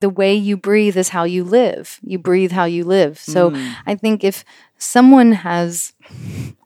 the way you breathe is how you live. You breathe how you live. So mm. I think if someone has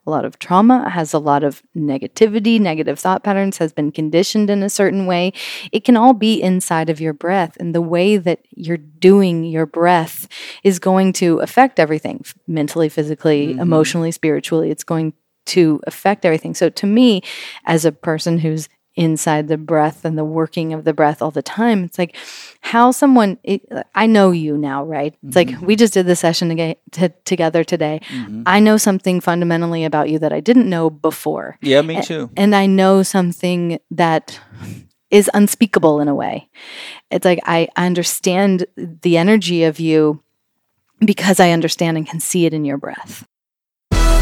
a lot of trauma, has a lot of negativity, negative thought patterns, has been conditioned in a certain way, it can all be inside of your breath. And the way that you're doing your breath is going to affect everything mentally, physically, mm-hmm. emotionally, spiritually. It's going to affect everything. So to me, as a person who's inside the breath and the working of the breath all the time. It's like how someone, it, I know you now, right? It's like mm-hmm. we just did the session aga t- together today. Mm-hmm. I know something fundamentally about you that I didn't know before. Yeah, me too. And I know something that is unspeakable in a way. It's like I understand the energy of you because I understand and can see it in your breath.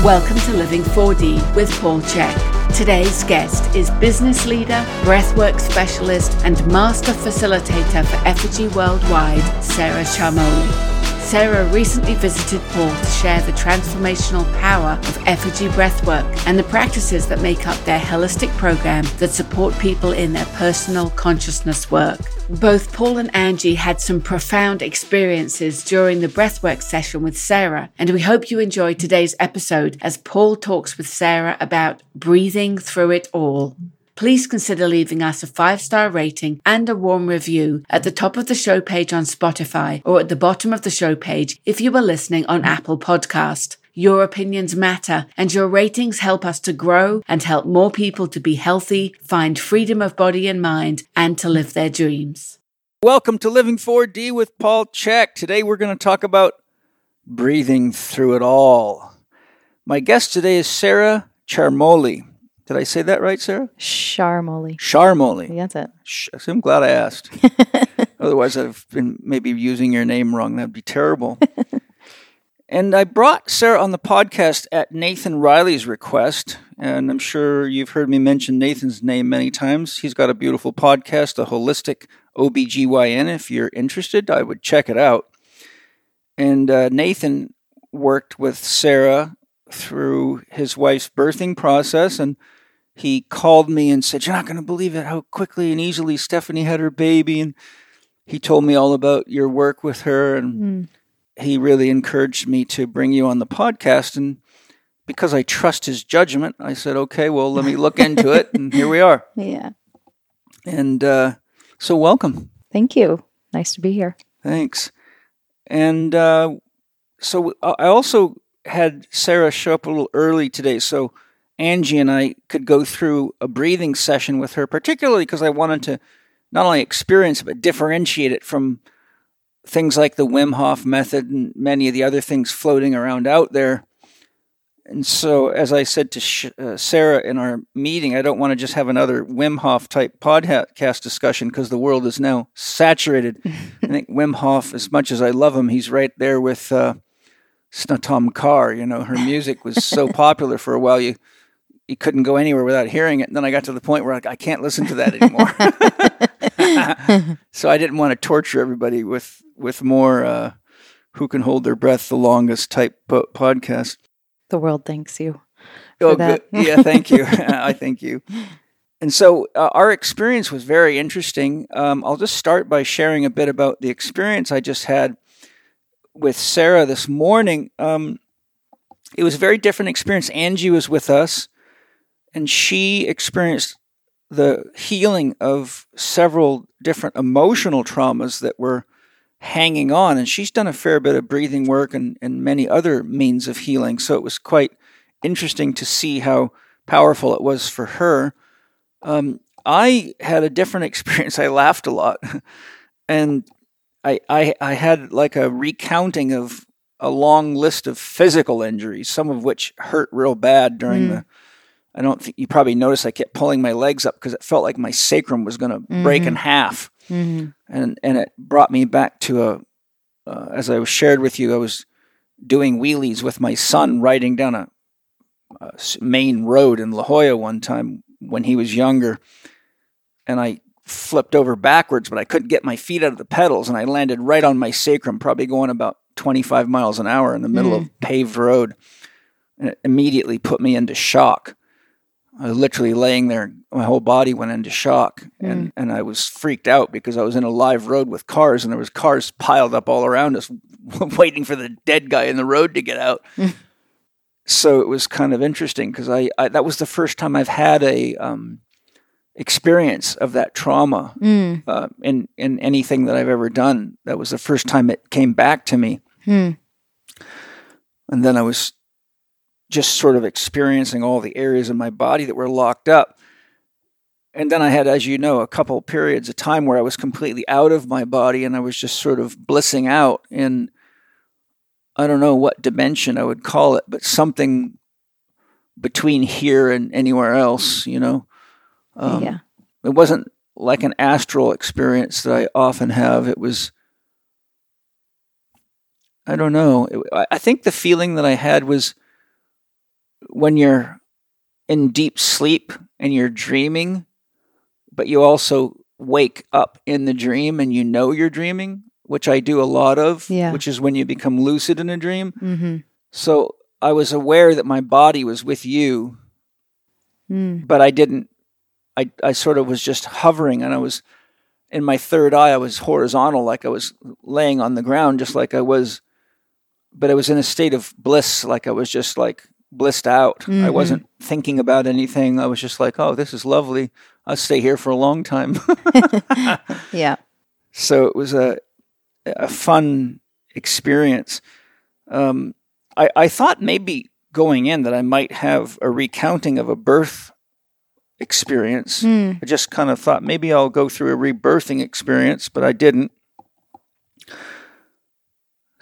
Welcome to Living 4D with Paul Chek. Today's guest is business leader, breathwork specialist, and master facilitator for Effiji Worldwide, Sarah Charmoli. Sarah recently visited Paul to share the transformational power of Effiji breathwork and the practices that make up their holistic program that support people in their personal consciousness work. Both Paul and Angie had some profound experiences during the breathwork session with Sarah, and we hope you enjoyed today's episode as Paul talks with Sarah about breathing through it all please consider leaving us a five star rating and a warm review at the top of the show page on Spotify or at the bottom of the show page if you are listening on Apple Podcast. Your opinions matter and your ratings help us to grow and help more people to be healthy, find freedom of body and mind, and to live their dreams. Welcome to Living 4D with Paul Chek. Today we're going to talk about breathing through it all. My guest today is Sarah Charmoli. Did I say that right, Sarah? Charmoli. Charmoli. That's it. Sh- I'm glad I asked. Otherwise, I've been maybe using your name wrong. That'd be terrible. and I brought Sarah on the podcast at Nathan Riley's request. And I'm sure you've heard me mention Nathan's name many times. He's got a beautiful podcast, a Holistic OBGYN. If you're interested, I would check it out. And uh, Nathan worked with Sarah through his wife's birthing process. And he called me and said, You're not going to believe it how quickly and easily Stephanie had her baby. And he told me all about your work with her. And he really encouraged me to bring you on the podcast. And because I trust his judgment, I said, Okay, well, let me look into it. And here we are. Yeah. And uh, so, welcome. Thank you. Nice to be here. Thanks. And uh, so I also had Sarah show up a little early today. So Angie and I could go through a breathing session with her, particularly because I wanted to not only experience it, but differentiate it from things like the Wim Hof method and many of the other things floating around out there. And so, as I said to Sh- uh, Sarah in our meeting, I don't want to just have another Wim Hof type podcast discussion because the world is now saturated. I think Wim Hof, as much as I love him, he's right there with uh, Snatam Kaur. You know, her music was so popular for a while, you you couldn't go anywhere without hearing it. And then I got to the point where like, I can't listen to that anymore. so I didn't want to torture everybody with with more uh, who can hold their breath the longest type po- podcast. The world thanks you. Oh, that. good. Yeah, thank you. I thank you. And so uh, our experience was very interesting. Um, I'll just start by sharing a bit about the experience I just had with Sarah this morning. Um, it was a very different experience. Angie was with us, and she experienced the healing of several different emotional traumas that were hanging on. And she's done a fair bit of breathing work and, and many other means of healing. So it was quite interesting to see how powerful it was for her. Um, I had a different experience. I laughed a lot. and I, I, I had like a recounting of a long list of physical injuries, some of which hurt real bad during the. I don't think you probably noticed I kept pulling my legs up because it felt like my sacrum was going to break in mm-hmm. half, mm-hmm. and and it brought me back to a. Uh, as I was shared with you, I was doing wheelies with my son riding down a main road in La Jolla one time when he was younger, and I flipped over backwards, but I couldn't get my feet out of the pedals, and I landed right on my sacrum, probably going about 25 miles an hour in the middle of mm. paved road, and it immediately put me into shock. I was literally laying there. My whole body went into shock, and and I was freaked out because I was in a live road with cars, and there was cars piled up all around us, waiting for the dead guy in the road to get out. so it was kind of interesting because I, I that was the first time I've had a um, experience of that trauma Mm. uh, in in anything that I've ever done. That was the first time it came back to me, Hmm. and then I was just sort of experiencing all the areas of my body that were locked up. And then I had, as you know, a couple periods of time where I was completely out of my body and I was just sort of blissing out in, I don't know what dimension I would call it, but something between here and anywhere else, you know. Um, yeah. it wasn't like an astral experience that I often have. It was, I don't know. It, I think the feeling that I had was when you're in deep sleep and you're dreaming, but you also wake up in the dream and you know you're dreaming, which I do a lot of, Yeah. which is when you become lucid in a dream. Mm-hmm. So I was aware that my body was with you Mm. but I didn't. I I sort of was just hovering, and I was in my third eye. I was horizontal, like I was laying on the ground, just like I was. But I was in a state of bliss, like I was just like blissed out. I Mhm. wasn't thinking about anything. I was just like, "Oh, this is lovely. I'll stay here for a long time." Yeah. so it was a a fun experience. Um, I I thought maybe going in that I might have a recounting of a birth experience. Mm. I just kind of thought maybe I'll go through a rebirthing experience, but I didn't.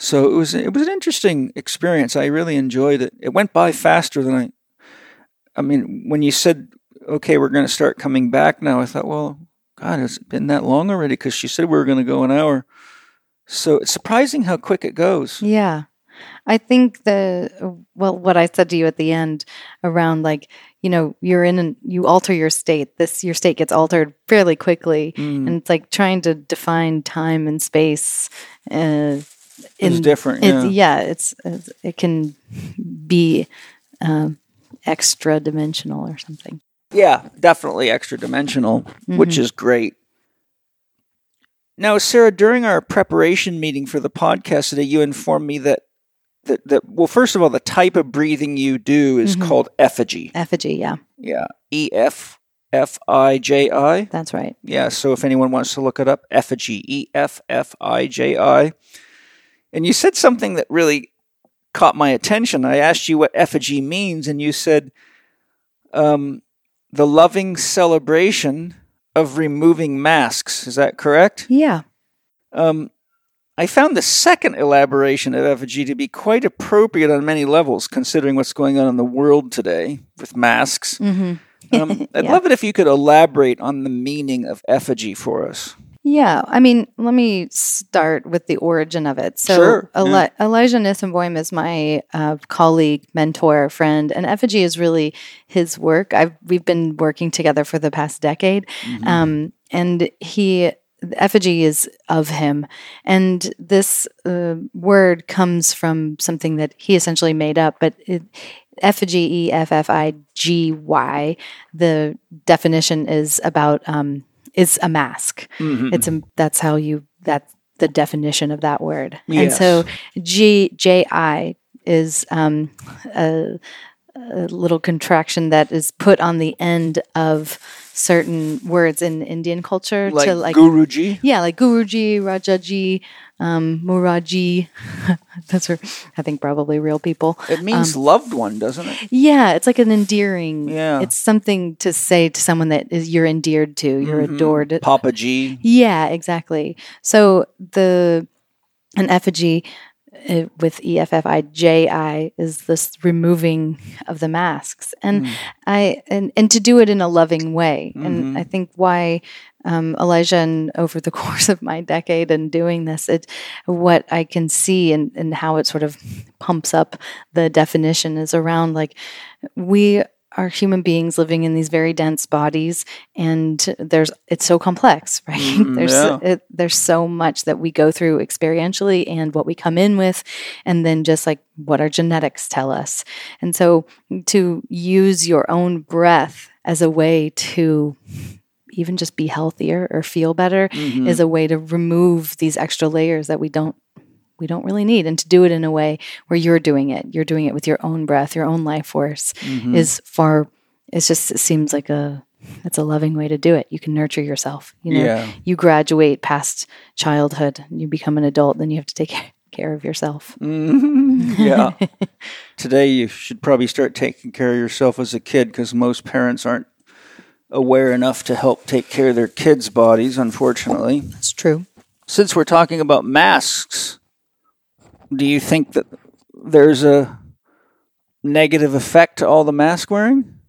So it was it was an interesting experience. I really enjoyed it. It went by faster than I. I mean, when you said, "Okay, we're going to start coming back now," I thought, "Well, God, it's it been that long already?" Because she said we were going to go an hour. So it's surprising how quick it goes. Yeah. I think the well what I said to you at the end around like you know you're in an, you alter your state this your state gets altered fairly quickly Mm. and it's like trying to define time and space uh It's different, yeah. yeah it's, it's it can be um extra dimensional or something Yeah, definitely extra dimensional, which is great. Now, Sarah, during our preparation meeting for the podcast today, you informed me that that, that well, first of all, the type of breathing you do is called Effiji. Effiji yeah Yeah, E F F I J I. that's right Yeah, so if anyone wants to look it up, Effiji, E F F I J I. And you said something that really caught my attention. I asked you what Effiji means, and you said um, the loving celebration of removing masks. Is that correct? yeah Um, I found the second elaboration of Effiji to be quite appropriate on many levels, considering what's going on in the world today with masks. hmm Um, I'd Yeah. love it if you could elaborate on the meaning of Effiji for us. Yeah, I mean, let me start with the origin of it. So, Sure, Eli- yeah. Elijah Nissenboim is my uh, colleague, mentor, friend, and Effiji is really his work. I've we've been working together for the past decade, Mm-hmm. um, and he Effiji is of him, and this uh, word comes from something that he essentially made up, but. It, effigy e f f i g y the definition is about um is a mask. Mm-hmm. it's a that's how you that's the definition of that word. And so g j i is um a, a little contraction that is put on the end of certain words in indian culture like, to like Guruji. yeah, like Guruji, Rajaji, um, Muraji. Those are, I think, probably real people. It means Um, loved one, doesn't it? Yeah, it's like an endearing. Yeah. it's something to say to someone that is you're endeared to, you're Mhm. adored. Papa G. Yeah, exactly. So the an Effiji uh, with E F F I J I is this removing of the masks, and I and and to do it in a loving way. And I think why um, Elijah and over the course of my decade and doing this, it what I can see and and how it sort of pumps up the definition is around like we are human beings living in these very dense bodies, and there's it's so complex, right? Mm, there's yeah. it, there's so much that we go through experientially, and what we come in with, and then just like what our genetics tell us. And so, to use your own breath as a way to even just be healthier or feel better Mhm. is a way to remove these extra layers that we don't we don't really need and to do it in a way where you're doing it you're doing it with your own breath your own life force Mhm. is far it's just it seems like a it's a loving way to do it you can nurture yourself you know yeah. you graduate past childhood you become an adult then you have to take care of yourself Mhm. yeah. Today, you should probably start taking care of yourself as a kid because most parents aren't aware enough to help take care of their kids' bodies, unfortunately. that's true Since we're talking about masks, do you think that there's a negative effect to all the mask wearing?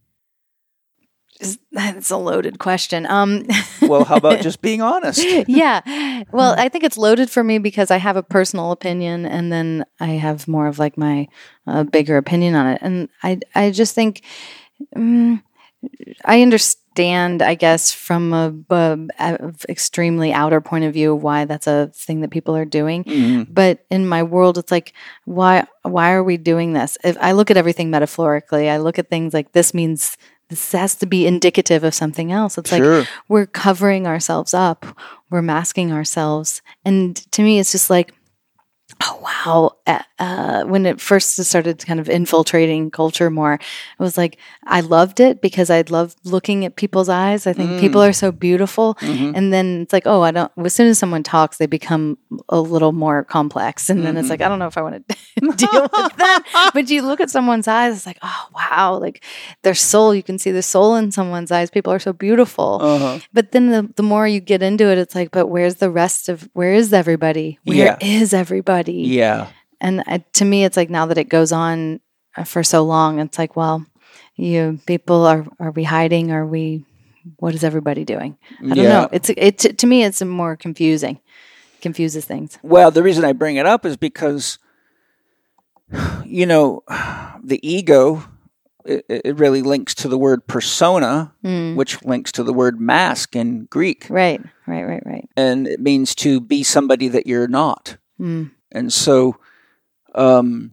That's a loaded question um Well, how about just being honest? yeah. Well, I think it's loaded for me because I have a personal opinion and then I have more of like my uh, bigger opinion on it. And I, I just think um, I understand, I guess, from a, a, extremely outer point of view, why that's a thing that people are doing. Mhm. But in my world, it's like, why, why are we doing this? If I look at everything metaphorically, I look at things like this means this has to be indicative of something else. It's like, we're covering ourselves up, we're masking ourselves. And to me, it's just like, oh, wow. Uh, uh, when it first started kind of infiltrating culture more, it was like, I loved it because I love looking at people's eyes. I think people are so beautiful. Mhm. And then it's like, oh, I don't, as soon as someone talks, they become a little more complex. And then it's like, I don't know if I want to deal with that. But you look at someone's eyes, it's like, oh, wow. Like their soul, you can see the soul in someone's eyes. People are so beautiful. Uh-huh. But then the, the more you get into it, it's like, but where's the rest of, where is everybody? Where is Yeah. Yeah. And uh, to me, it's like now that it goes on uh, for so long, it's like, well, you people are, are we hiding? Are we, what is everybody doing? I don't Yeah. know. It's, it, to me, it's more confusing, confuses things. Well, the reason I bring it up is because, you know, the ego, it, it really links to the word persona, Mm. which links to the word mask in Greek. Right, right, right, right. And it means to be somebody that you're not. Mm. And so, um,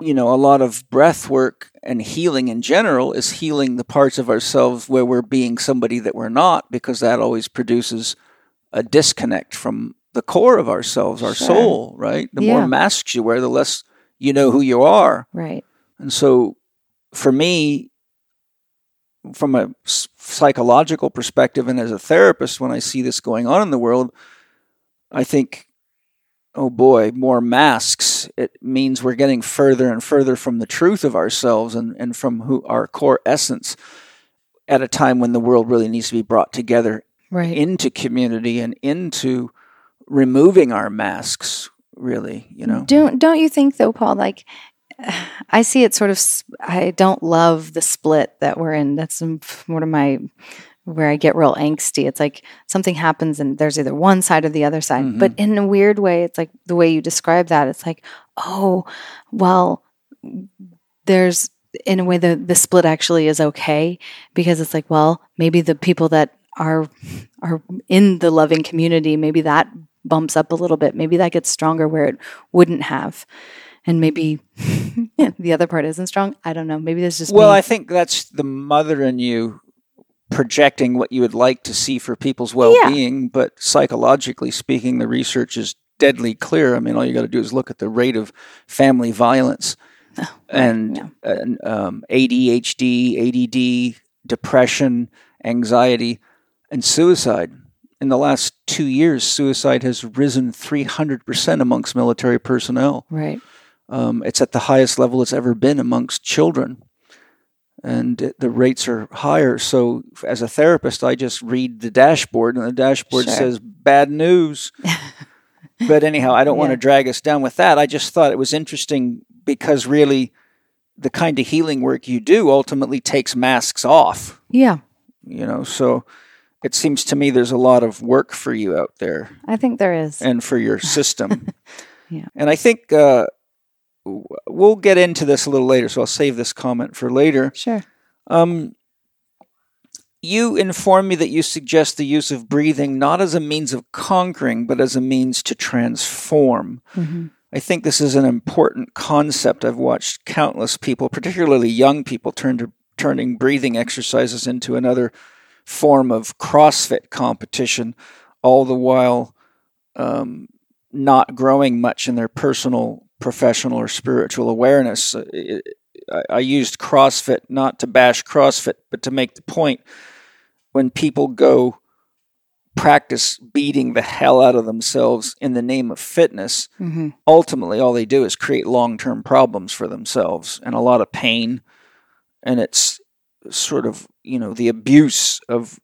you know, a lot of breath work and healing in general is healing the parts of ourselves where we're being somebody that we're not, because that always produces a disconnect from the core of ourselves, our Sure. soul, right? The Yeah. more masks you wear, the less you know who you are. Right. And so, for me, from a psychological perspective and as a therapist, when I see this going on in the world, I think, oh boy, more masks. It means we're getting further and further from the truth of ourselves and, and from who our core essence at a time when the world really needs to be brought together Right. into community and into removing our masks, really, you know? Don't don't you think though, Paul? Like, I see it sort of. i don't love the split that we're in. That's one of my where I get real angsty. It's like something happens and there's either one side or the other side. Mhm. But in a weird way, it's like the way you describe that. It's like, oh, well, there's in a way the the split actually is okay because it's like, well, maybe the people that are are in the loving community, maybe that bumps up a little bit. Maybe that gets stronger where it wouldn't have. And maybe the other part isn't strong. I don't know. Maybe there's just Well, me. I think that's the mother in you projecting what you would like to see for people's well-being, but psychologically speaking, the research is deadly clear. I mean, all you got to do is look at the rate of family violence and, yeah. and um, ADHD, ADD, depression, anxiety, and suicide. In the last two years, suicide has risen 300% amongst military personnel. right. Um, it's at the highest level it's ever been amongst children. And the rates are higher. So, as a therapist, I just read the dashboard, and the dashboard Sure. says bad news. but anyhow, I don't want to drag us down with that. I just thought it was interesting because really the kind of healing work you do ultimately takes masks off, Yeah. you know. So, it seems to me there's a lot of work for you out there I think there is. and for your system. Yeah. And I think uh, we'll get into this a little later, so I'll save this comment for later. Sure. Um, you inform me that you suggest the use of breathing not as a means of conquering, but as a means to transform. Mm-hmm. I think this is an important concept. I've watched countless people, particularly young people, turn to turning breathing exercises into another form of CrossFit competition, all the while um, not growing much in their personal, professional, or spiritual awareness. Uh, I, I used CrossFit not to bash CrossFit, but to make the point when people go practice beating the hell out of themselves in the name of fitness, Mm-hmm. ultimately all they do is create long term problems for themselves and a lot of pain. And it's sort of, you know, the abuse of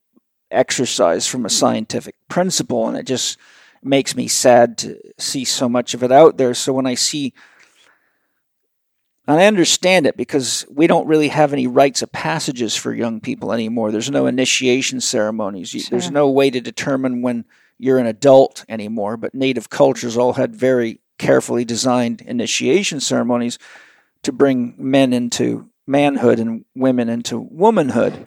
exercise from a scientific principle. And it just makes me sad to see so much of it out there. So when I see and I understand it because we don't really have any rites of passages for young people anymore. There's no initiation ceremonies. You- There's no way to determine when you're an adult anymore. But native cultures all had very carefully designed initiation ceremonies to bring men into manhood and women into womanhood.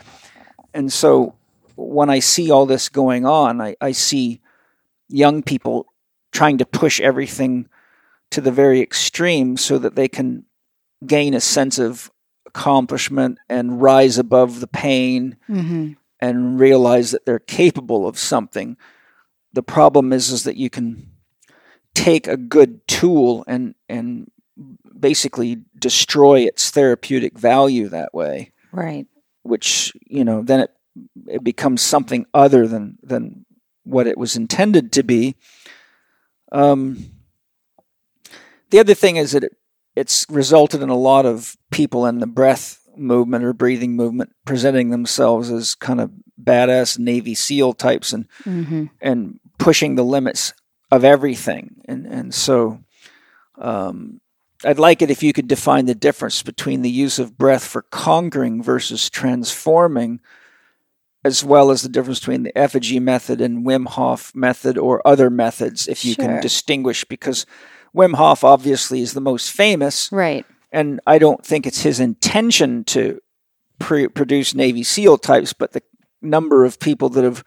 And so when I see all this going on, I, I see young people trying to push everything to the very extreme so that they can gain a sense of accomplishment and rise above the pain Mm-hmm. and realize that they're capable of something. The problem is is that you can take a good tool and and basically destroy its therapeutic value that way, Right. which, you know, then it it becomes something other than than what it was intended to be. Um, the other thing is that it, it's resulted in a lot of people in the breath movement or breathing movement presenting themselves as kind of badass Navy SEAL types and Mm-hmm. and pushing the limits of everything. And and so um, I'd like it if you could define the difference between the use of breath for conquering versus transforming, as well as the difference between the Effiji method and Wim Hof method or other methods, if you Sure. can distinguish, because Wim Hof obviously is the most famous, Right. and I don't think it's his intention to pre- produce Navy SEAL types, but the number of people that have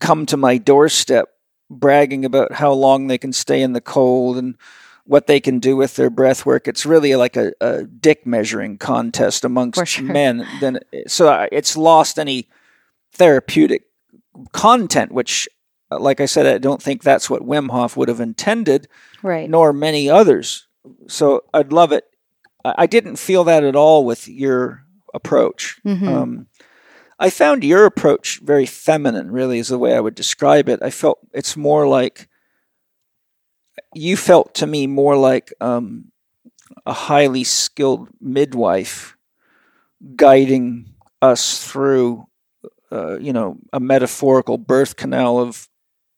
come to my doorstep bragging about how long they can stay in the cold and what they can do with their breath work. It's really like a, a dick measuring contest amongst sure. men. Then so it's lost any therapeutic content, which, uh, like I said, I don't think that's what Wim Hof would have intended Right. nor many others. So I'd love it. I didn't feel that at all with your approach. Mhm. Um, I found your approach very feminine, really, is the way I would describe it. I felt it's more like you felt to me more like um, a highly skilled midwife guiding us through, uh, you know, a metaphorical birth canal of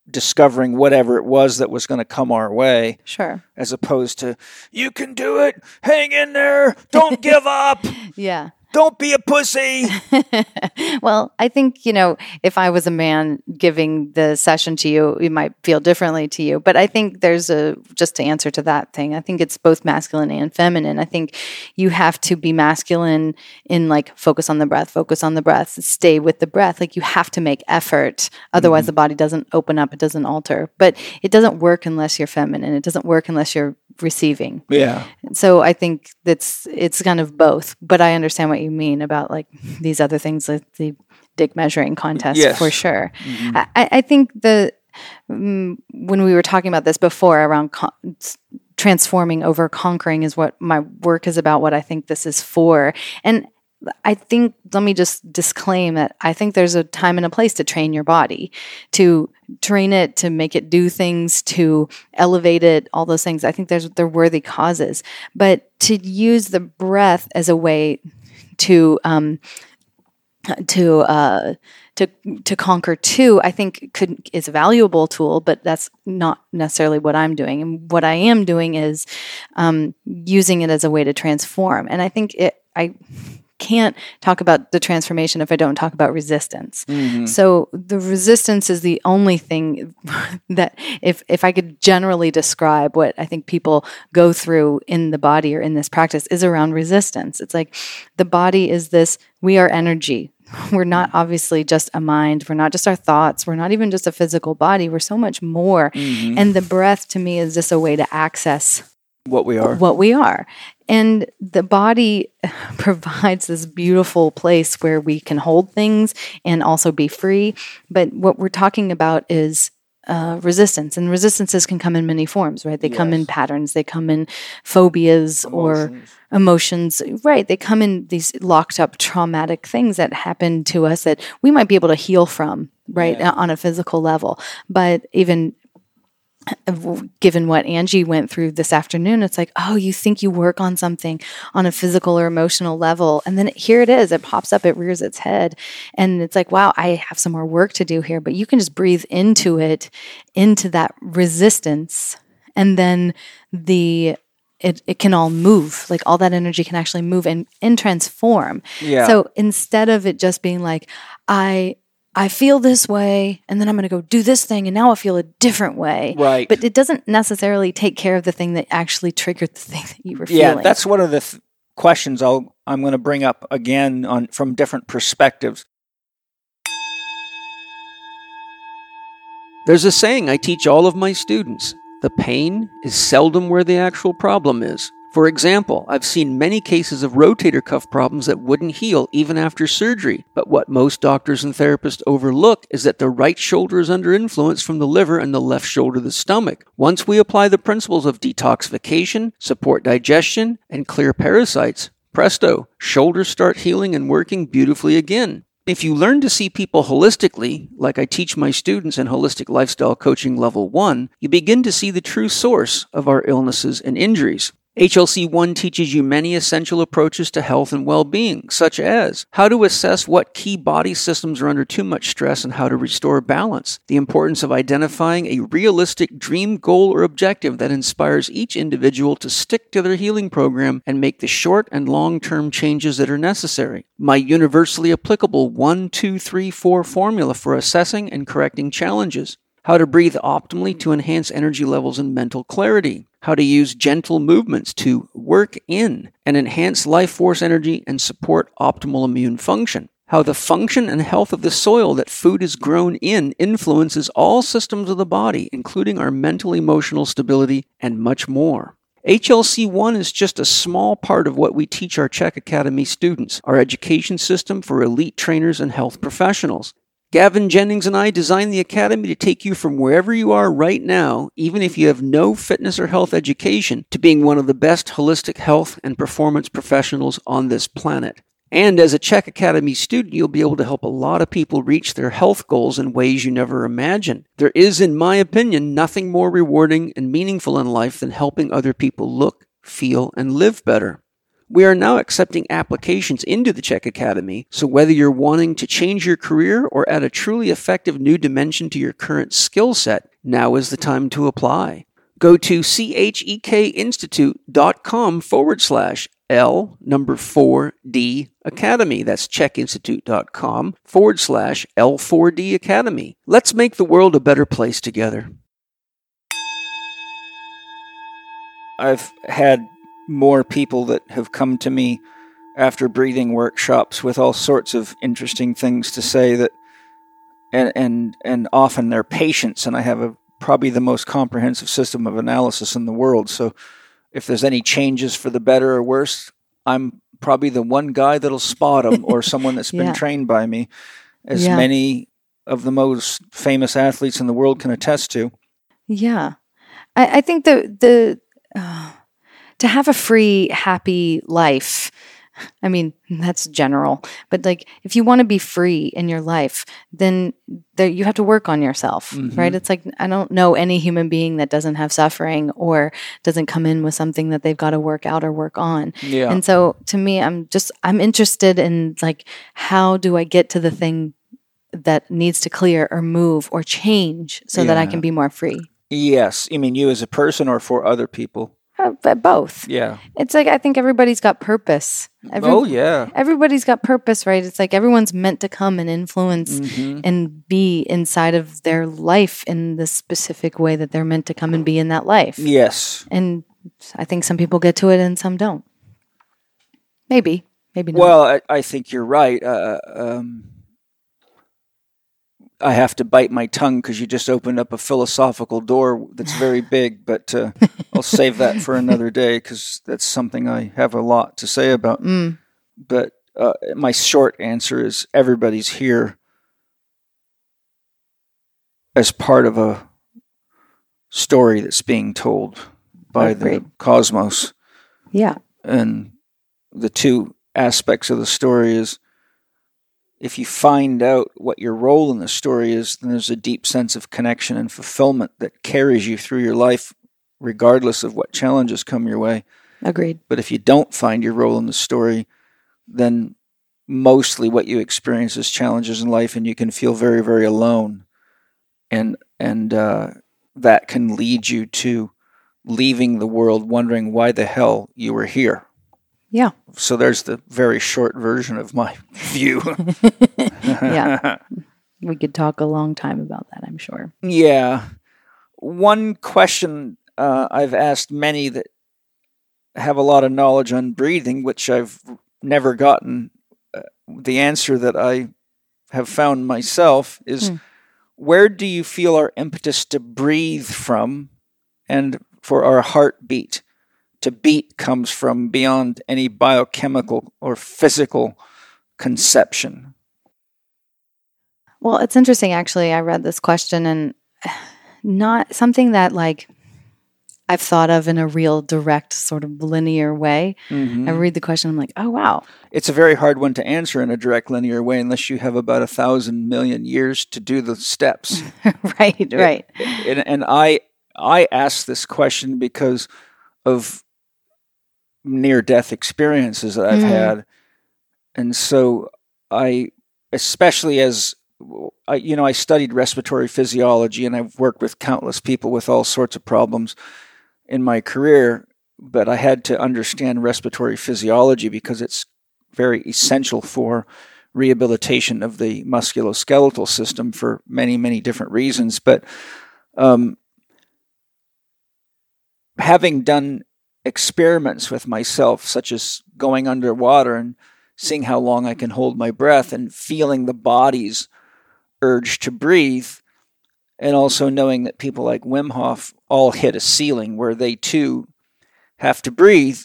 discovering whatever it was that was going to come our way Sure. as opposed to you can do it hang in there don't give up Yeah. Don't be a pussy well, I think, you know, if I was a man giving the session to you, it might feel differently to you. But I think there's a, just to answer to that thing, I think it's both masculine and feminine. I think you have to be masculine in like focus on the breath, focus on the breath, stay with the breath. Like you have to make effort. Otherwise, mm-hmm. the body doesn't open up, it doesn't alter. But it doesn't work unless you're feminine. It doesn't work unless you're receiving. yeah So I think that's it's kind of both, but I understand what you mean about like these other things, like the dick measuring contest Yes. for sure. I, I I think the mm, when we were talking about this before around con- transforming over conquering is what my work is about. What I think this is for, and I think let me just disclaim that I think there's a time and a place to train your body, to train it, to make it do things, to elevate it, all those things. I think there's they're worthy causes, but to use the breath as a way to um, to uh, to to conquer too, I think could is a valuable tool, but that's not necessarily what I'm doing. And what I am doing is um, using it as a way to transform. And I think it I can't talk about the transformation if I don't talk about resistance. Mm-hmm. So the resistance is the only thing that if if I could generally describe what I think people go through in the body or in this practice is around resistance. It's like the body is this we are energy. We're not obviously just a mind. We're not just our thoughts. We're not even just a physical body. We're so much more. Mm-hmm. And the breath to me is just a way to access what we are. what we are. And the body provides this beautiful place where we can hold things and also be free. But what we're talking about is uh, resistance, and resistances can come in many forms, right? They come in patterns, they come in phobias or emotions, right? They come in these locked up traumatic things that happen to us that we might be able to heal from, right, Yeah. on a physical level. But even given what Angie went through this afternoon, it's like, oh, you think you work on something on a physical or emotional level. And then here it is, it pops up, it rears its head. And it's like, wow, I have some more work to do here. But you can just breathe into it, into that resistance. And then the it, it can all move like all that energy can actually move and, and transform Yeah. so instead of it just being like i i feel this way and then i'm going to go do this thing and now i feel a different way Right. but it doesn't necessarily take care of the thing that actually triggered the thing that you were yeah, feeling Yeah, that's one of the th- questions I'll I'm going to bring up again on from different perspectives. There's a saying I teach all of my students the pain is seldom where the actual problem is. For example, I've seen many cases of rotator cuff problems that wouldn't heal even after surgery, but what most doctors and therapists overlook is that the right shoulder is under influence from the liver and the left shoulder the stomach. Once we apply the principles of detoxification, support digestion, and clear parasites, presto, shoulders start healing and working beautifully again. If you learn to see people holistically, like I teach my students in Holistic Lifestyle Coaching Level 1, you begin to see the true source of our illnesses and injuries. HLC 1 teaches you many essential approaches to health and well being, such as how to assess what key body systems are under too much stress and how to restore balance, the importance of identifying a realistic dream goal or objective that inspires each individual to stick to their healing program and make the short and long term changes that are necessary, my universally applicable 1 2 3 4 formula for assessing and correcting challenges how to breathe optimally to enhance energy levels and mental clarity, how to use gentle movements to work in and enhance life force energy and support optimal immune function, how the function and health of the soil that food is grown in influences all systems of the body, including our mental emotional stability, and much more. HLC 1 is just a small part of what we teach our Chek Academy students, our education system for elite trainers and health professionals. Gavin Jennings and I designed the Academy to take you from wherever you are right now, even if you have no fitness or health education, to being one of the best holistic health and performance professionals on this planet. And as a Chek Academy student, you'll be able to help a lot of people reach their health goals in ways you never imagined. There is, in my opinion, nothing more rewarding and meaningful in life than helping other people look, feel, and live better. We are now accepting applications into the Chek Academy, so whether you're wanting to change your career or add a truly effective new dimension to your current skill set, now is the time to apply. Go to chekinstitute.com forward slash L number 4D Academy. That's chekinstitute.com forward slash L4D Academy. Let's make the world a better place together. I've had more people that have come to me after breathing workshops with all sorts of interesting things to say that and and and often they're patients and I have a probably the most comprehensive system of analysis in the world. So if there's any changes for the better or worse I'm probably the one guy that'll spot them or someone that's been trained by me as Yeah. many of the most famous athletes in the world can attest to. Yeah, I, I think the the uh, to have a free, happy life. I mean, that's general, but like if you want to be free in your life, then there, you have to work on yourself, Mhm. right? It's like I don't know any human being that doesn't have suffering or doesn't come in with something that they've got to work out or work on. yeah And so to me, I'm just I'm interested in like how do I get to the thing that needs to clear or move or change so that I can be more free. yes you mean you as a person or for other people Uh, but both. Yeah. It's like I think everybody's got purpose. Every, oh yeah. Everybody's got purpose, right? It's like everyone's meant to come and influence Mhm. and be inside of their life in the specific way that they're meant to come and be in that life. Yes. And I think some people get to it and some don't. Maybe. Maybe not. Well, I, I think you're right. Uh, um, I have to bite my tongue because you just opened up a philosophical door that's very big, but uh, I'll save that for another day because that's something I have a lot to say about. Mm, But uh, my short answer is everybody's here as part of a story that's being told by the cosmos yeah. and the two aspects of the story is if you find out what your role in the story is then there's a deep sense of connection and fulfillment that carries you through your life regardless of what challenges come your way. Agreed. but if you don't find your role in the story then mostly what you experience is challenges in life and you can feel very very alone. And and uh, that can lead you to leaving the world wondering why the hell you were here Yeah. so there's the very short version of my view. Yeah. We could talk a long time about that, I'm sure. Yeah. One question uh, I've asked many that have a lot of knowledge on breathing, which I've never gotten uh, the answer that I have found myself, is Hmm. where do you feel our impetus to breathe from and for our heartbeat to beat comes from beyond any biochemical or physical conception? Well, it's interesting actually. I read this question and not something that like I've thought of in a real direct sort of linear way. Mhm. I read the question, I'm like, oh wow. It's a very hard one to answer in a direct linear way unless you have about a thousand million years to do the steps. right, right. and, and I I ask this question because of near death experiences that I've Mm. had, and so I, especially as I, you know, I studied respiratory physiology and I've worked with countless people with all sorts of problems in my career, but I had to understand respiratory physiology because it's very essential for rehabilitation of the musculoskeletal system for many, many different reasons. But um, having done experiments with myself, such as going underwater and seeing how long I can hold my breath and feeling the body's urge to breathe, and also knowing that people like Wim Hof all hit a ceiling where they too have to breathe.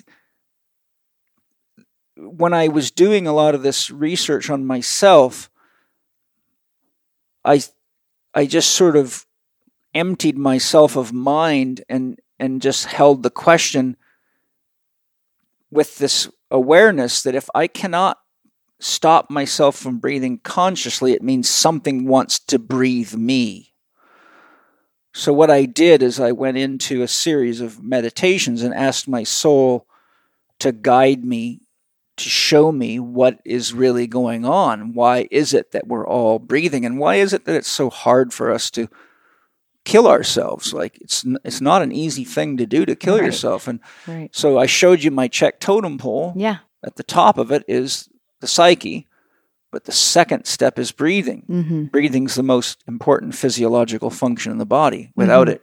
When I was doing a lot of this research on myself, I I just sort of emptied myself of mind and and just held the question with this awareness that if I cannot stop myself from breathing consciously, it means something wants to breathe me. So, what I did is I went into a series of meditations and asked my soul to guide me, to show me what is really going on. Why is it that we're all breathing? And why is it that it's so hard for us to kill ourselves? Like, it's, it's not an easy thing to do to kill Right. yourself. And Right. so, I showed you my Chek totem pole Yeah. at the top of it is the psyche, but the second step is breathing. Mm-hmm. Breathing's the most important physiological function in the body. Without it,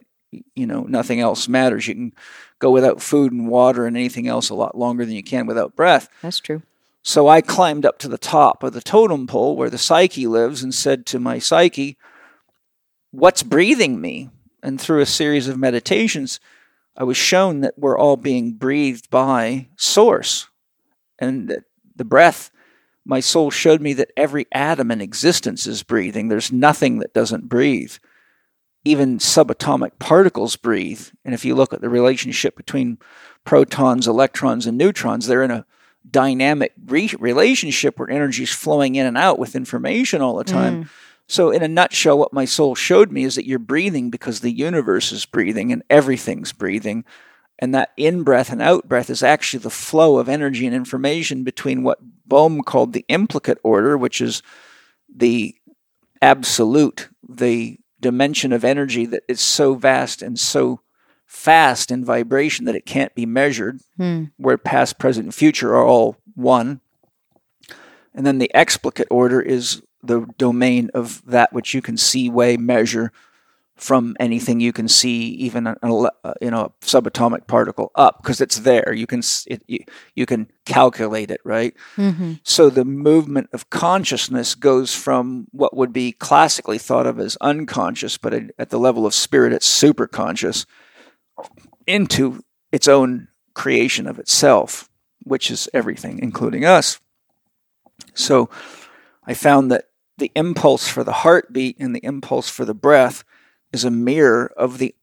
you know, nothing else matters. You can go without food and water and anything else a lot longer than you can without breath. That's true. So I climbed up to the top of the totem pole where the psyche lives and said to my psyche, What's breathing me? And through a series of meditations, I was shown that we're all being breathed by Source. And that the breath, my soul showed me that every atom in existence is breathing. There's nothing that doesn't breathe. Even subatomic particles breathe. And if you look at the relationship between protons, electrons, and neutrons, they're in a dynamic re- relationship where energy is flowing in and out with information all the time. Mm. So, in a nutshell, what my soul showed me is that you're breathing because the universe is breathing and everything's breathing. And that in breath and out breath is actually the flow of energy and information between what Bohm called the implicate order, which is the absolute, the dimension of energy that is so vast and so fast in vibration that it can't be measured, Hmm. where past, present, and future are all one. And then the explicate order is the domain of that which you can see, weigh, measure from anything you can see, even a, a, you know a subatomic particle up, because it's there. You can it, you, you can calculate it, right? hmm So the movement of consciousness goes from what would be classically thought of as unconscious, but at, at the level of spirit, it's super conscious, into its own creation of itself, which is everything, including us. So I found that the impulse for the heartbeat and the impulse for the breath is a mirror of the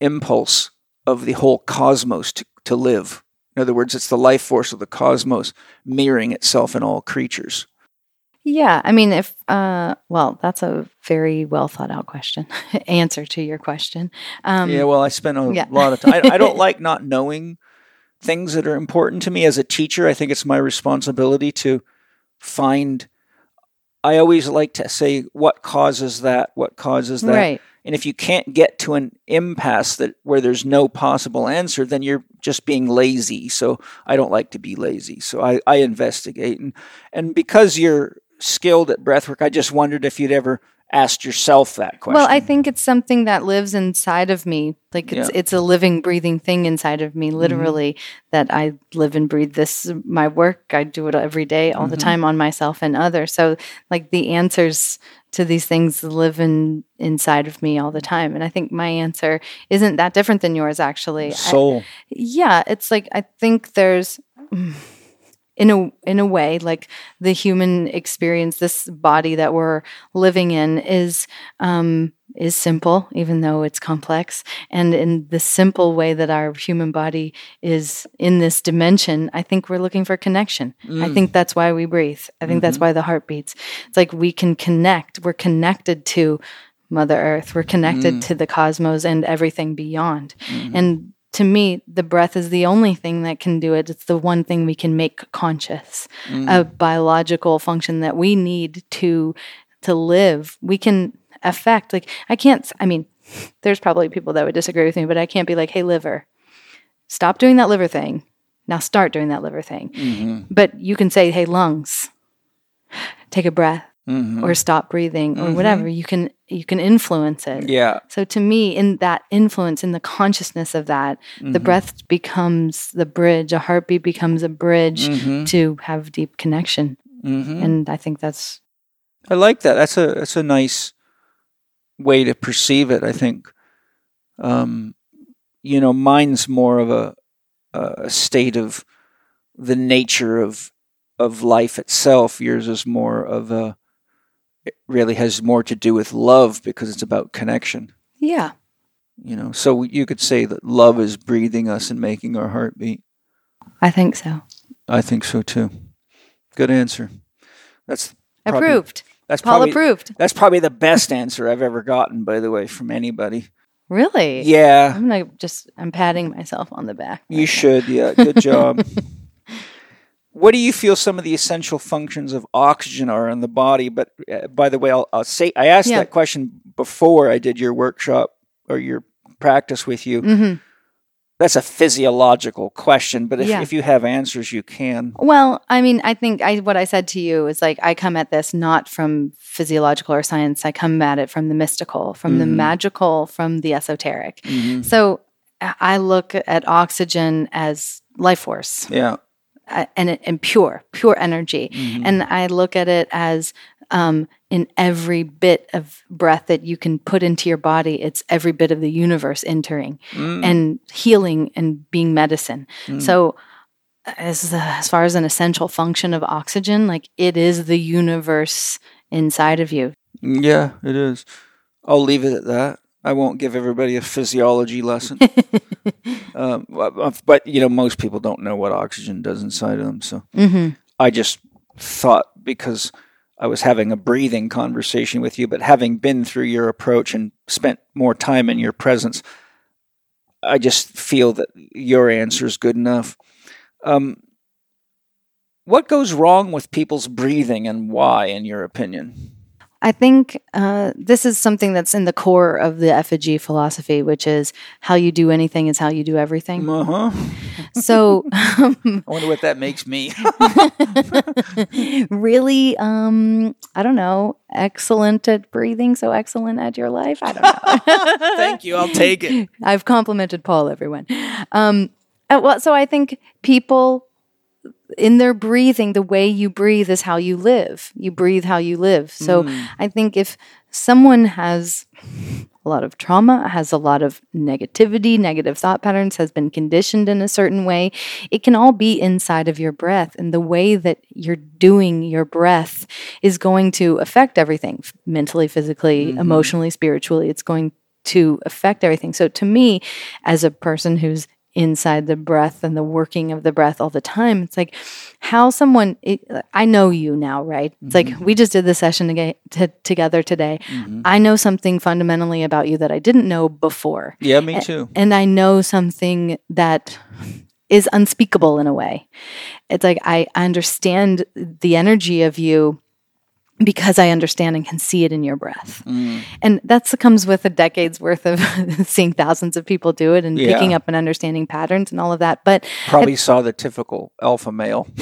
impulse of the whole cosmos to, to live. In other words, it's the life force of the cosmos mirroring itself in all creatures. Yeah, I mean, if uh, well, that's a very well thought out question. Answer to your question. Um, yeah, well, I spent a yeah. lot of time. I, I don't like not knowing things that are important to me as a teacher. I think it's my responsibility to find. I always like to say, what causes that? What causes that? right. And if you can't get to an impasse that where there's no possible answer, then you're just being lazy. So I don't like to be lazy. So I, I investigate. And and because you're skilled at breathwork, I just wondered if you'd ever asked yourself that question. Well, I think it's something that lives inside of me. Like it's Yeah. Mm-hmm. it's a living, breathing thing inside of me, literally. That I live and breathe. This my work. I do it every day, all the Mm-hmm. time on myself and others. So, like the answers to these things live in inside of me all the time. And I think my answer isn't that different than yours. Actually, I- soul. yeah, it's like I think there's in a in a way like the human experience this body that we're living in is um is simple even though it's complex. And in the simple way that our human body is in this dimension i think we're looking for connection. I think mm. that's why we breathe. I think that's mm-hmm. why the heart beats. It's like we can connect. We're connected to mother earth. We're connected mm. to the cosmos and everything beyond. Mm-hmm. And to me, the breath is the only thing that can do it. It's the one thing we can make conscious, mm. a biological function that we need to to live. We can affect. Like I can't. I mean, there's probably people that would disagree with me, but I can't be like, "Hey, liver, stop doing that liver thing. Now start doing that liver thing." Mm-hmm. But you can say, "Hey, lungs, take a breath." Mm-hmm. Or stop breathing, or mm-hmm. whatever. You can you can influence it. Yeah. So to me, in that influence, in the consciousness of that, the breath becomes the bridge. A heartbeat becomes a bridge to have deep connection. Mm-hmm. And I think that's I like that. That's a that's a nice way to perceive it. I think, um, you know, mine's more of a a state of the nature of of life itself. Yours is more of a it really has more to do with love because it's about connection. yeah, You know, so you could say that love is breathing us and making our heart beat. I think so. I think so too. Good answer. That's probably- Approved. That's Paul probably approved. That's probably the best answer I've ever gotten, by the way, from anybody. Really? Yeah, I'm gonna just I'm patting myself on the back. you should. Yeah, good job. what do you feel some of the essential functions of oxygen are in the body? But uh, by the way, I'll, I'll say I asked Yeah. that question before I did your workshop or your practice with you. hmm That's a physiological question, but if, Yeah. if you have answers, you can. Well, I mean, I think I what I said to you is like I come at this not from physiological or science. I come at it from the mystical, from the Mhm. magical, from the esoteric. Mhm. So I look at oxygen as life force. Yeah. Uh, and and pure, pure energy. Mhm. And I look at it as um, in every bit of breath that you can put into your body, it's every bit of the universe entering Mm. and healing and being medicine. So, as as far as an essential function of oxygen, like it is the universe inside of you. Yeah, it is. I'll leave it at that. I won't give everybody a physiology lesson. um, but, but, you know, most people don't know what oxygen does inside of them. So hmm I just thought because I was having a breathing conversation with you, but having been through your approach and spent more time in your presence, I just feel that your answer is good enough. Um, what goes wrong with people's breathing and why, in your opinion? I think uh, this is something that's in the core of the Effiji philosophy, which is how you do anything is how you do everything. Uh huh. So, I wonder what that makes me. really, um, I don't know, excellent at breathing, so excellent at your life. I don't know. Thank you. I'll take it. I've complimented Paul, everyone. Um, uh, well, so I think people in their breathing, the way you breathe is how you live. You breathe how you live. So mm. I think if someone has a lot of trauma, has a lot of negativity, negative thought patterns, has been conditioned in a certain way, it can all be inside of your breath. And the way that you're doing your breath is going to affect everything mentally, physically, mm-hmm. emotionally, spiritually. It's going to affect everything. So to me, as a person who's inside the breath and the working of the breath all the time. It's like how someone, it, I know you now, right? It's like mm-hmm. we just did the session aga t- together today. Mm-hmm. I know something fundamentally about you that I didn't know before. Yeah, me too. And I know something that is unspeakable in a way. It's like I, I understand the energy of you because I understand and can see it in your breath. Mm. And that's comes with a decade's worth of seeing thousands of people do it and Yeah. picking up and understanding patterns and all of that. But Probably saw the typical alpha male.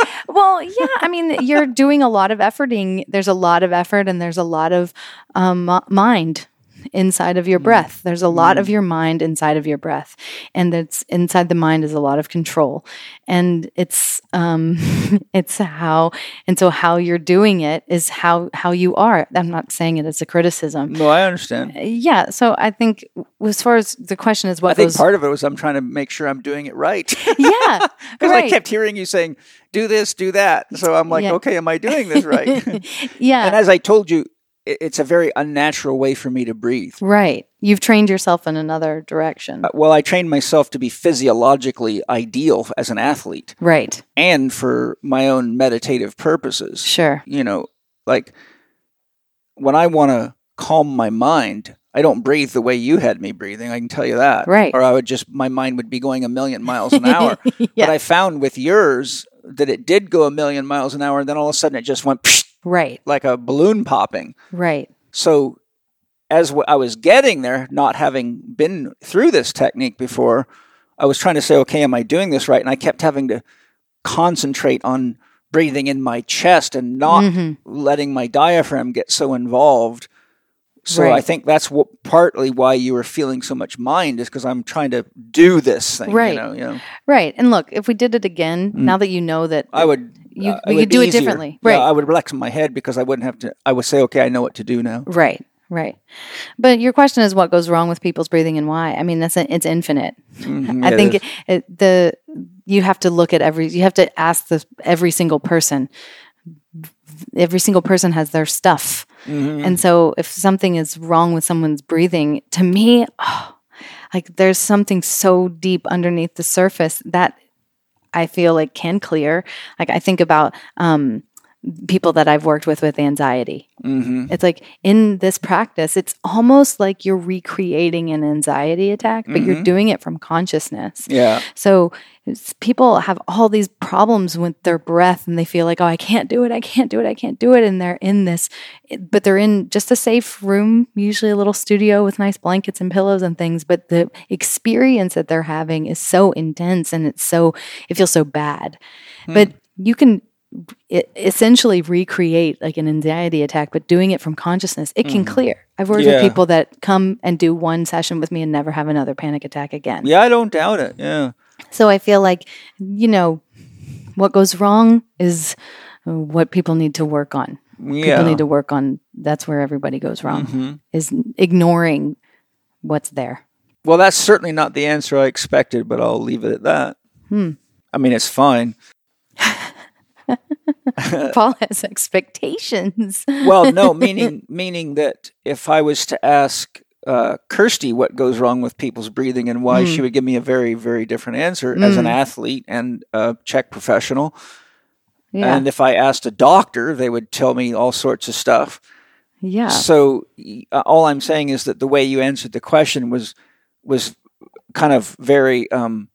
well, yeah, I mean, you're doing a lot of efforting. There's a lot of effort and there's a lot of um, mind inside of your mm. breath. There's a lot of mm. your mind inside of your breath, and it's inside the mind is a lot of control, and it's um, it's how and so how you're doing it is how how you are. I'm not saying it as a criticism. No, I understand. Uh, yeah, so I think as far as the question is what I think goes, part of it was I'm trying to make sure I'm doing it right. yeah, Because right. I kept hearing you saying, do this, do that. So I'm like, Yeah. okay, am I doing this right? yeah, and as I told you, it's a very unnatural way for me to breathe. right. You've trained yourself in another direction. Uh, Well, I trained myself to be physiologically ideal as an athlete right. and for my own meditative purposes. Sure. You know, like when I want to calm my mind, I don't breathe the way you had me breathing. I can tell you that. Right. Or I would just, my mind would be going a million miles an hour. Yeah. But I found with yours that it did go a million miles an hour, and then all of a sudden it just went psh, Right. like a balloon popping. Right. So, as w- I was getting there, not having been through this technique before, I was trying to say, okay, am I doing this right? And I kept having to concentrate on breathing in my chest and not Mhm. letting my diaphragm get so involved. So I think that's what partly why you were feeling so much mind is because I'm trying to do this thing. Right. You know, you know. Right. And look, if we did it again, now that you know that Mm. I would. You, uh, we could do it easier. differently. Yeah, Right. I would relax my head because I wouldn't have to. I would say, okay, I know what to do now. right. Right. But your question is what goes wrong with people's breathing and why? I mean, that's a, it's infinite. Mhm, I it think it, it, the you have to look at every you have to ask the every single person. Every single person has their stuff. Mhm. And so if something is wrong with someone's breathing, to me, oh, like there's something so deep underneath the surface that I feel like can clear. Like I think about um, people that I've worked with with anxiety. Mhm. It's like in this practice, it's almost like you're recreating an anxiety attack, but you're doing it from consciousness. Yeah. So people have all these problems with their breath and they feel like, oh, I can't do it, I can't do it, I can't do it. And they're in this, but they're in just a safe room, usually a little studio with nice blankets and pillows and things. But the experience that they're having is so intense and it's so, it feels so bad. But you can essentially recreate like an anxiety attack, but doing it from consciousness, it can clear. I've worked Yeah. with people that come and do one session with me and never have another panic attack again. Yeah, I don't doubt it. Yeah. So I feel like, you know, what goes wrong is what people need to work on. Yeah. People need to work on that's where everybody goes wrong Mhm. is ignoring what's there. Well, that's certainly not the answer I expected, but I'll leave it at that. Hmm. I mean, it's fine. Paul has expectations. Well, no, meaning meaning that if I was to ask uh, Kirsty what goes wrong with people's breathing and why, she would give me a very, very different answer as an athlete and a Chek professional. Yeah. And if I asked a doctor, they would tell me all sorts of stuff. yeah. So uh, all I'm saying is that the way you answered the question was was kind of very um,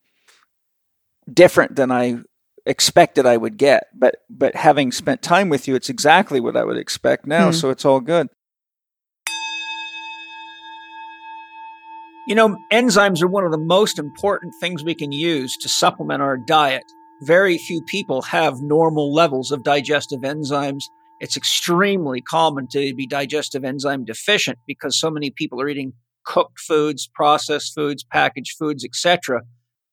different than I expected I would get. But but having spent time with you, it's exactly what I would expect now. Hmm. So it's all good. You know, enzymes are one of the most important things we can use to supplement our diet. Very few people have normal levels of digestive enzymes. It's extremely common to be digestive enzyme deficient because so many people are eating cooked foods, processed foods, packaged foods, etc.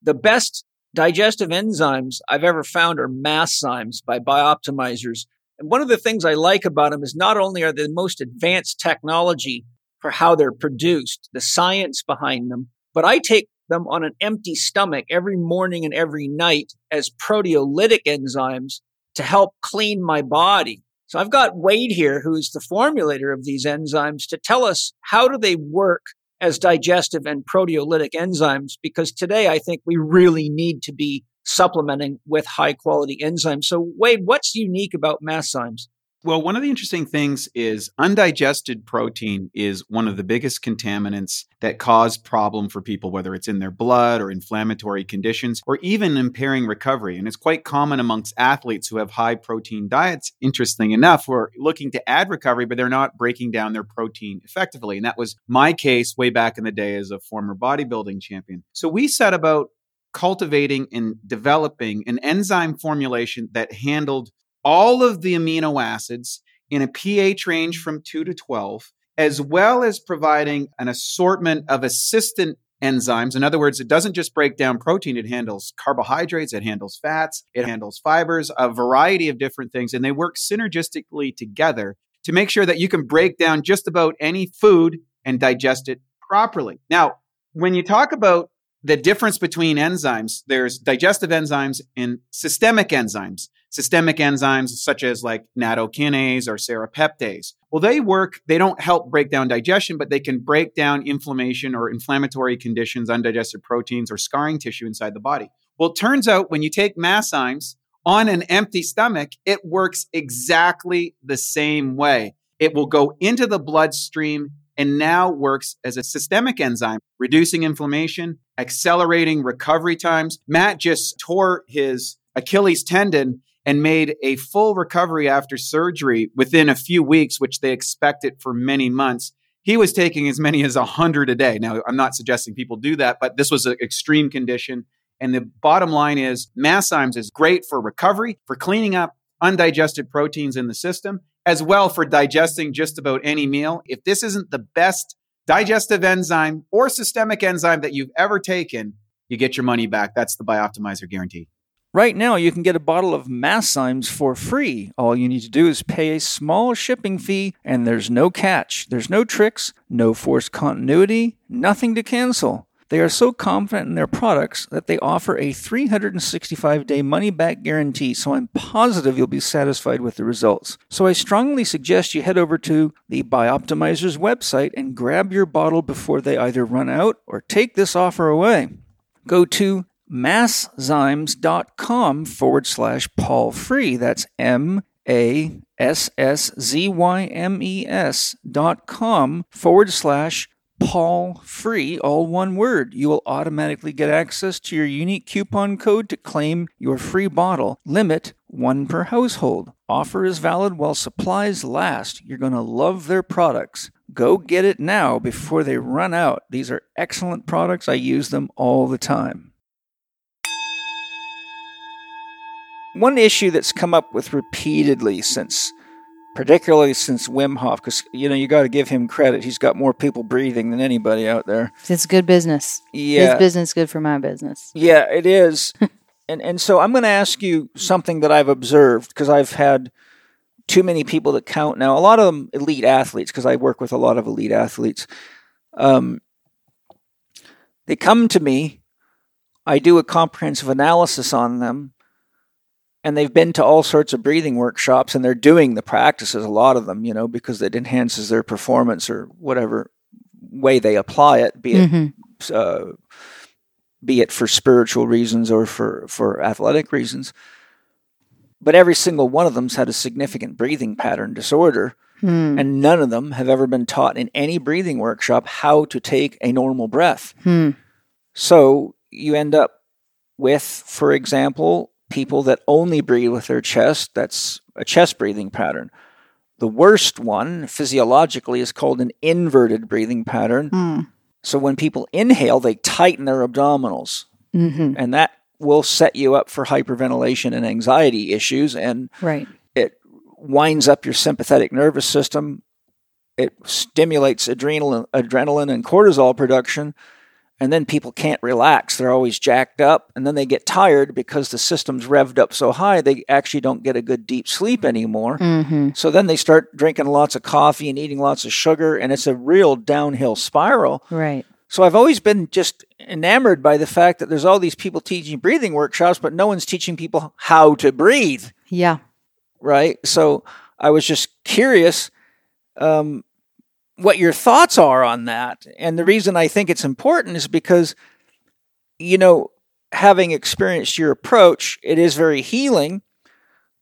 The best digestive enzymes I've ever found are Masszymes by Bioptimizers. And one of the things I like about them is not only are they the most advanced technology for how they're produced, the science behind them, but I take them on an empty stomach every morning and every night as proteolytic enzymes to help clean my body. So I've got Wade here, who's the formulator of these enzymes, to tell us how do they work as digestive and proteolytic enzymes, because today I think we really need to be supplementing with high quality enzymes. So Wade, what's unique about Masszymes? Well, one of the interesting things is undigested protein is one of the biggest contaminants that cause problem for people, whether it's in their blood or inflammatory conditions or even impairing recovery. And it's quite common amongst athletes who have high protein diets, interesting enough, who are looking to add recovery, but they're not breaking down their protein effectively. And that was my case way back in the day as a former bodybuilding champion. So we set about cultivating and developing an enzyme formulation that handled all of the amino acids in a pH range from 2 to 12, as well as providing an assortment of assistant enzymes. In other words, it doesn't just break down protein, it handles carbohydrates, it handles fats, it handles fibers, a variety of different things, and they work synergistically together to make sure that you can break down just about any food and digest it properly. Now, when you talk about the difference between enzymes, there's digestive enzymes and systemic enzymes systemic enzymes such as like nattokinase or serrapeptase. Well, they work, they don't help break down digestion, but they can break down inflammation or inflammatory conditions, undigested proteins, or scarring tissue inside the body. Well, it turns out when you take Masszymes on an empty stomach, it works exactly the same way. It will go into the bloodstream and now works as a systemic enzyme, reducing inflammation, accelerating recovery times. Matt just tore his Achilles tendon and made a full recovery after surgery within a few weeks, which they expected for many months. He was taking as many as 100 a day. Now, I'm not suggesting people do that, but this was an extreme condition. And the bottom line is Masszymes is great for recovery, for cleaning up undigested proteins in the system, as well for digesting just about any meal. If this isn't the best digestive enzyme or systemic enzyme that you've ever taken, you get your money back. That's the Bioptimizer guarantee. Right now, you can get a bottle of Masszymes for free. All you need to do is pay a small shipping fee, and there's no catch. There's no tricks, no forced continuity, nothing to cancel. They are so confident in their products that they offer a 365 day money back guarantee, so I'm positive you'll be satisfied with the results. So I strongly suggest you head over to the Bioptimizers website and grab your bottle before they either run out or take this offer away. Go to masszymes.com forward slash Paul Free. That's M A S S Z Y M E S dot com forward slash Paul Free, all one word. You will automatically get access to your unique coupon code to claim your free bottle. Limit one per household. Offer is valid while supplies last. You're going to love their products. Go get it now before they run out. These are excellent products. I use them all the time. One issue that's come up with repeatedly since particularly since Wim Hof, because you know you got to give him credit. He's got more people breathing than anybody out there. It's good business. Yeah, His business good for my business. Yeah, it is. and and so I'm going to ask you something that I've observed because I've had too many people that count now. A lot of them elite athletes because I work with a lot of elite athletes. Um, they come to me. I do a comprehensive analysis on them and they've been to all sorts of breathing workshops and they're doing the practices a lot of them you know because it enhances their performance or whatever way they apply it be it mm-hmm. uh, be it for spiritual reasons or for for athletic reasons but every single one of them's had a significant breathing pattern disorder hmm. and none of them have ever been taught in any breathing workshop how to take a normal breath hmm. so you end up with for example people that only breathe with their chest. That's a chest breathing pattern. The worst one, physiologically, is called an inverted breathing pattern. Mm. So when people inhale, they tighten their abdominals, hmm and that will set you up for hyperventilation and anxiety issues. And Right. it winds up your sympathetic nervous system. It stimulates adrenal, adrenaline and cortisol production. And then people can't relax. They're always jacked up. And then they get tired because the system's revved up so high, they actually don't get a good deep sleep anymore. hmm So then they start drinking lots of coffee and eating lots of sugar. And it's a real downhill spiral. Right. So I've always been just enamored by the fact that there's all these people teaching breathing workshops, but no one's teaching people how to breathe Yeah. right? So I was just curious um, what your thoughts are on that. And the reason I think it's important is because, you know, having experienced your approach, it is very healing.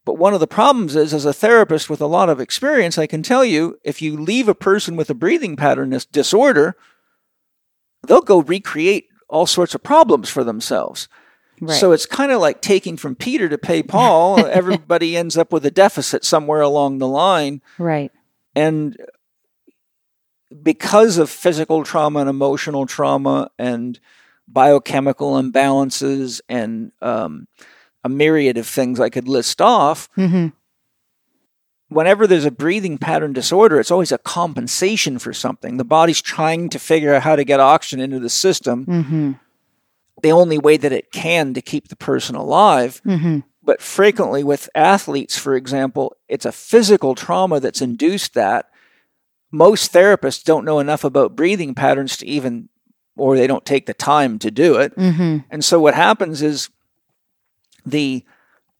But one of the problems is, as a therapist with a lot of experience, I can tell you if you leave a person with a breathing pattern dis- disorder, they'll go recreate all sorts of problems for themselves. Right. So it's kind of like taking from Peter to pay Paul. Everybody ends up with a deficit somewhere along the line. right. And because of physical trauma and emotional trauma and biochemical imbalances and um, a myriad of things I could list off, hmm whenever there's a breathing pattern disorder, it's always a compensation for something. The body's trying to figure out how to get oxygen into the system hmm the only way that it can to keep the person alive. hmm but frequently with athletes, for example, it's a physical trauma that's induced that. Most therapists don't know enough about breathing patterns to even, or they don't take the time to do it. hmm And so what happens is the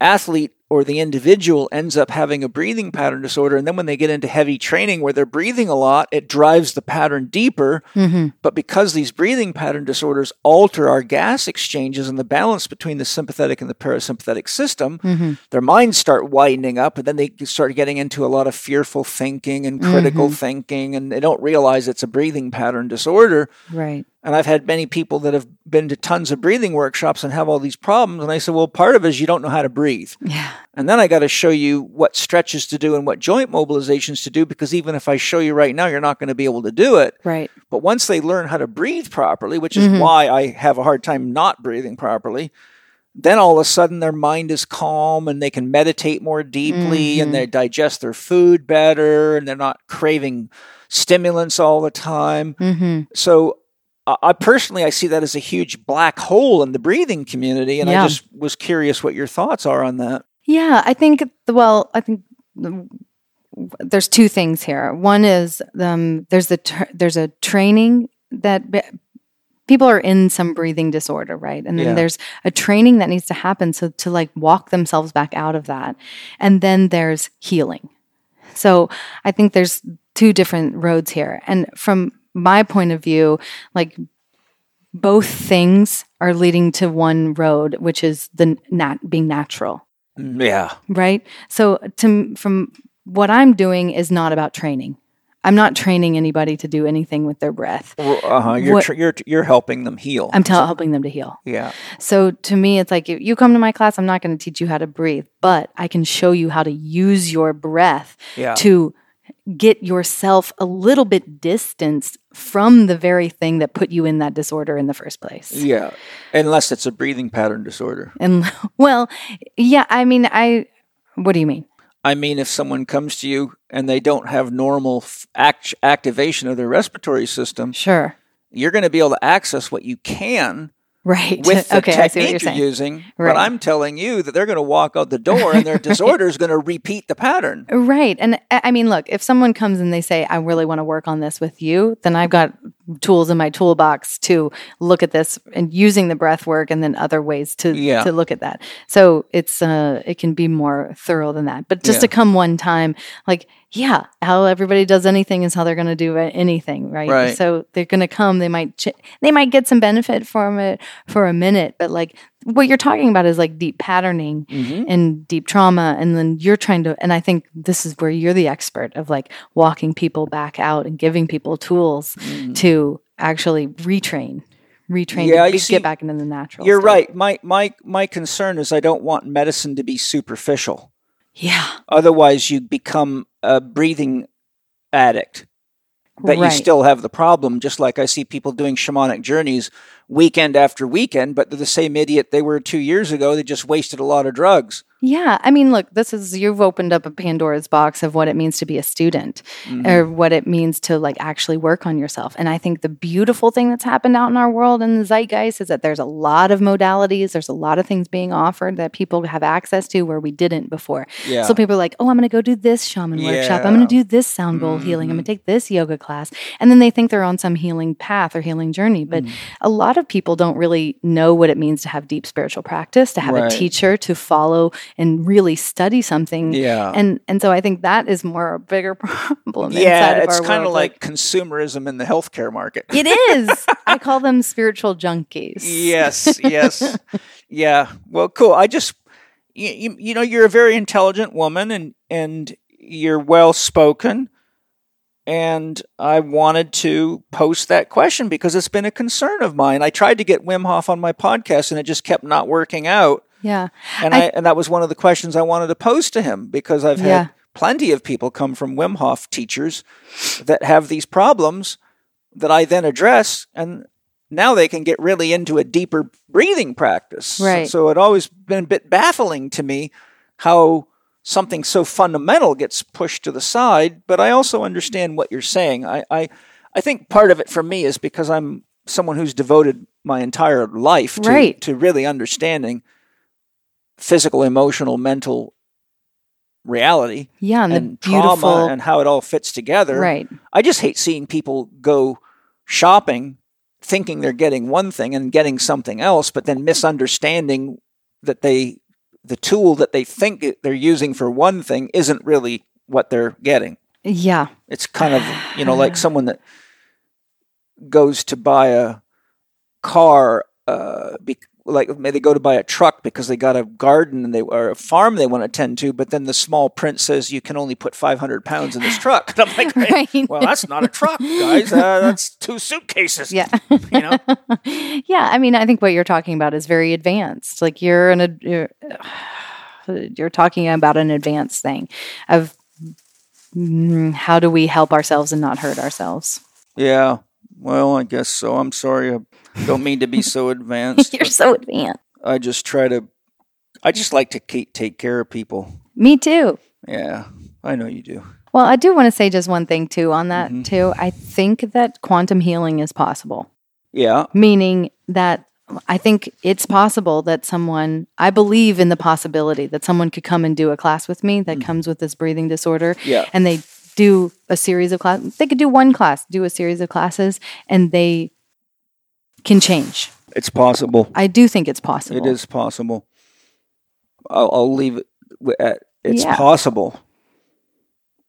athlete or the individual ends up having a breathing pattern disorder. And then when they get into heavy training where they're breathing a lot, it drives the pattern deeper. hmm But because these breathing pattern disorders alter our gas exchanges and the balance between the sympathetic and the parasympathetic system, hmm their minds start widening up and then they start getting into a lot of fearful thinking and critical thinking and they don't realize it's a breathing pattern disorder. Right. And I've had many people that have been to tons of breathing workshops and have all these problems. And I said, well, part of it is you don't know how to breathe. Yeah. And then I got to show you what stretches to do and what joint mobilizations to do because even if I show you right now, you're not going to be able to do it. Right. But once they learn how to breathe properly, which is Mhm. why I have a hard time not breathing properly, then all of a sudden their mind is calm and they can meditate more deeply Mhm. and they digest their food better and they're not craving stimulants all the time. hmm So I I personally I see that as a huge black hole in the breathing community and Yeah. I just was curious what your thoughts are on that. Yeah, I think well, I think there's two things here. One is um, there's the tr there's a training that be- people are in some breathing disorder, right? And then Yeah. there's a training that needs to happen so to like walk themselves back out of that. And then there's healing. So I think there's two different roads here. And from my point of view, like both things are leading to one road, which is the nat- being natural Yeah. right so to from what i'm doing is not about training i'm not training anybody to do anything with their breath Uh-huh. You're, What- tr- you're you're helping them heal. i'm tell, helping them to heal yeah. so to me it's like if you come to my class i'm not going to teach you how to breathe but i can show you how to use your breath Yeah. to get yourself a little bit distanced from the very thing that put you in that disorder in the first place Yeah. Unless it's a breathing pattern disorder. and well yeah i mean i what do you mean I mean, if someone comes to you and they don't have normal f- act- activation of their respiratory system, sure you're going to be able to access what you can right with the okay i see what you're technique you're saying using. Right. But I'm telling you that they're going to walk out the door and their disorder is going to repeat the pattern. Right. And I I mean, look, if someone comes and they say, I really want to work on this with you, then I've got tools in my toolbox to look at this and using the breath work and then other ways to, Yeah. to look at that. So it's, uh, it can be more thorough than that. But just Yeah. to come one time, like, yeah, how everybody does anything is how they're going to do anything, right? Right. So they're going to come. They might ch- they might get some benefit from it for a minute, but like what you're talking about is like deep patterning Mm-hmm. and deep trauma, and then you're trying to. And I think this is where you're the expert of like walking people back out and giving people tools Mm-hmm. to actually retrain, retrained Yeah, to see, get back into the natural. You're state. right. My my my concern is I don't want medicine to be superficial. Yeah. Otherwise, you become a breathing addict. That you still have the problem, just like I see people doing shamanic journeys weekend after weekend, but they're the same idiot they were two years ago. They just wasted a lot of drugs. Yeah, I mean, look, this is you've opened up a Pandora's box of what it means to be a student Mm-hmm. or what it means to like actually work on yourself. And I think the beautiful thing that's happened out in our world and the zeitgeist is that there's a lot of modalities, there's a lot of things being offered that people have access to where we didn't before. Yeah. So people are like, "Oh, I'm going to go do this shaman workshop. I'm Mm-hmm. going to do this sound bowl healing. I'm going to take this yoga class." And then they think they're on some healing path or healing journey, but Mm. a lot of people don't really know what it means to have deep spiritual practice, to have Right. a teacher to follow and really study something. Yeah. And and so I think that is more a bigger problem. inside yeah, of it's kind of world. like consumerism in the healthcare market. it is. I call them spiritual junkies. yes, yes, yeah. Well, cool. I just, you, you, you know, you're a very intelligent woman, and and you're well spoken, and I wanted to post that question because it's been a concern of mine. I tried to get Wim Hof on my podcast, and it just kept not working out. Yeah. And I, and that was one of the questions I wanted to pose to him because I've had Yeah. plenty of people come from Wim Hof teachers that have these problems that I then address, and now they can get really into a deeper breathing practice. Right. So it always been a bit baffling to me how something so fundamental gets pushed to the side. But I also understand what you're saying. I I, I think part of it for me is because I'm someone who's devoted my entire life to, Right. to really understanding physical, emotional, mental reality Yeah. And, and the beautiful trauma and how it all fits together. Right. I just hate seeing people go shopping thinking they're getting one thing and getting something else, but then misunderstanding that they the tool that they think they're using for one thing isn't really what they're getting. Yeah. It's kind of you know like someone that goes to buy a car, uh, be, like they go to buy a truck because they got a garden and they or a farm they want to tend to, but then the small print says you can only put 500 pounds in this truck. And I'm like, Right. well, that's not a truck, guys. Uh, that's two suitcases. Yeah. you know. yeah, I mean, I think what you're talking about is very advanced. Like you're an ad- you're, you're talking about an advanced thing of mm, how do we help ourselves and not hurt ourselves. Yeah. Well, I guess so. I'm sorry. I don't mean to be so advanced. you're so advanced. I just try to. I just like to ke- take care of people. Me too. Yeah, I know you do. Well, I do want to say just one thing too on that Mm-hmm. too. I think that quantum healing is possible. Yeah. meaning that I think it's possible that someone, I believe in the possibility that someone could come and do a class with me that comes with this breathing disorder. Mm. Yeah. And they do a series of classes. They could do one class, do a series of classes, and they can change. It's possible. I do think it's possible. It is possible. I'll, I'll leave it at it's Yeah. possible,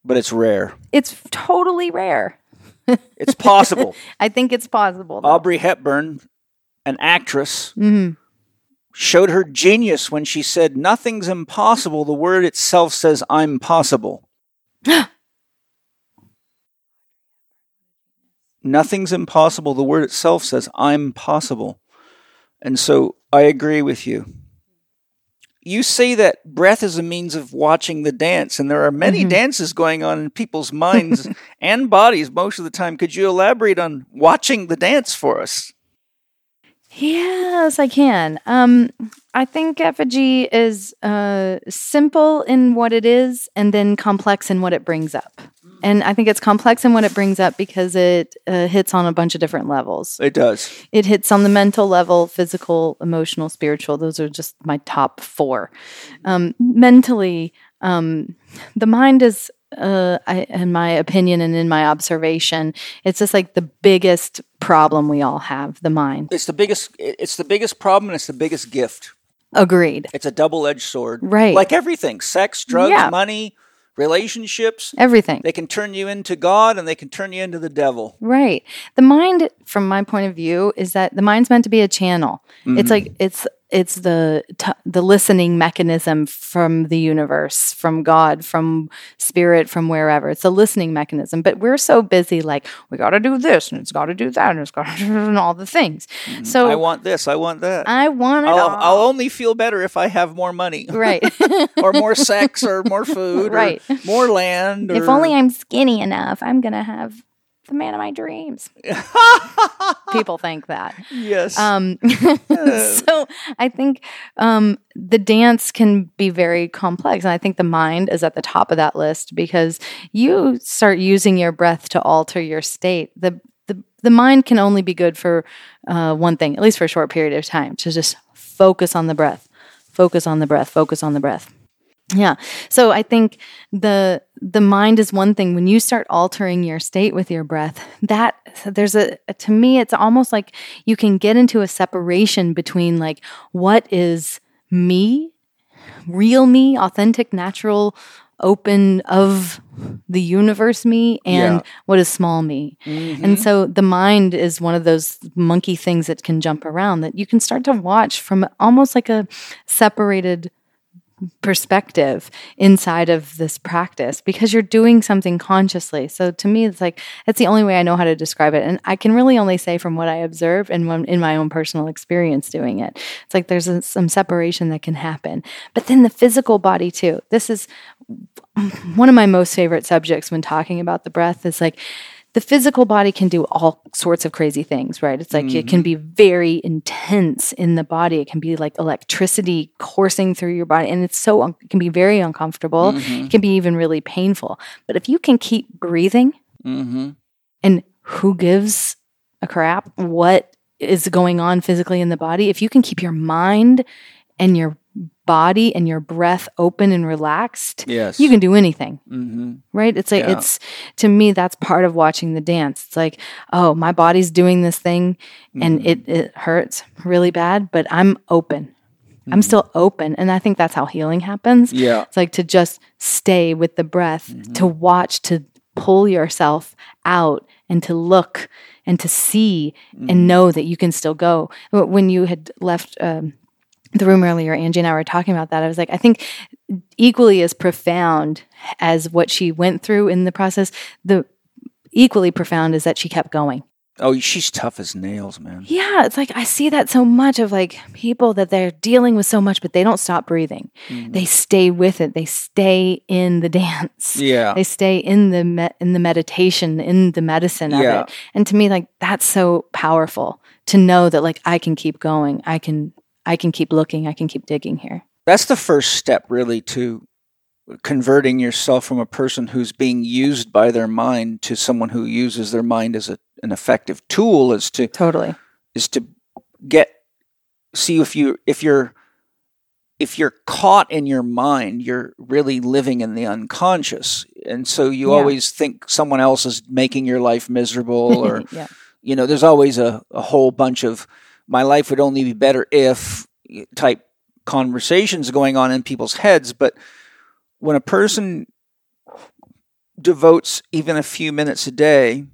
but it's rare. It's totally rare. It's possible. I think it's possible. though. Audrey Hepburn, an actress, Mhm. showed her genius when she said, Nothing's impossible. The word itself says, I'm possible. Nothing's impossible. The word itself says, I'm possible. And so I agree with you. You say that breath is a means of watching the dance, and there are many dances going on in people's minds and bodies most of the time. Could you elaborate on watching the dance for us? Yes, I can. Um, I think Effiji is uh, simple in what it is and then complex in what it brings up. And I think it's complex in what it brings up because it uh, hits on a bunch of different levels. It does. It hits on the mental level, physical, emotional, spiritual. Those are just my top four. Um, mentally, um, the mind is, uh, I, in my opinion and in my observation, it's just like the biggest problem we all have the mind. It's the biggest. It's the biggest problem, and it's the biggest gift. Agreed. It's a double-edged sword, Right. Like everything: sex, drugs, Yeah. money, relationships. Everything. They can turn you into God, and they can turn you into the devil. Right. The mind, from my point of view, is that the mind's meant to be a channel. It's mm-hmm. like it's it's the t- the listening mechanism from the universe, from God, from spirit, from wherever. It's a listening mechanism. But we're so busy, like we got to do this and it's got to do that and it's got to do all the things. Mm. So I want this. I want that. I want it I'll, all. I'll only feel better if I have more money, right. or more sex, or more food, Right. or more land. if only I'm skinny enough, I'm gonna have the man of my dreams. People think that. yes. Um, so I think um, the dance can be very complex. And I think the mind is at the top of that list because you start using your breath to alter your state. The, the, the mind can only be good for uh, one thing, at least for a short period of time, to just focus on the breath, focus on the breath, focus on the breath. Yeah. So I think the the mind is one thing when you start altering your state with your breath. That there's a to me it's almost like you can get into a separation between like what is me, real me, authentic, natural, open of the universe me and Yeah. what is small me. And mm-hmm. so the mind is one of those monkey things that can jump around that you can start to watch from almost like a separated perspective inside of this practice because you're doing something consciously. So to me, it's like that's the only way I know how to describe it, and I can really only say from what I observe and when, in my own personal experience doing it. It's like there's a, some separation that can happen, but then the physical body too. This is one of my most favorite subjects when talking about the breath. Is like the physical body can do all sorts of crazy things, right? It's like it can be very intense in the body. It can be like electricity coursing through your body, and it's so un- it can be very uncomfortable. It can be even really painful. But if you can keep breathing, mm-hmm. and who gives a crap what is going on physically in the body? If you can keep your mind and your body and your breath open and relaxed, Yes. you can do anything Mm-hmm. right it's like Yeah. it's to me that's part of watching the dance it's like oh my body's doing this thing and Mm-hmm. it, it hurts really bad but i'm open i'm still open and i think that's how healing happens Mm-hmm. Yeah. it's like to just stay with the breath Mm-hmm. to watch to pull yourself out and to look and to see Mm-hmm. and know that you can still go Wh- when you had left um, the room earlier, Angie and I were talking about that. I was like, I think equally as profound as what she went through in the process, the equally profound is that she kept going. Oh, she's tough as nails, man. Yeah, it's like I see that so much of like people that they're dealing with so much, but they don't stop breathing. Mm-hmm. They stay with it. They stay in the dance. Yeah. They stay in the me- in the meditation, in the medicine of Yeah. it. And to me, like that's so powerful to know that like I can keep going. I can I can keep looking. I can keep digging here. That's the first step, really, to converting yourself from a person who's being used by their mind to someone who uses their mind as a, an effective tool. Is to Totally. is to get see if you if you're if you're caught in your mind, you're really living in the unconscious, and so you Yeah. always think someone else is making your life miserable, or yeah. you know, there's always a, a whole bunch of my life would only be better if type conversations going on in people's heads. But when a person devotes even a few minutes a day,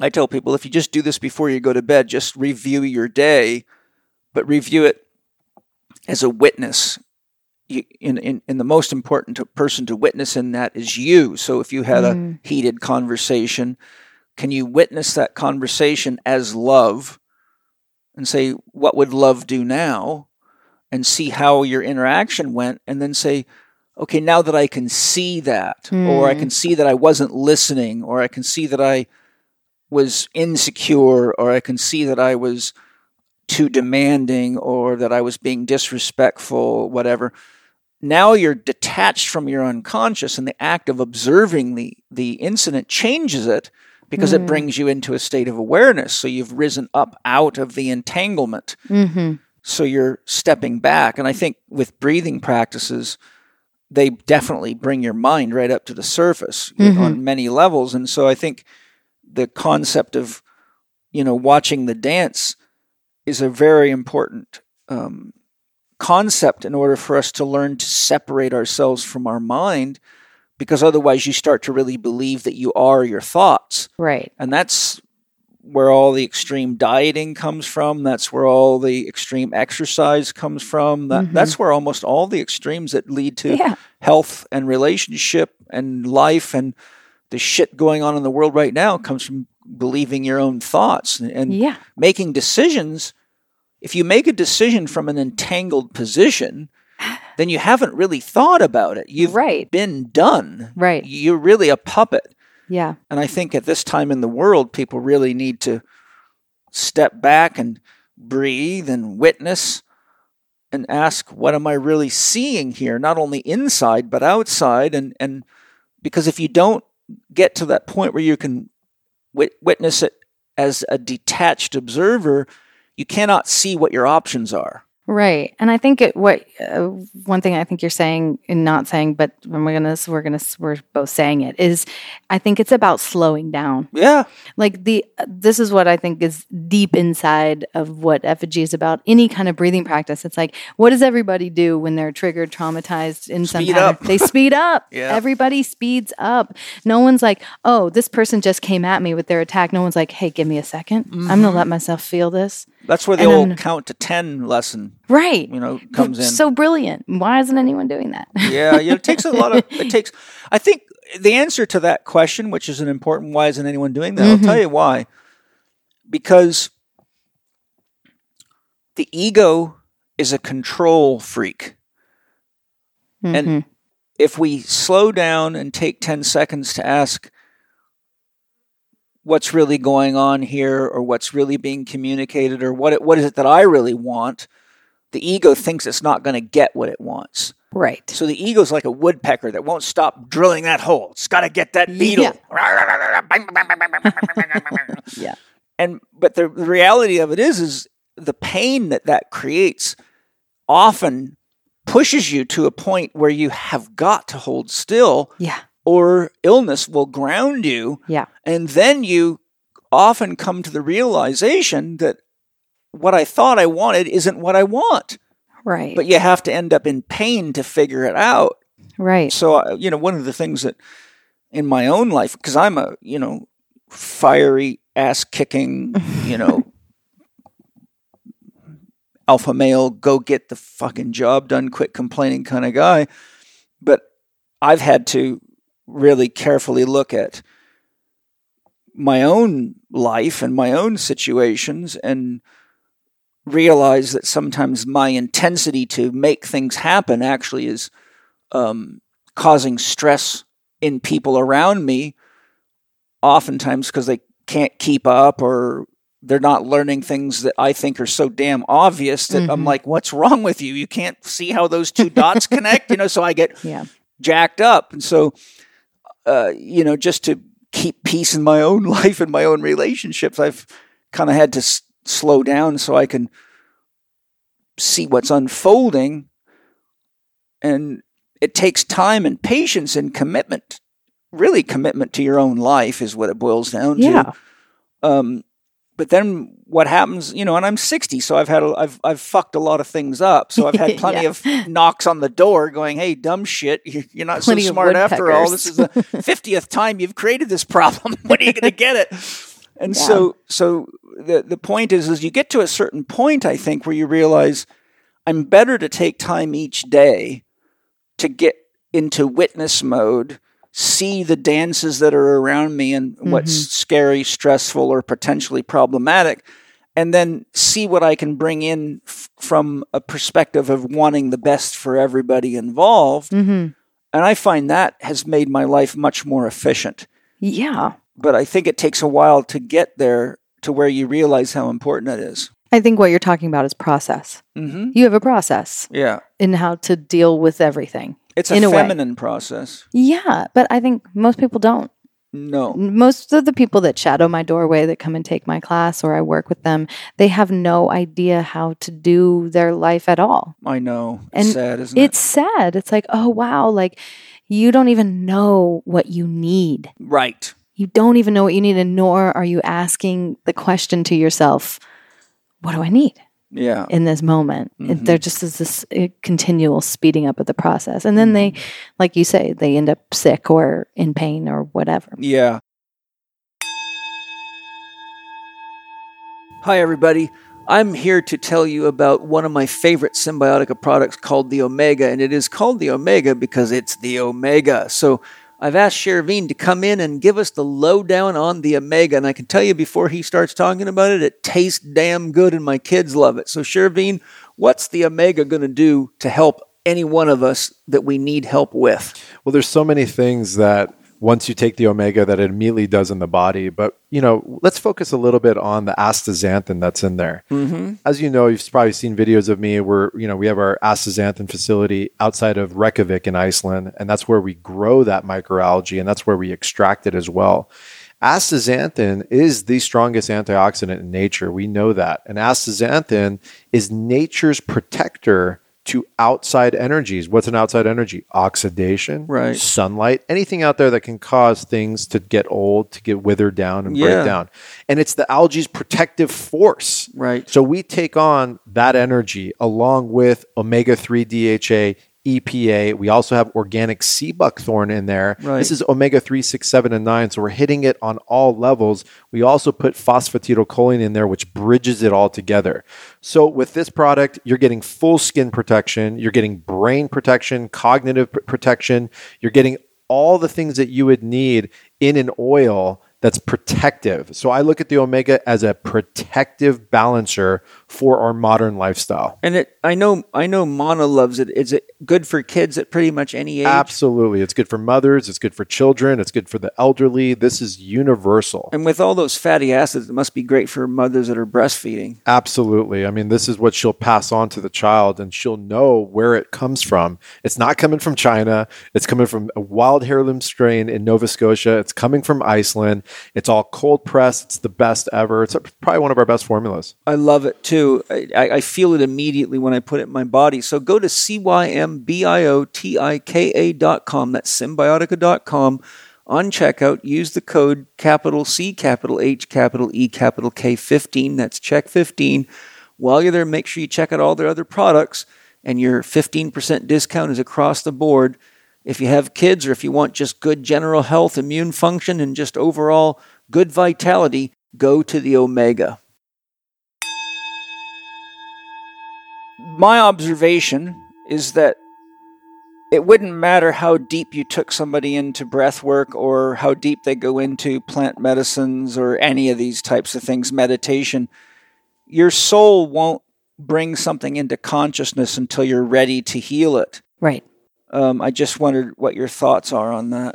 I tell people if you just do this before you go to bed, just review your day, but review it as a witness. You, in, in, and the most important to- person to witness in that is you. So if you had Mm. a heated conversation, can you witness that conversation as love and say, what would love do now? And see how your interaction went, and then say, okay, now that I can see that, or I Mm. can see that I wasn't listening, or I can see that I was insecure, or I can see that I was too demanding, or that I was being disrespectful, whatever. Now you're detached from your unconscious, and the act of observing the, the incident changes it because it Mm. brings you into a state of awareness. So you've risen up out of the entanglement. Mm-hmm. So you're stepping back. And I think with breathing practices, they definitely bring your mind right up to the surface Mhm. on many levels. And so I think the concept of, you know, watching the dance is a very important um, concept in order for us to learn to separate ourselves from our mind, because otherwise you start to really believe that you are your thoughts Right. and that's where all the extreme dieting comes from. That's where all the extreme exercise comes from. That Mhm. that's where almost all the extremes that lead to Yeah. health and relationship and life and the shit going on in the world right now comes from believing your own thoughts and, and Yeah. making decisions. If you make a decision from an entangled position, then you haven't really thought about it. You've Right. been done. Right. You're really a puppet. Yeah. And I think at this time in the world, people really need to step back and breathe and witness and ask, what am I really seeing here? Not only inside, but outside. And, and because if you don't get to that point where you can wit- witness it as a detached observer, you cannot see what your options are. Right. And I think it, what, uh, one thing I think you're saying and not saying, but we're going to, we're to, we're both saying it is I think it's about slowing down. Yeah. Like the, this is what I think is deep inside of what Effiji is about. Any kind of breathing practice. It's like, what does everybody do when they're triggered, traumatized in some Speed pattern? up. They speed up. Yeah. Everybody speeds up. No one's like, oh, this person just came at me with their attack. No one's like, hey, give me a 2nd i I'm going to let myself feel this. That's where the And old count to 10 lesson, Right. you know, comes in. So brilliant. Why isn't anyone doing that? yeah, yeah, it takes a lot of it takes I think the answer to that question, which is an important why isn't anyone doing that? I'll tell you why. Because the ego is a control freak. Mhm. And if we slow down and take 10 seconds to ask what's really going on here or what's really being communicated or what it, what is it that I really want, the ego thinks it's not going to get what it wants. right. So the ego's like a woodpecker that won't stop drilling that hole. It's got to get that beetle. Yeah. And but the reality of it is, is the pain that that creates often pushes you to a point where you have got to hold still, Yeah. or illness will ground you, Yeah. and then you often come to the realization that what I thought I wanted isn't what I want. Right. But you have to end up in pain to figure it out. right. so uh, you know one of the things that in my own life because i'm a you know fiery ass kicking you know alpha male go get the fucking job done quit complaining kind of guy but i've had to really carefully look at my own life and my own situations and realize that sometimes my intensity to make things happen actually is um, causing stress in people around me, oftentimes because they can't keep up or they're not learning things that I think are so damn obvious that I'm Mhm. like, what's wrong with you? You can't see how those two dots connect, you know? So I get Yeah. jacked up. And so, uh, you know, just to keep peace in my own life and my own relationships, I've kind of had to slow down so I can see what's unfolding. And it takes time and patience and commitment. Really, commitment to your own life is what it boils down Yeah. to. Um, but then what happens, you know, and I'm 60, so I've had, a, I've, I've fucked a lot of things up. So I've had plenty Yeah. of knocks on the door going, hey, dumb shit, you- you're not Plenty so smart after all. This is the 50th time you've created this problem. when are you going to get it? And so, so the, the point is, is you get to a certain point, I think, where you realize I'm better to take time each day to get into witness mode, see the dances that are around me and what's scary, stressful, or potentially problematic, and then see what I can bring in f- from a perspective of wanting the best for everybody involved. hmm And I find that has made my life much more efficient. Yeah. But I think it takes a while to get there to where you realize how important it is. I think what you're talking about is process. Mm-hmm. You have a process Yeah. in how to deal with everything. It's a In a feminine process. Yeah, but I think most people don't. No. Most of the people that shadow my doorway that come and take my class or I work with them, they have no idea how to do their life at all. I know. It's And sad, isn't It's sad. It's like, oh, wow, like you don't even know what you need. Right. You don't even know what you need, and nor are you asking the question to yourself, what do I need? Yeah. in this moment. It- Mhm. There just is this uh, continual speeding up of the process. And then they, like you say, they end up sick or in pain or whatever. Yeah. Hi, everybody. I'm here to tell you about one of my favorite Cymbiotika products called the Omega, and it is called the Omega because it's the Omega. So I've asked Shervin to come in and give us the lowdown on the Omega, and I can tell you before he starts talking about it, it tastes damn good, and my kids love it. So, Shervin, what's the Omega going to do to help any one of us that we need help with? Well, there's so many things that once you take the omega that it immediately does in the body. But you know, let's focus a little bit on the astaxanthin that's in there. Mm-hmm. As you know, you've probably seen videos of me where you know we have our astaxanthin facility outside of Reykjavik in Iceland, and that's where we grow that microalgae, and that's where we extract it as well. Astaxanthin is the strongest antioxidant in nature. We know that. And astaxanthin is nature's protector to outside energies. What's an outside energy? Oxidation, Right. sunlight, anything out there that can cause things to get old, to get withered down and Yeah. break down. And it's the algae's protective force. Right. So we take on that energy along with omega 3 DHA. EPA. We also have organic sea buckthorn in there. Right. This is omega 3, 6, 7, and 9. So we're hitting it on all levels. We also put phosphatidylcholine in there, which bridges it all together. So with this product, you're getting full skin protection, you're getting brain protection, cognitive pr- protection, you're getting all the things that you would need in an oil that's protective. So I look at the omega as a protective balancer for our modern lifestyle. And it, I know, I know, Mana loves it. Is it good for kids at pretty much any age? Absolutely. It's good for mothers, it's good for children, it's good for the elderly. This is universal. And with all those fatty acids, it must be great for mothers that are breastfeeding. Absolutely. I mean, this is what she'll pass on to the child and she'll know where it comes from. It's not coming from China. It's coming from a wild heirloom strain in Nova Scotia. It's coming from Iceland. It's all cold pressed. It's the best ever. It's probably one of our best formulas. I love it too. I, I feel it immediately when I put it in my body. So go to C-Y-M-B-I-O-T-I-K-A dot com. That's cymbiotika dot com. On checkout, use the code capital C, capital H, capital E, capital K 15. That's Chek 15. While you're there, make sure you check out all their other products, and your 15% discount is across the board. If you have kids or if you want just good general health, immune function, and just overall good vitality, go to the Omega. My observation is that it wouldn't matter how deep you took somebody into breath work or how deep they go into plant medicines or any of these types of things, meditation, your soul won't bring something into consciousness until you're ready to heal it. Right. Um, I just wondered what your thoughts are on that.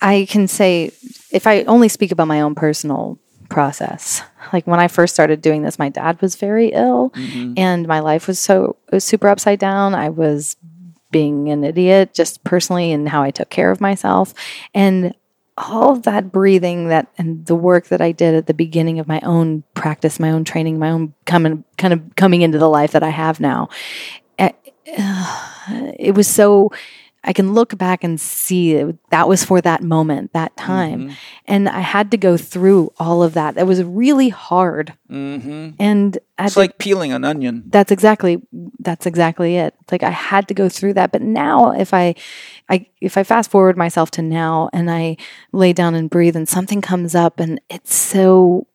I can say, if I only speak about my own personal process, like when I first started doing this, my dad was very ill and my life was so was super upside down. I was being an idiot just personally in how I took care of myself. And all of that breathing that and the work that I did at the beginning of my own practice, my own training, my own coming kind of coming into the life that I have now. eh, It was so I can look back and see that was for that moment, that time. And I had to go through all of that. It was really hard. Mm-hmm. And It's the- like peeling an onion. that's exactly that's exactly it. Like I had to go through that. But now if I I if I fast forward myself to now and I lay down and breathe and something comes up and it's so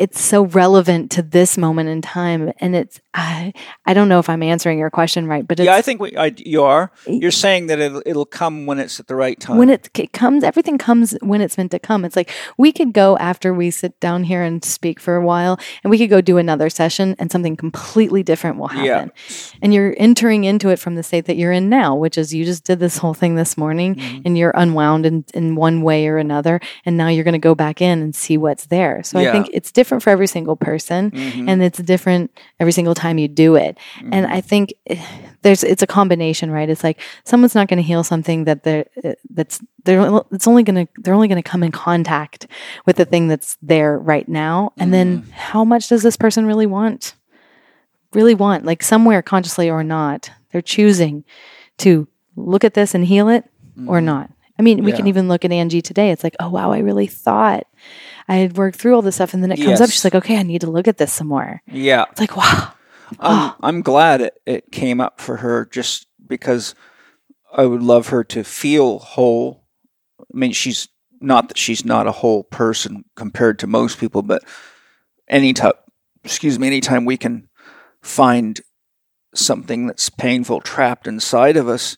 it's so relevant to this moment in time and it's I, I don't know if I'm answering your question right, but it's Yeah, I think we, I, you are. You're saying that it'll, it'll come when it's at the right time. when it, it comes everything comes when it's meant to come it's like we could go after we sit down here and speak for a while and we could go do another session and something completely different will happen Yeah. and you're entering into it from the state that you're in now which is you just did this whole thing this morning Mm-hmm. and you're unwound in, in one way or another and now you're going to go back in and see what's there so Yeah. I think it's different for every single person and it's different every single time you do it. And i think eh, there's it's a combination right? It's like someone's not going to heal something that they're eh, that's they're it's only going to they're only going to come in contact with the thing that's there right now. And then how much does this person really want? Really want like somewhere consciously or not they're choosing to look at this and heal it or not. I mean we can even look at angie today. It's like oh wow i really thought i had worked through all this stuff and then it comes up she's like okay i need to look at this some more yeah. it's like wow I'm, I'm glad it, it came up for her just because I would love her to feel whole. I mean, she's not that she's not a whole person compared to most people, but anytime, excuse me, anytime we can find something that's painful trapped inside of us,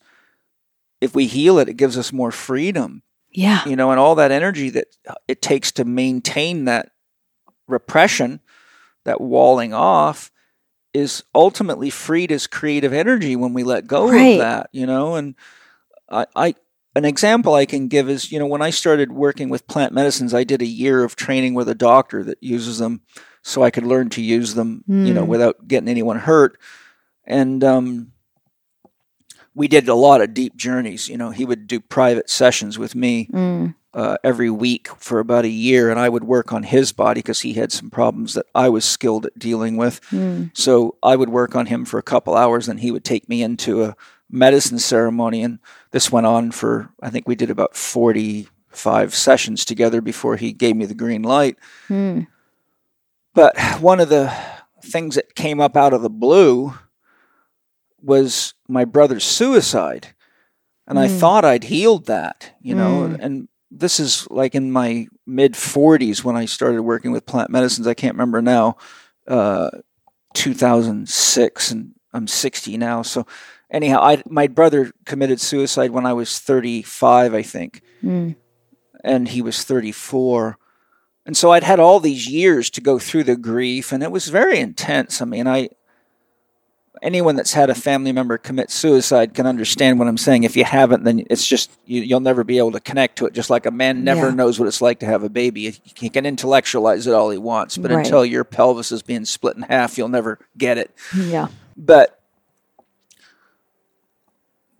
if we heal it, it gives us more freedom, Yeah. you know, and all that energy that it takes to maintain that repression, that walling off, is ultimately freed as creative energy when we let go Right. of that, you know. And I, I, an example I can give is, you know, when I started working with plant medicines, I did a year of training with a doctor that uses them, so I could learn to use them, you know, Mm. without getting anyone hurt. And um, we did a lot of deep journeys. You know, he would do private sessions with me Mm. uh, every week for about a year, and I would work on his body because he had some problems that I was skilled at dealing with. Mm. So I would work on him for a couple hours, and he would take me into a medicine ceremony, and this went on for I think we did about forty-five sessions together before he gave me the green light. Mm. But one of the things that came up out of the blue was my brother's suicide. And I Mm. thought I'd healed that, you know, Mm. and this is like in my mid 40s when I started working with plant medicines. I can't remember now, uh, 2006, and I'm 60 now. So, anyhow, I, my brother committed suicide when I was 35, I think Mm. and he was 34. And so I'd had all these years to go through the grief, and it was very intense. I mean, I anyone that's had a family member commit suicide can understand what I'm saying. If you haven't, then it's just you, you'll never be able to connect to it. Just like a man never Yeah. knows what it's like to have a baby. He can intellectualize it all he wants, but Right. until your pelvis is being split in half, you'll never get it. Yeah. But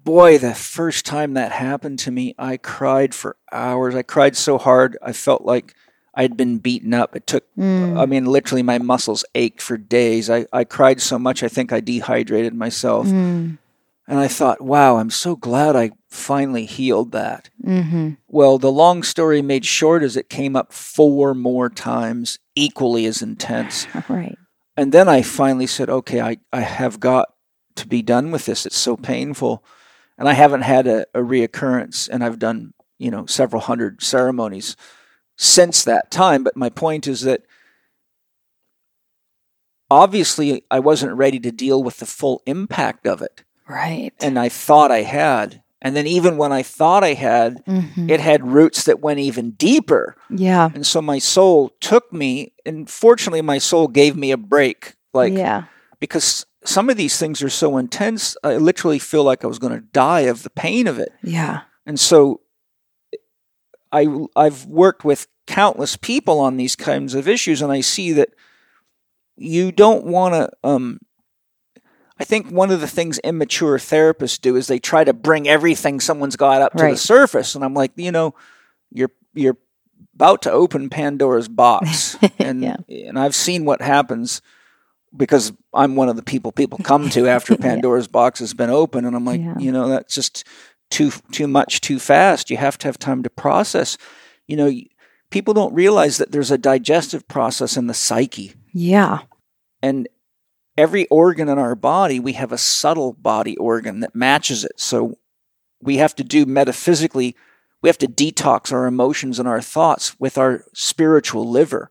boy, the first time that happened to me, I cried for hours. I cried so hard, I felt like I'd been beaten up. It took, Mm. I mean, literally, my muscles ached for days. I, I cried so much, I think I dehydrated myself. Mm. And I thought, wow, I'm so glad I finally healed that. Mm-hmm. Well, the long story made short is it came up four more times, equally as intense. Right. And then I finally said, okay, I, I have got to be done with this. It's so painful. And I haven't had a, a reoccurrence, and I've done, you know, several hundred ceremonies since that time. But my point is that obviously I wasn't ready to deal with the full impact of it. Right. And I thought I had. And then even when I thought I had, Mhm. it had roots that went even deeper. Yeah. And so my soul took me, and fortunately, my soul gave me a break. Like, yeah. because some of these things are so intense, I literally feel like I was going to die of the pain of it. Yeah. And so I, I've worked with countless people on these kinds of issues, and I see that you don't want to. Um, I think one of the things immature therapists do is they try to bring everything someone's got up to the surface, and I'm like, you know, you're you're about to open Pandora's box, and Yeah. and I've seen what happens because I'm one of the people people come to after Yeah. Pandora's box has been open, and I'm like, Yeah. you know, that's just too too much too fast. You have to have time to process. You know, people don't realize that there's a digestive process in the psyche, Yeah. and every organ in our body, we have a subtle body organ that matches it. So we have to do metaphysically. We have to detox our emotions and our thoughts with our spiritual liver.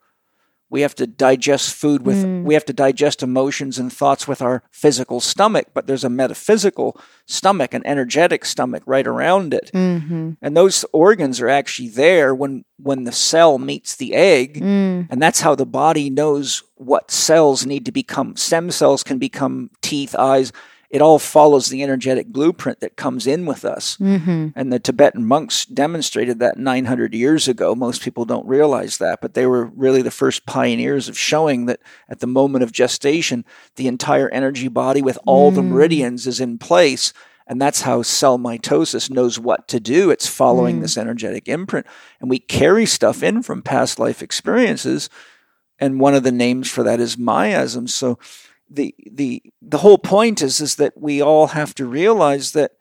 We have to digest food with, Mm. we have to digest emotions and thoughts with our physical stomach, but there's a metaphysical stomach, an energetic stomach right around it. Mm-hmm. And those organs are actually there when, when the cell meets the egg. Mm. And that's how the body knows what cells need to become. Stem cells can become teeth, eyes. It all follows the energetic blueprint that comes in with us. Mm-hmm. And the Tibetan monks demonstrated that 900 years ago. Most people don't realize that, but they were really the first pioneers of showing that at the moment of gestation, the entire energy body with all the Mm. meridians is in place. And that's how cell mitosis knows what to do. It's following Mm. this energetic imprint. And we carry stuff in from past life experiences. And one of the names for that is miasm. So the the the whole point is is that we all have to realize that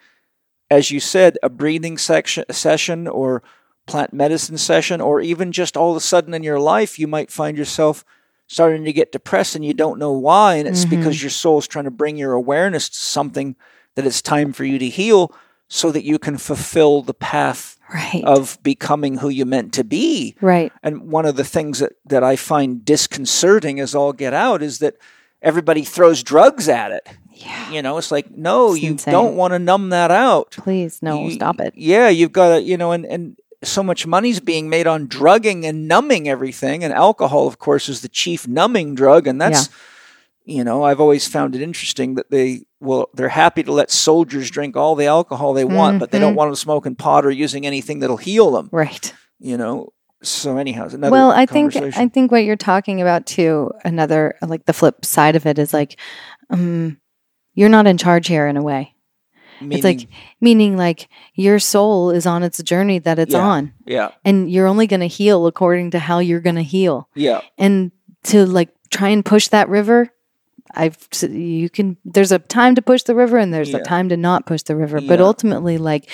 as you said, a breathing section, session or plant medicine session, or even just all of a sudden in your life, you might find yourself starting to get depressed and you don't know why. And it's Mhm. because your soul's trying to bring your awareness to something that it's time for you to heal so that you can fulfill the path Right. of becoming who you meant to be. right. And one of the things that, that I find disconcerting as all get out is that everybody throws drugs at it. Yeah. You know, it's like, no, It's you insane. don't want to numb that out. Please, no, You- stop it. Yeah, you've got to, you know, and, and so much money's being made on drugging and numbing everything. And alcohol, of course, is the chief numbing drug. And that's, you know, I've always found it interesting that they will, they're happy to let soldiers drink all the alcohol they want, but they don't Mhm. want them smoking pot or using anything that'll heal them, Right. you know. So anyhow, another well, I think. I think what you're talking about too. Another like the flip side of it is like, um, you're not in charge here in a way. it's like Meaning- meaning like your soul is on its journey that it's Yeah. on, yeah, and you're only going to heal according to how you're going to heal. yeah, And to like try and push that river, I've you can. There's a time to push the river, and there's Yeah. a time to not push the river. But ultimately, like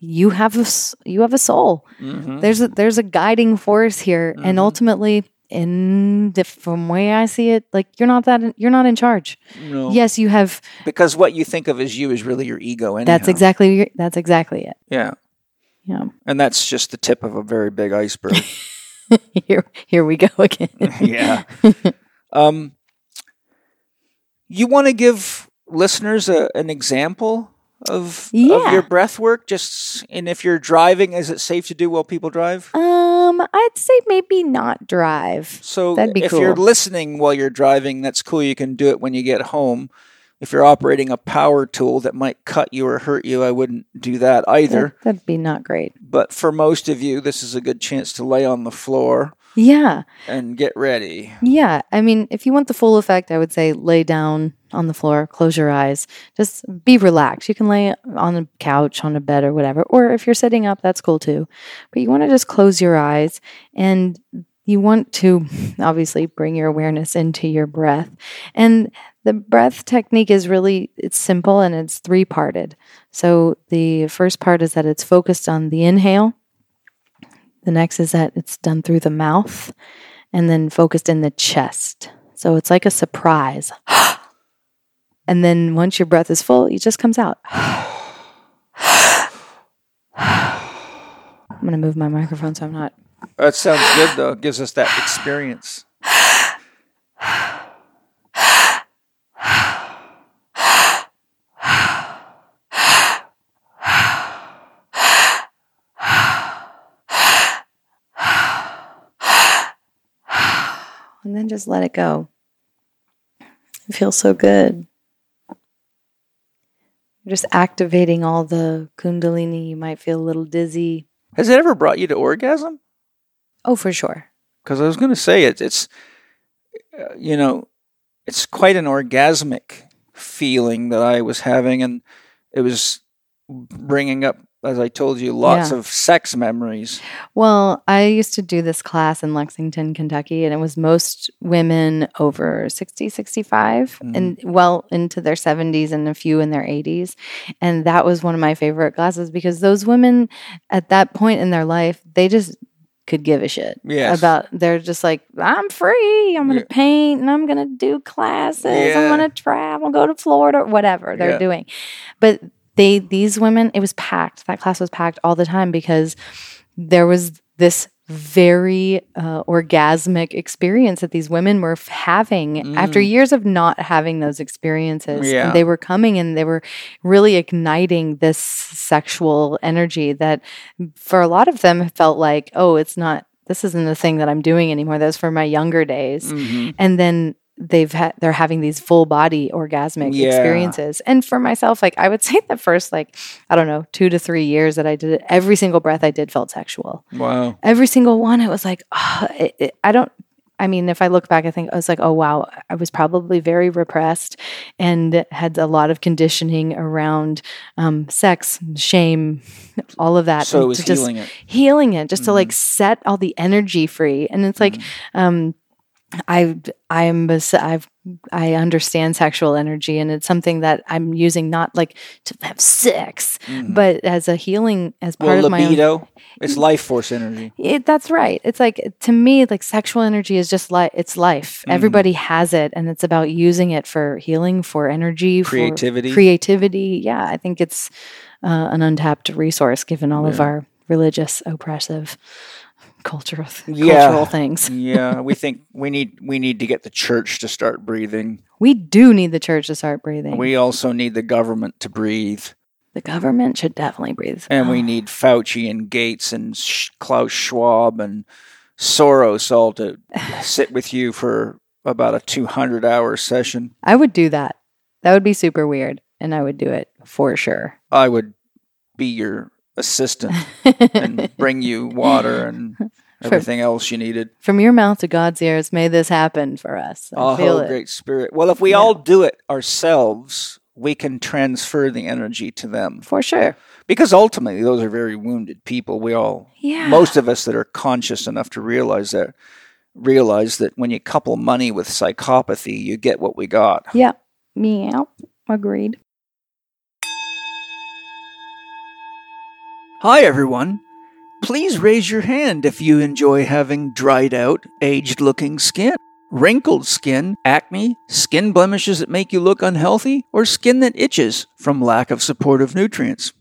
you have a you have a soul. Mhm. There's a there's a guiding force here, and Mhm. ultimately, in the from way I see it, like you're not that you're not in charge. no, Yes, you have. because what you think of as you is really your ego. Anyhow. That's exactly your- that's exactly it. yeah, Yeah. and that's just the tip of a very big iceberg. here here we go again. yeah. Um, you want to give listeners a, an example of of your breath work? Just and if you're driving, is it safe to do while people drive? Um, I'd say maybe not drive. So That'd be if you're listening while you're driving, that's cool. You can do it when you get home. If you're operating a power tool that might cut you or hurt you, I wouldn't do that either. That'd be not great. But for most of you, this is a good chance to lay on the floor Yeah. and get ready. Yeah. I mean, if you want the full effect, I would say lay down on the floor, close your eyes, just be relaxed. You can lay on a couch, on a bed, or whatever. Or if you're sitting up, that's cool too. But you want to just close your eyes and you want to obviously bring your awareness into your breath. And the breath technique is really it's simple and it's three parted. So the first part is that it's focused on the inhale. The next is that it's done through the mouth and then focused in the chest. So it's like a surprise. and then once your breath is full, it just comes out. I'm going to move my microphone so I'm not. That sounds good, though. It gives us that experience. And then just let it go. It feels so good. You're just activating all the kundalini. You might feel a little dizzy. Has it ever brought you to orgasm? Oh, for sure. Because I was going to say it, it's, uh, you know, it's quite an orgasmic feeling that I was having, and it was bringing up, as I told you, lots Yeah. of sex memories. Well, I used to do this class in Lexington, Kentucky, and it was most women over 60, 65, Mhm. and well into their 70s and a few in their 80s. And that was one of my favorite classes because those women at that point in their life, they just could give a shit Yes. about they're just like i'm free i'm gonna Yeah. paint and i'm gonna do classes Yeah. i'm gonna travel go to florida whatever they're doing but they these women it was packed that class was packed all the time because there was this very uh, orgasmic experience that these women were f- having after Mm. years of not having those experiences. Yeah. They were coming and they were really igniting this sexual energy that for a lot of them felt like, oh, it's not, this isn't the thing that I'm doing anymore. That's for my younger days. Mhm. And then they've had they're having these full body orgasmic Yeah. experiences and for myself like i would say the first like i don't know two to three years that i did it every single breath i did felt sexual Wow. every single one it was like oh, it, it- i don't i mean if i look back i think i was like oh wow i was probably very repressed and had a lot of conditioning around um, sex shame all of that So it was to just healing it. healing it just to Mhm. like set all the energy free and it's like Mm-hmm. um i i'm i've i understand sexual energy and it's something that i'm using not like to have sex Mhm. but as a healing as part well, of my own libido, it's life force energy. it, that's right. It's like to me, like sexual energy is just like it's life. Mhm. Everybody has it, and it's about using it for healing, for energy, for Creativity. creativity. Yeah, I think it's uh, an untapped resource given all of our religious, oppressive, cultural Yeah. cultural things. yeah, we think we need we need to get the church to start breathing. We do need the church to start breathing. We also need the government to breathe, the government should definitely breathe. and we ah. need Fauci and Gates and Sch- Klaus Schwab and Soros all to sit with you for about a 200 hour session. I would do that. That would be super weird, and I would do it for sure. I would be your assistant and bring you water and everything else you needed. From your mouth to God's ears, may this happen for us. I Oh, feel it. great spirit. Well, if we Yeah. all do it ourselves, we can transfer the energy to them. For sure. Because ultimately, those are very wounded people. We all, Yeah. most of us that are conscious enough to realize that, realize that when you couple money with psychopathy, you get what we got. Yeah. Meow. Agreed. Hi, everyone. Please raise your hand if you enjoy having dried out, aged looking skin. Wrinkled skin, acne, skin blemishes that make you look unhealthy, or skin that itches from lack of supportive nutrients.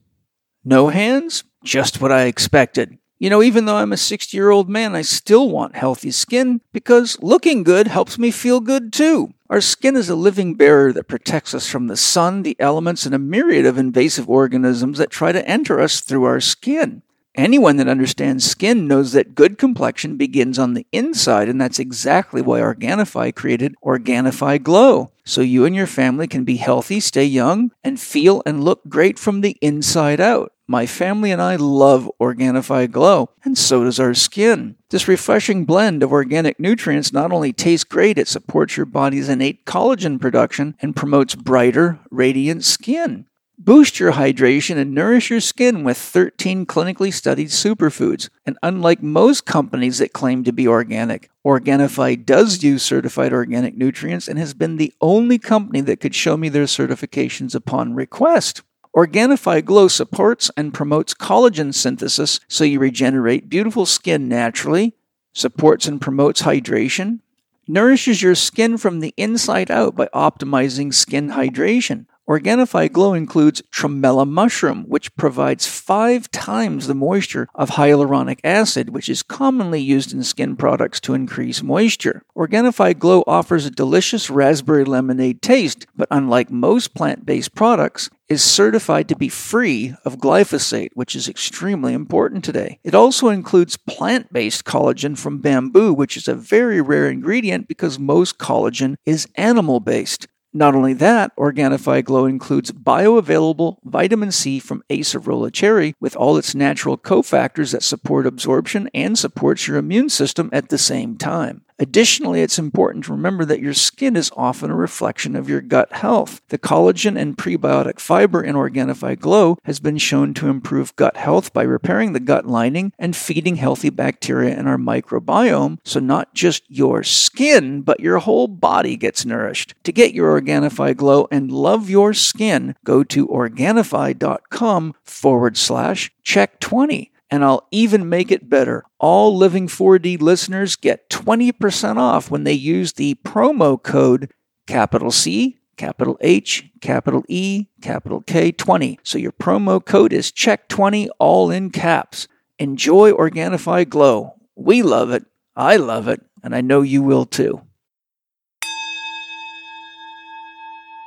No hands? Just what I expected. You know, even though I'm a 60 year old man, I still want healthy skin because looking good helps me feel good too. Our skin is a living barrier that protects us from the sun, the elements, and a myriad of invasive organisms that try to enter us through our skin. Anyone that understands skin knows that good complexion begins on the inside, and that's exactly why Organifi created Organifi Glow. So you and your family can be healthy, stay young, and feel and look great from the inside out. My family and I love Organifi Glow, and so does our skin. This refreshing blend of organic nutrients not only tastes great, it supports your body's innate collagen production and promotes brighter, radiant skin. Boost your hydration and nourish your skin with 13 clinically studied superfoods. And unlike most companies that claim to be organic, Organifi does use certified organic nutrients and has been the only company that could show me their certifications upon request. Organifi Glow supports and promotes collagen synthesis so you regenerate beautiful skin naturally, supports and promotes hydration, nourishes your skin from the inside out by optimizing skin hydration. Organifi Glow includes tremella mushroom, which provides five times the moisture of hyaluronic acid, which is commonly used in skin products to increase moisture. Organifi Glow offers a delicious raspberry lemonade taste, but unlike most plant based products, is certified to be free of glyphosate, which is extremely important today. It also includes plant based collagen from bamboo, which is a very rare ingredient because most collagen is animal based. Not only that, Organifi Glow includes bioavailable vitamin C from acerola cherry with all its natural cofactors that support absorption and supports your immune system at the same time. Additionally, it's important to remember that your skin is often a reflection of your gut health. The collagen and prebiotic fiber in Organifi Glow has been shown to improve gut health by repairing the gut lining and feeding healthy bacteria in our microbiome, so not just your skin, but your whole body gets nourished. To get your Organifi Glow and love your skin, go to Organifi.com forward slash chek 20 and I'll even make it better. All Living 4D listeners get 20% off when they use the promo code capital C, capital H, capital E, capital K 20. So your promo code is chek20 all in caps. Enjoy Organifi Glow. We love it. I love it, and I know you will too.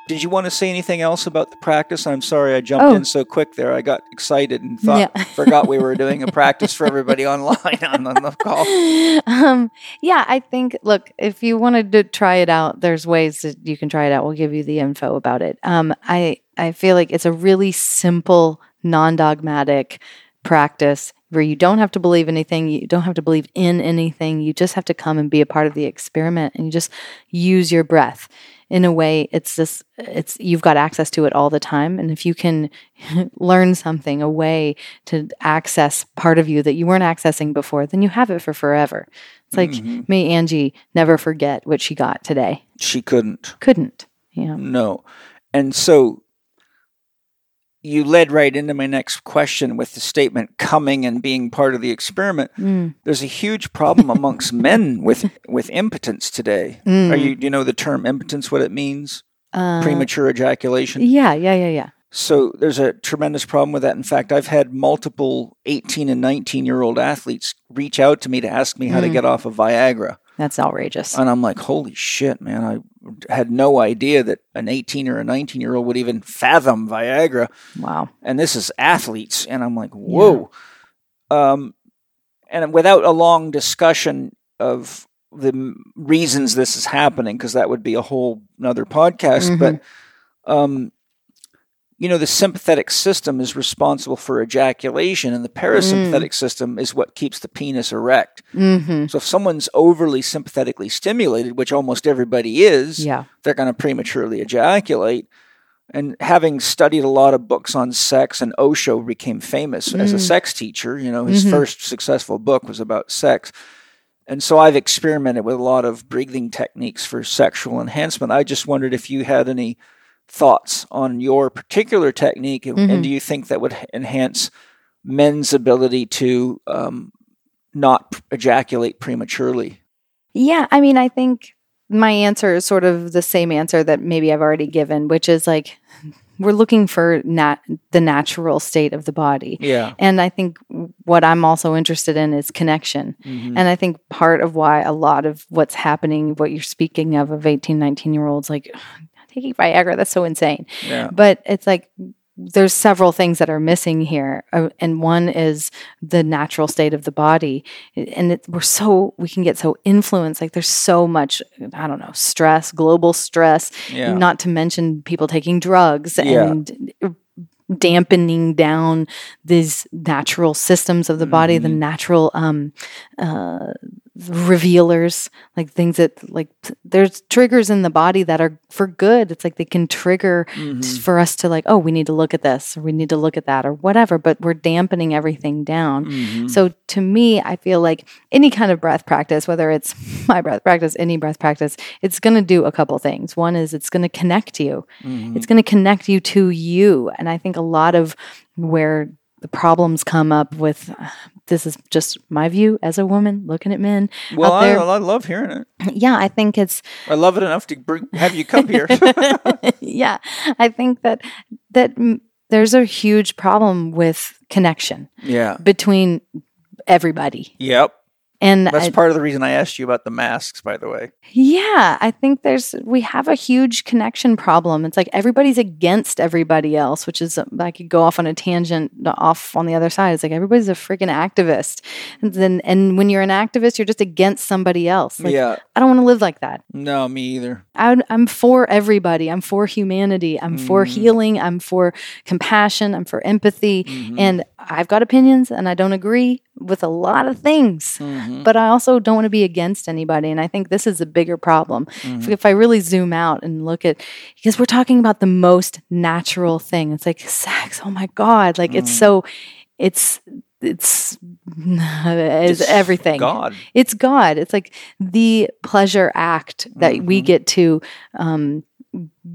Did you want to say anything else about the practice? I'm sorry I jumped Oh. in so quick there. I got excited and thought Yeah. forgot we were doing a practice for everybody online on, on the call. um, yeah, I think, look, if you wanted to try it out, there's ways that you can try it out. We'll give you the info about it. Um, I, I feel like it's a really simple, non dogmatic practice where you don't have to believe anything, you don't have to believe in anything. You just have to come and be a part of the experiment and you just use your breath. In a way, it's this, it's, you've got access to it all the time. And if you can learn something, a way to access part of you that you weren't accessing before, then you have it for forever. It's like Mm-hmm. may Angie never forget what she got today. She couldn't. Couldn't. Yeah. No. And so you led right into my next question with the statement coming and being part of the experiment. Mm. There's a huge problem amongst men with with impotence today. Are you do you know the term impotence what it means? Uh, Premature ejaculation. Yeah, yeah, yeah, yeah. So there's a tremendous problem with that. In fact, I've had multiple 18 and 19 year old athletes reach out to me to ask me how to Mm. get off of Viagra. That's outrageous. And I'm like, holy shit, man. I had no idea that an 18 or a 19 year old would even fathom Viagra. Wow. And this is athletes. And I'm like, whoa. Um, and without a long discussion of the reasons this is happening, because that would be a whole another podcast, Mhm. but um, you know, the sympathetic system is responsible for ejaculation, and the parasympathetic system is what keeps the penis erect. Mm-hmm. So if someone's overly sympathetically stimulated, which almost everybody is, Yeah. they're going to prematurely ejaculate. And having studied a lot of books on sex, and Osho became famous as a Mm. sex teacher. You know, his Mhm. first successful book was about sex. And so I've experimented with a lot of breathing techniques for sexual enhancement. I just wondered if you had any thoughts on your particular technique, and- Mhm. and do you think that would enhance men's ability to um, not ejaculate prematurely? Yeah, I mean, I think my answer is sort of the same answer that maybe I've already given, which is like we're looking for nat- the natural state of the body. Yeah. And I think what I'm also interested in is connection. Mhm. And I think part of why a lot of what's happening, what you're speaking of, of 18, 19 year olds, like taking Viagra, that's so insane. Yeah. But it's like there's several things that are missing here. Uh, and one is the natural state of the body. And it, we're so, we can get so influenced. Like there's so much, I don't know, stress, global stress, Yeah. not to mention people taking drugs Yeah. and dampening down these natural systems of the body, the natural um, uh, revealers, like things that like there's triggers in the body that are for good. It's like they can trigger Mhm. for us to like, oh, we need to look at this, or we need to look at that, or whatever. But we're dampening everything down. Mhm. So to me, I feel like any kind of breath practice, whether it's my breath practice, any breath practice, it's going to do a couple things. One is it's going to connect you. Mhm. It's going to connect you to you. And I think a lot of where the problems come up with uh, this is just my view as a woman looking at men Well, out I. I love hearing it. yeah, I think it's I love it enough to bring, have you come here. yeah, I think that that there's a huge problem with connection yeah. between everybody. Yep. And That's I- part of the reason I asked you about the masks, by the way. Yeah, I think there's we have a huge connection problem. It's like everybody's against everybody else, which is uh, I could go off on a tangent uh, off on the other side. It's like everybody's a freaking activist, and then and when you're an activist, you're just against somebody else. Like, yeah. I don't want to live like that. No, me either. I, I'm for everybody. I'm for humanity. I'm for mm-hmm. healing. I'm for compassion. I'm for empathy. Mm-hmm. And I've got opinions, and I don't agree with a lot of things Mhm. but I also don't want to be against anybody. And I think this is a bigger problem. If, if I really zoom out and look at, because we're talking about the most natural thing. It's like sex. Oh my God. Like it's so, it's, it's, it's, It's everything. God. It's God. It's like the pleasure act that we Mhm. get to, um,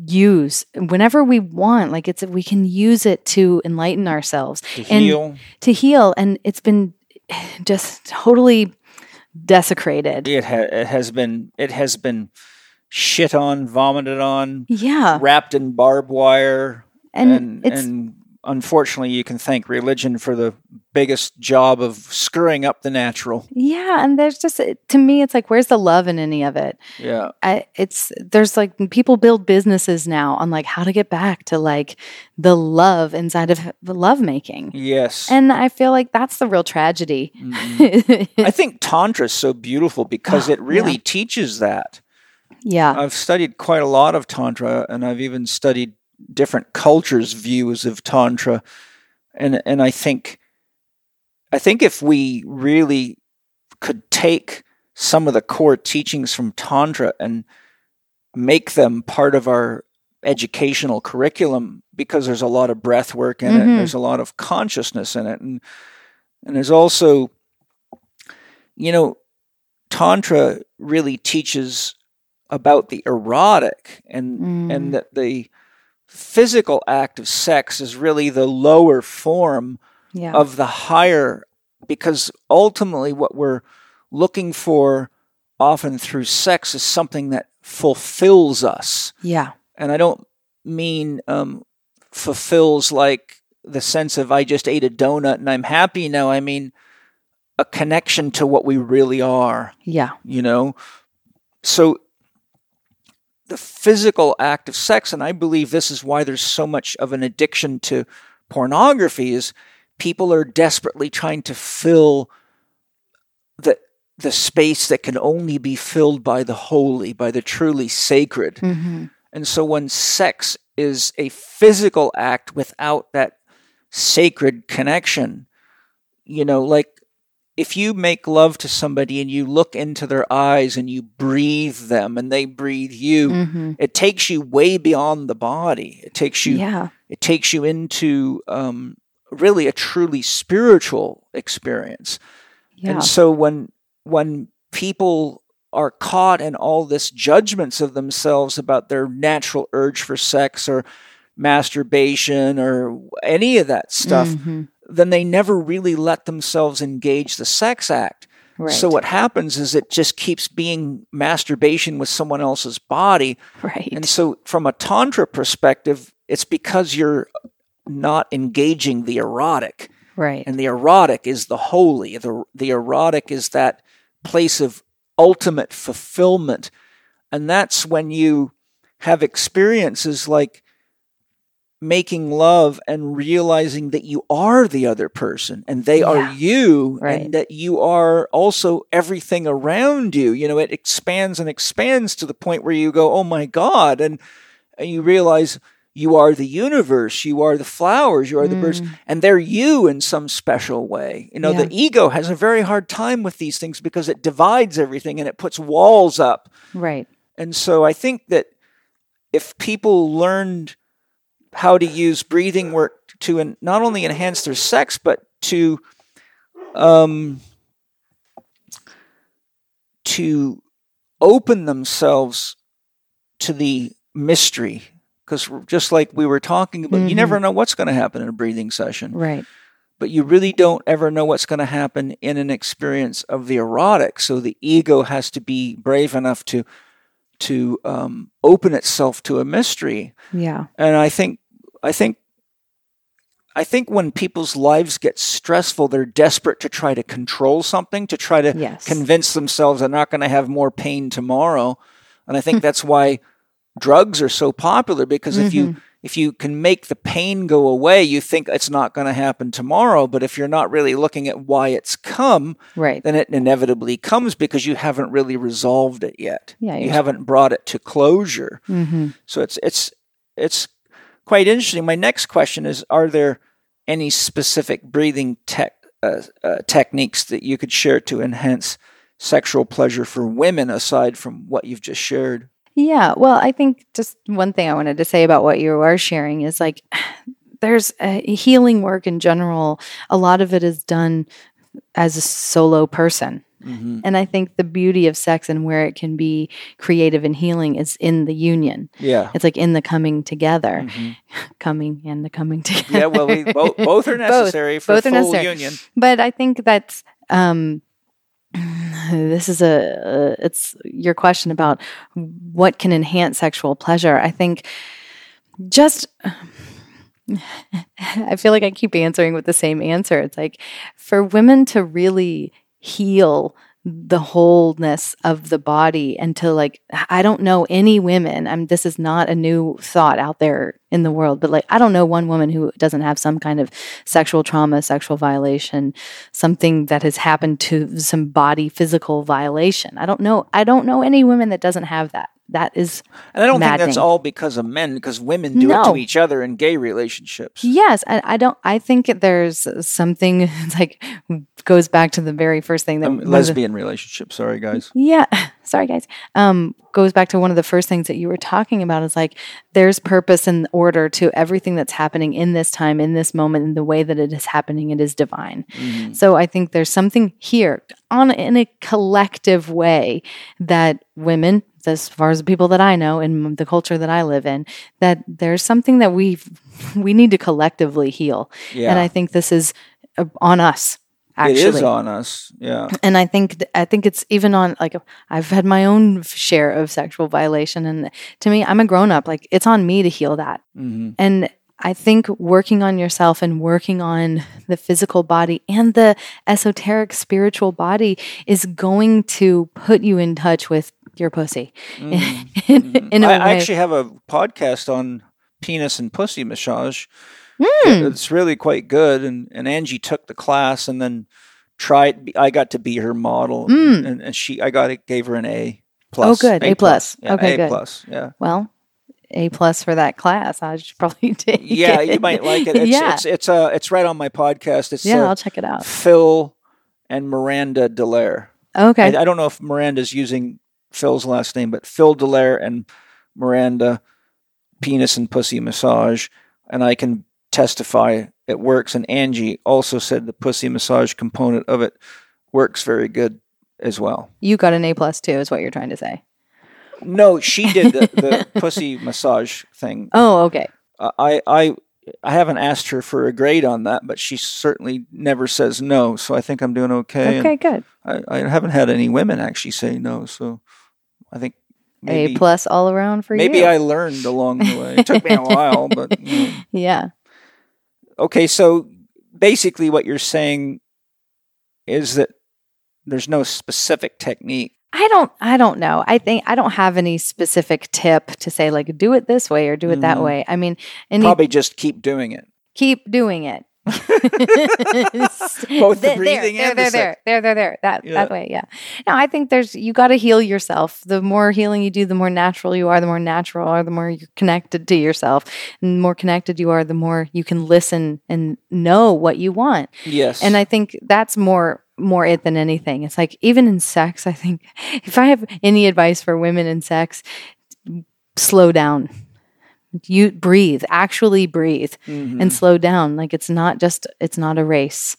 use whenever we want like it's we can use it to enlighten ourselves To And- heal. to heal and it's been just totally desecrated It, ha- it has been. It has been shit on, vomited on, yeah wrapped in barbed wire, and, and it's and unfortunately, you can thank religion for the biggest job of screwing up the natural. yeah and there's just to me it's like where's the love in any of it Yeah. I, it's there's like people build businesses now on like how to get back to like the love inside of the love making Yes. and i feel like that's the real tragedy Mhm. I think Tantra is so beautiful because it really Yeah. teaches that. yeah I've studied quite a lot of Tantra, and I've even studied different cultures' views of Tantra, and and I think, I think if we really could take some of the core teachings from Tantra and make them part of our educational curriculum, because there's a lot of breath work in it, Mhm. there's a lot of consciousness in it, and and there's also, you know, Tantra really teaches about the erotic and Mm. and that the physical act of sex is really the lower form yeah of the higher because ultimately what we're looking for often through sex is something that fulfills us yeah and i don't mean um, fulfills like the sense of I just ate a donut and I'm happy now. I mean, a connection to what we really are, Yeah. you know? So the physical act of sex, and I believe this is why there's so much of an addiction to pornography, is people are desperately trying to fill the the space that can only be filled by the holy, by the truly sacred. Mm-hmm. And so when sex is a physical act without that sacred connection, you know, like if you make love to somebody and you look into their eyes and you breathe them and they breathe you, Mm-hmm. it takes you way beyond the body. It takes you Yeah. it takes you into um, really a truly spiritual experience. Yeah. And so when when people are caught in all this judgments of themselves about their natural urge for sex or masturbation or any of that stuff, Mhm. Then they never really let themselves engage the sex act. Right. So what happens is it just keeps being masturbation with someone else's body. right. And so from a tantra perspective, it's because you're not engaging the erotic. right. And the erotic is the holy. The, the erotic is that place of ultimate fulfillment. And that's when you have experiences like making love and realizing that you are the other person and they Yeah. are you Right. and that you are also everything around you. You know, it expands and expands to the point where you go, oh my God. And, and you realize you are the universe, you are the flowers, you are the birds, and they're you in some special way. You know, Mm. Yeah. the ego has a very hard time with these things because it divides everything and it puts walls up. right. And so I think that if people learned how to use breathing work to en- not only enhance their sex, but to um, to open themselves to the mystery, because just like we were talking about, you never know what's going to happen in a breathing session Right. but you really don't ever know what's going to happen in an experience of the erotic. So the ego has to be brave enough to to um, open itself to a mystery. Yeah. And I think I think I think when people's lives get stressful, they're desperate to try to control something, to try to Yes. convince themselves they're not going to have more pain tomorrow. And I think that's why drugs are so popular because if you if you can make the pain go away, you think it's not going to happen tomorrow. But if you're not really looking at why it's come, Right. then it inevitably comes because you haven't really resolved it yet. Yeah, you haven't brought it to closure. Mm-hmm. So it's it's it's quite interesting. My next question is: Are there any specific breathing tech uh, uh, techniques that you could share to enhance sexual pleasure for women, aside from what you've just shared? Yeah. Well, I think just one thing I wanted to say about what you are sharing is like there's a healing work in general. A lot of it is done as a solo person. Mm-hmm. And I think the beauty of sex and where it can be creative and healing is in the union. Yeah. It's like in the coming together, Mhm. coming and the coming together. Yeah. Well, we, both both are necessary for Both are full necessary. union. But I think that's um, this is a, a it's your question about what can enhance sexual pleasure. I think just I feel like I keep answering with the same answer. It's like for women to really heal the wholeness of the body and to like I don't know any women. I'm this is not a new thought out there in the world, but like I don't know one woman who doesn't have some kind of sexual trauma, sexual violation, something that has happened to some body physical violation. I don't know I don't know any women that doesn't have that. That is And I don't think that's all because of men, because women do it to each other in gay relationships. Yes, I, I don't. I think there's something like goes back to the very first thing that Um, lesbian relationships. Sorry, guys. Yeah, sorry guys. Um, goes back to one of the first things that you were talking about. Is like there's purpose and order to everything that's happening in this time, in this moment, in the way that it is happening. It is divine. Mm-hmm. So I think there's something here on in a collective way that women, as far as the people that I know in the culture that I live in, that there's something that we we need to collectively heal. Yeah. And I think this is uh, on us. Actually, It is on us. Yeah. and I think I think it's even on like I've had my own share of sexual violation, and to me, I'm a grown up. Like it's on me to heal that, hmm and I think working on yourself and working on the physical body and the esoteric spiritual body is going to put you in touch with your pussy in, in a I, I way. actually have a podcast on penis and pussy massage. Hmm. It's really quite good. And, and Angie took the class and then tried. I got to be her model, and, and she I got it, gave her an A plus. Oh, good. A plus. Yeah, Okay, A good. plus. Yeah. well, A plus for that class. I should probably take Yeah, it. you might like it. It's, yeah, it's it's uh it's right on my podcast. It's yeah, uh, I'll check it out. Phil and Miranda Delaire. Okay, I, I don't know if Miranda's using Phil's last name, but Phil Delaire and Miranda penis and pussy massage, and I can testify it works. And Angie also said the pussy massage component of it works very good as well. you got an A plus too, is what you're trying to say. No, she did the, the pussy massage thing. Oh, okay. Uh, I I I haven't asked her for a grade on that, but she certainly never says no. So I think I'm doing okay. Okay, good. I, I haven't had any women actually say no. So I think maybe A plus all around for maybe you. Maybe I learned along the way. It took me a while, but you know. yeah. okay. So basically, what you're saying is that there's no specific technique. I don't I don't know. I think I don't have any specific tip to say like do it this way or do it that Mhm. way. I mean, any Probably just keep doing it. keep doing it. Both the There, breathing there, and the there, sex. there, there, there, there. That Yeah. that way, yeah. No, I think there's you got to heal yourself. The more healing you do, the more natural you are. The more natural are, the more you're connected to yourself. And the more connected you are, the more you can listen and know what you want. Yes. And I think that's more more it than anything. It's like even in sex, I think if I have any advice for women in sex, slow down. You breathe, actually breathe Mhm. and slow down. Like it's not just it's not a race.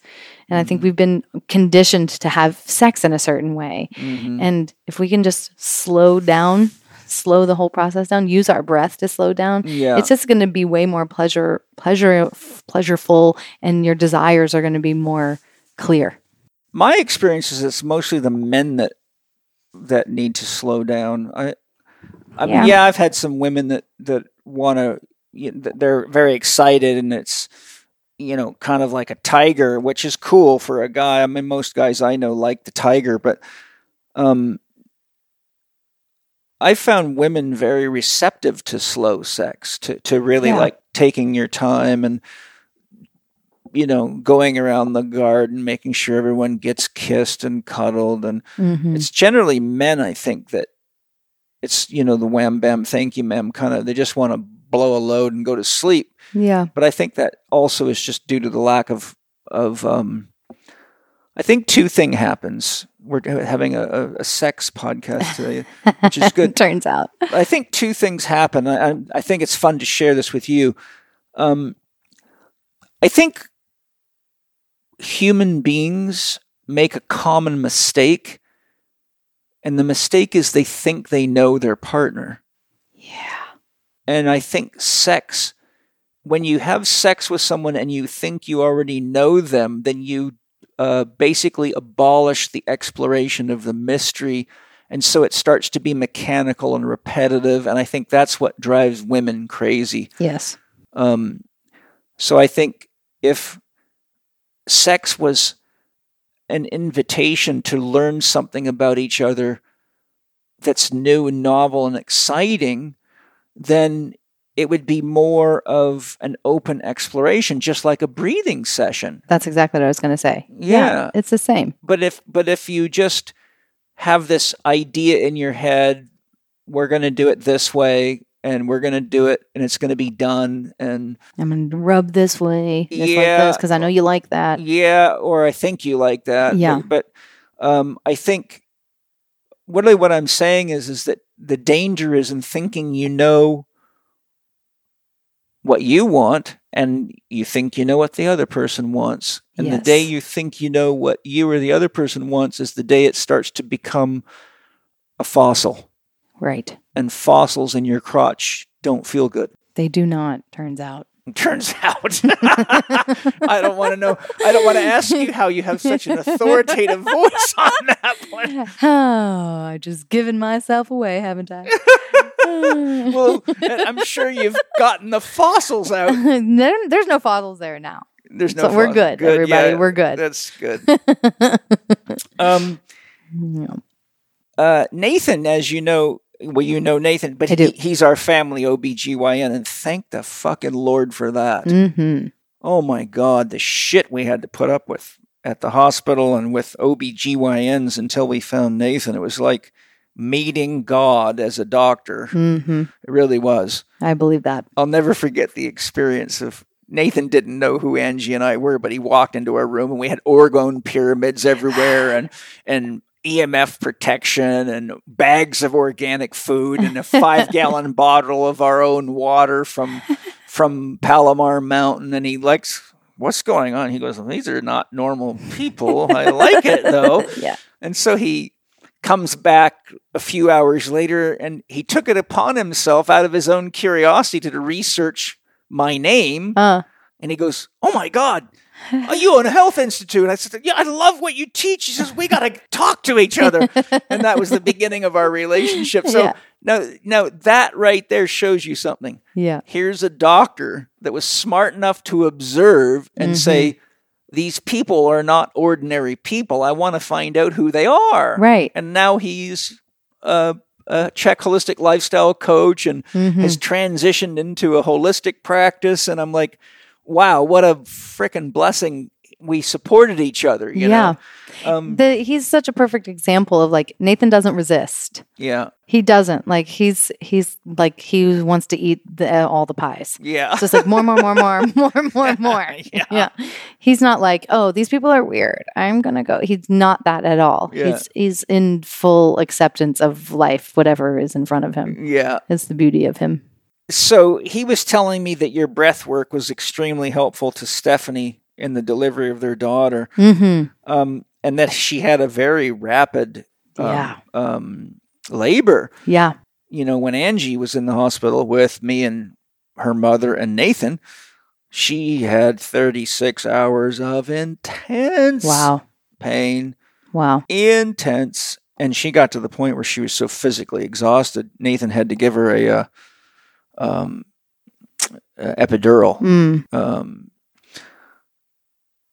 And I think we've been conditioned to have sex in a certain way. Mhm. And if we can just slow down, slow the whole process down, use our breath to slow down, yeah. it's just going to be way more pleasure pleasure pleasureful and your desires are going to be more clear. my experience is it's mostly the men that that need to slow down. I, I mean, Yeah. yeah, I've had some women that that want to. They're very excited, and it's you know kind of like a tiger, which is cool for a guy. I mean, most guys I know like the tiger, but um, I found women very receptive to slow sex, to to really Yeah. like taking your time and you know, going around the garden, making sure everyone gets kissed and cuddled. And Mhm. it's generally men, I think, that it's, you know, the wham bam, thank you, ma'am kind of, they just want to blow a load and go to sleep. Yeah. But I think that also is just due to the lack of, of, um, I think two thing happens. We're having a, a, sex podcast today, which is good. Turns out. I think two things happen. I, I- I think it's fun to share this with you. Um, I think human beings make a common mistake, and the mistake is they think they know their partner. Yeah. And I think sex, when you have sex with someone and you think you already know them, then you uh, basically abolish the exploration of the mystery. And so it starts to be mechanical and repetitive. And I think that's what drives women crazy. Yes. Um, so I think if sex was an invitation to learn something about each other that's new and novel and exciting, then it would be more of an open exploration, just like a breathing session. That's exactly what I was going to say. Yeah. It's the same. But if but if you just have this idea in your head, we're going to do it this way, and we're going to do it, and it's going to be done, and I'm going to rub this way, Yeah. because I know you like that. Yeah, or I think you like that. Yeah. But, but um, I think what I, what I'm saying is is that the danger is in thinking you know what you want and you think you know what the other person wants. And the day you think you know what you or the other person wants is the day it starts to become a fossil. Right. And fossils in your crotch don't feel good. They do not, turns out. Turns out. I don't want to know. I don't want to ask you how you have such an authoritative voice on that one. Oh, I've just given myself away, haven't I? well, I'm sure you've gotten the fossils out. There- There's no fossils there now. There's no. So we're fossil- good, everybody, we're good. That's good. um, uh, Nathan, as you know, well, you know Nathan, but he, he's our family OBGYN, and thank the fucking Lord for that. Mm-hmm. Oh my God, the shit we had to put up with at the hospital and with OBGYNs until we found Nathan. It was like meeting God as a doctor. Mm-hmm. It really was. I believe that. I'll never forget the experience of Nathan didn't know who Angie and I were, but he walked into our room and we had orgone pyramids everywhere and and EMF protection and bags of organic food and a five gallon bottle of our own water from from Palomar Mountain. And he likes what's going on. He goes, These are not normal people. I like it though. Yeah. And so he comes back a few hours later and he took it upon himself out of his own curiosity to research my name. Uh, And he goes, Oh my God, are you on a health institute? And I said, Yeah, I love what you teach. He says, We got to talk to each other. and that was the beginning of our relationship. So Yeah. now, now that right there shows you something. yeah. Here's a doctor that was smart enough to observe and say, these people are not ordinary people. I want to find out who they are. Right. And now he's a, a Chek holistic lifestyle coach and Mm-hmm. has transitioned into a holistic practice. And I'm like, wow, what a freaking blessing. We supported each other. You yeah. Know? Um, The, he's such a perfect example of like Nathan doesn't resist. yeah. He doesn't like he's he's like he wants to eat the, uh, all the pies. Yeah. So It's just like more, more, more, more, more, more, more. Yeah. He's not like, oh, these people are weird. I'm gonna go. He's not that at all. Yeah. He's he's in full acceptance of life, whatever is in front of him. yeah. It's the beauty of him. So he was telling me that your breath work was extremely helpful to Stephanie in the delivery of their daughter, Mm-hmm. um, and that she had a very rapid um, Yeah. um, labor. Yeah. You know, when Angie was in the hospital with me and her mother and Nathan, she had 36 hours of intense Wow. pain, Wow. intense. And she got to the point where she was so physically exhausted. Nathan had to give her a, uh, um, uh, epidural. Mm. Um,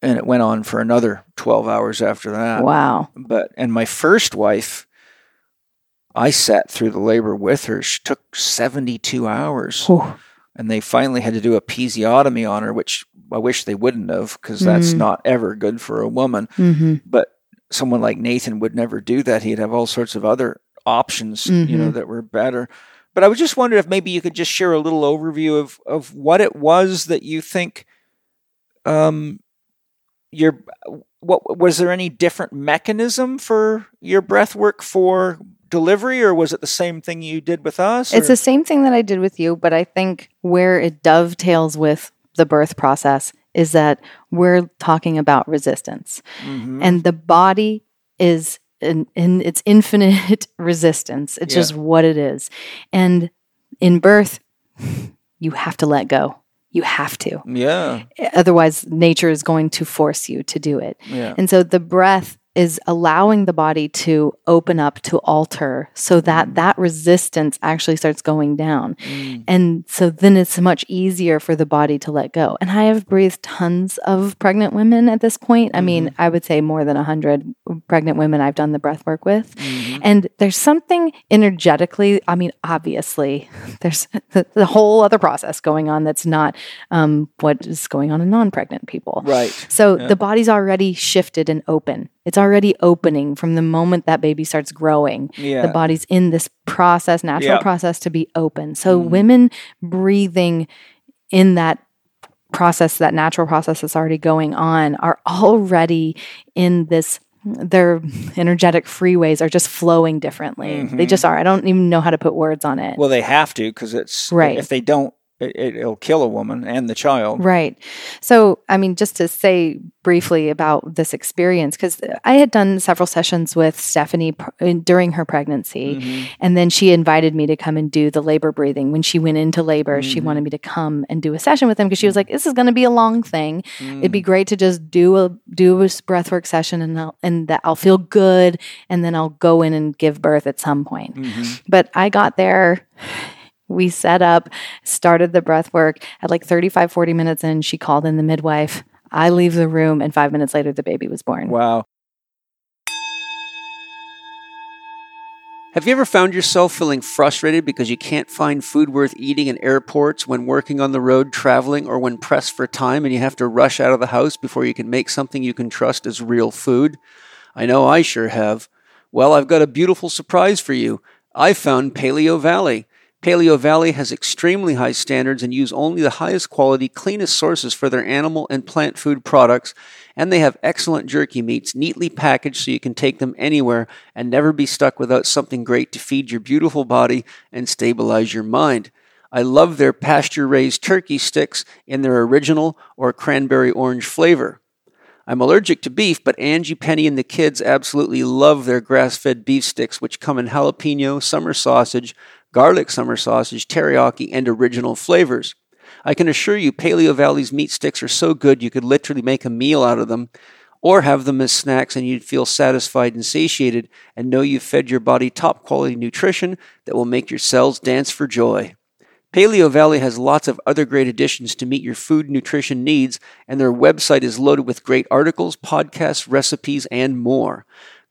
and it went on for another 12 hours after that. Wow. But, and my first wife, I sat through the labor with her. She took 72 hours. Whew. And they finally had to do a episiotomy on her, which I wish they wouldn't have because that's Mm. not ever good for a woman. Mm-hmm. But someone like Nathan would never do that. He'd have all sorts of other options, you know, Mhm. that were better. But I was just wondering if maybe you could just share a little overview of, of what it was that you think um your what was there any different mechanism for your breath work for delivery or was it the same thing you did with us? It's the same thing that I did with you, but I think where it dovetails with the birth process is that we're talking about resistance. Mhm. And the body is in, in its infinite resistance. It's Yeah. just what it is. And in birth, you have to let go. You have to. yeah, Otherwise, nature is going to force you to do it. yeah. And so the breath is allowing the body to open up to alter so that that resistance actually starts going down. Mm. And so then it's much easier for the body to let go. And I have breathed tons of pregnant women at this point. I mean, I would say more than 100 pregnant women I've done the breath work with. And there's something energetically, I mean, obviously, there's the, the whole other process going on that's not um, what is going on in non pregnant people. Right. So Yeah. the body's already shifted and open. It's already opening from the moment that baby starts growing. Yeah. The body's in this process, natural Yeah. process to be open. So Mm. women breathing in that process, that natural process that's already going on, are already in this. Their energetic freeways are just flowing differently. They Mhm. just are. I don't even know how to put words on it. Well, they have to because it's Right. If they don't, it, it'll kill a woman and the child. Right. So, I mean, just to say briefly about this experience, because I had done several sessions with Stephanie pr- during her pregnancy, Mm-hmm. and then she invited me to come and do the labor breathing. When she went into labor, she Mm-hmm. wanted me to come and do a session with them because she was like, "This is going to be a long thing. It'd Mm. be great to just do a do a breathwork session, and I'll, and that I'll feel good, and then I'll go in and give birth at some point." Mm-hmm. But I got there we set up, started the breath work at like 35, 40 minutes in. She called in the midwife. I leave the room, and five minutes later, the baby was born. Wow. Have you ever found yourself feeling frustrated because you can't find food worth eating in airports when working on the road, traveling, or when pressed for time and you have to rush out of the house before you can make something you can trust as real food? I know I sure have. Well, I've got a beautiful surprise for you. I found Paleo Valley. Paleo Valley has extremely high standards and use only the highest quality, cleanest sources for their animal and plant food products, and they have excellent jerky meats neatly packaged so you can take them anywhere and never be stuck without something great to feed your beautiful body and stabilize your mind. I love their pasture raised turkey sticks in their original or cranberry orange flavor. I'm allergic to beef, but Angie Penny and the kids absolutely love their grass fed beef sticks, which come in jalapeno, summer sausage, garlic summer sausage, teriyaki, and original flavors. I can assure you, Paleo Valley's meat sticks are so good you could literally make a meal out of them, or have them as snacks and you'd feel satisfied and satiated and know you've fed your body top quality nutrition that will make your cells dance for joy. Paleo Valley has lots of other great additions to meet your food nutrition needs, and their website is loaded with great articles, podcasts, recipes, and more.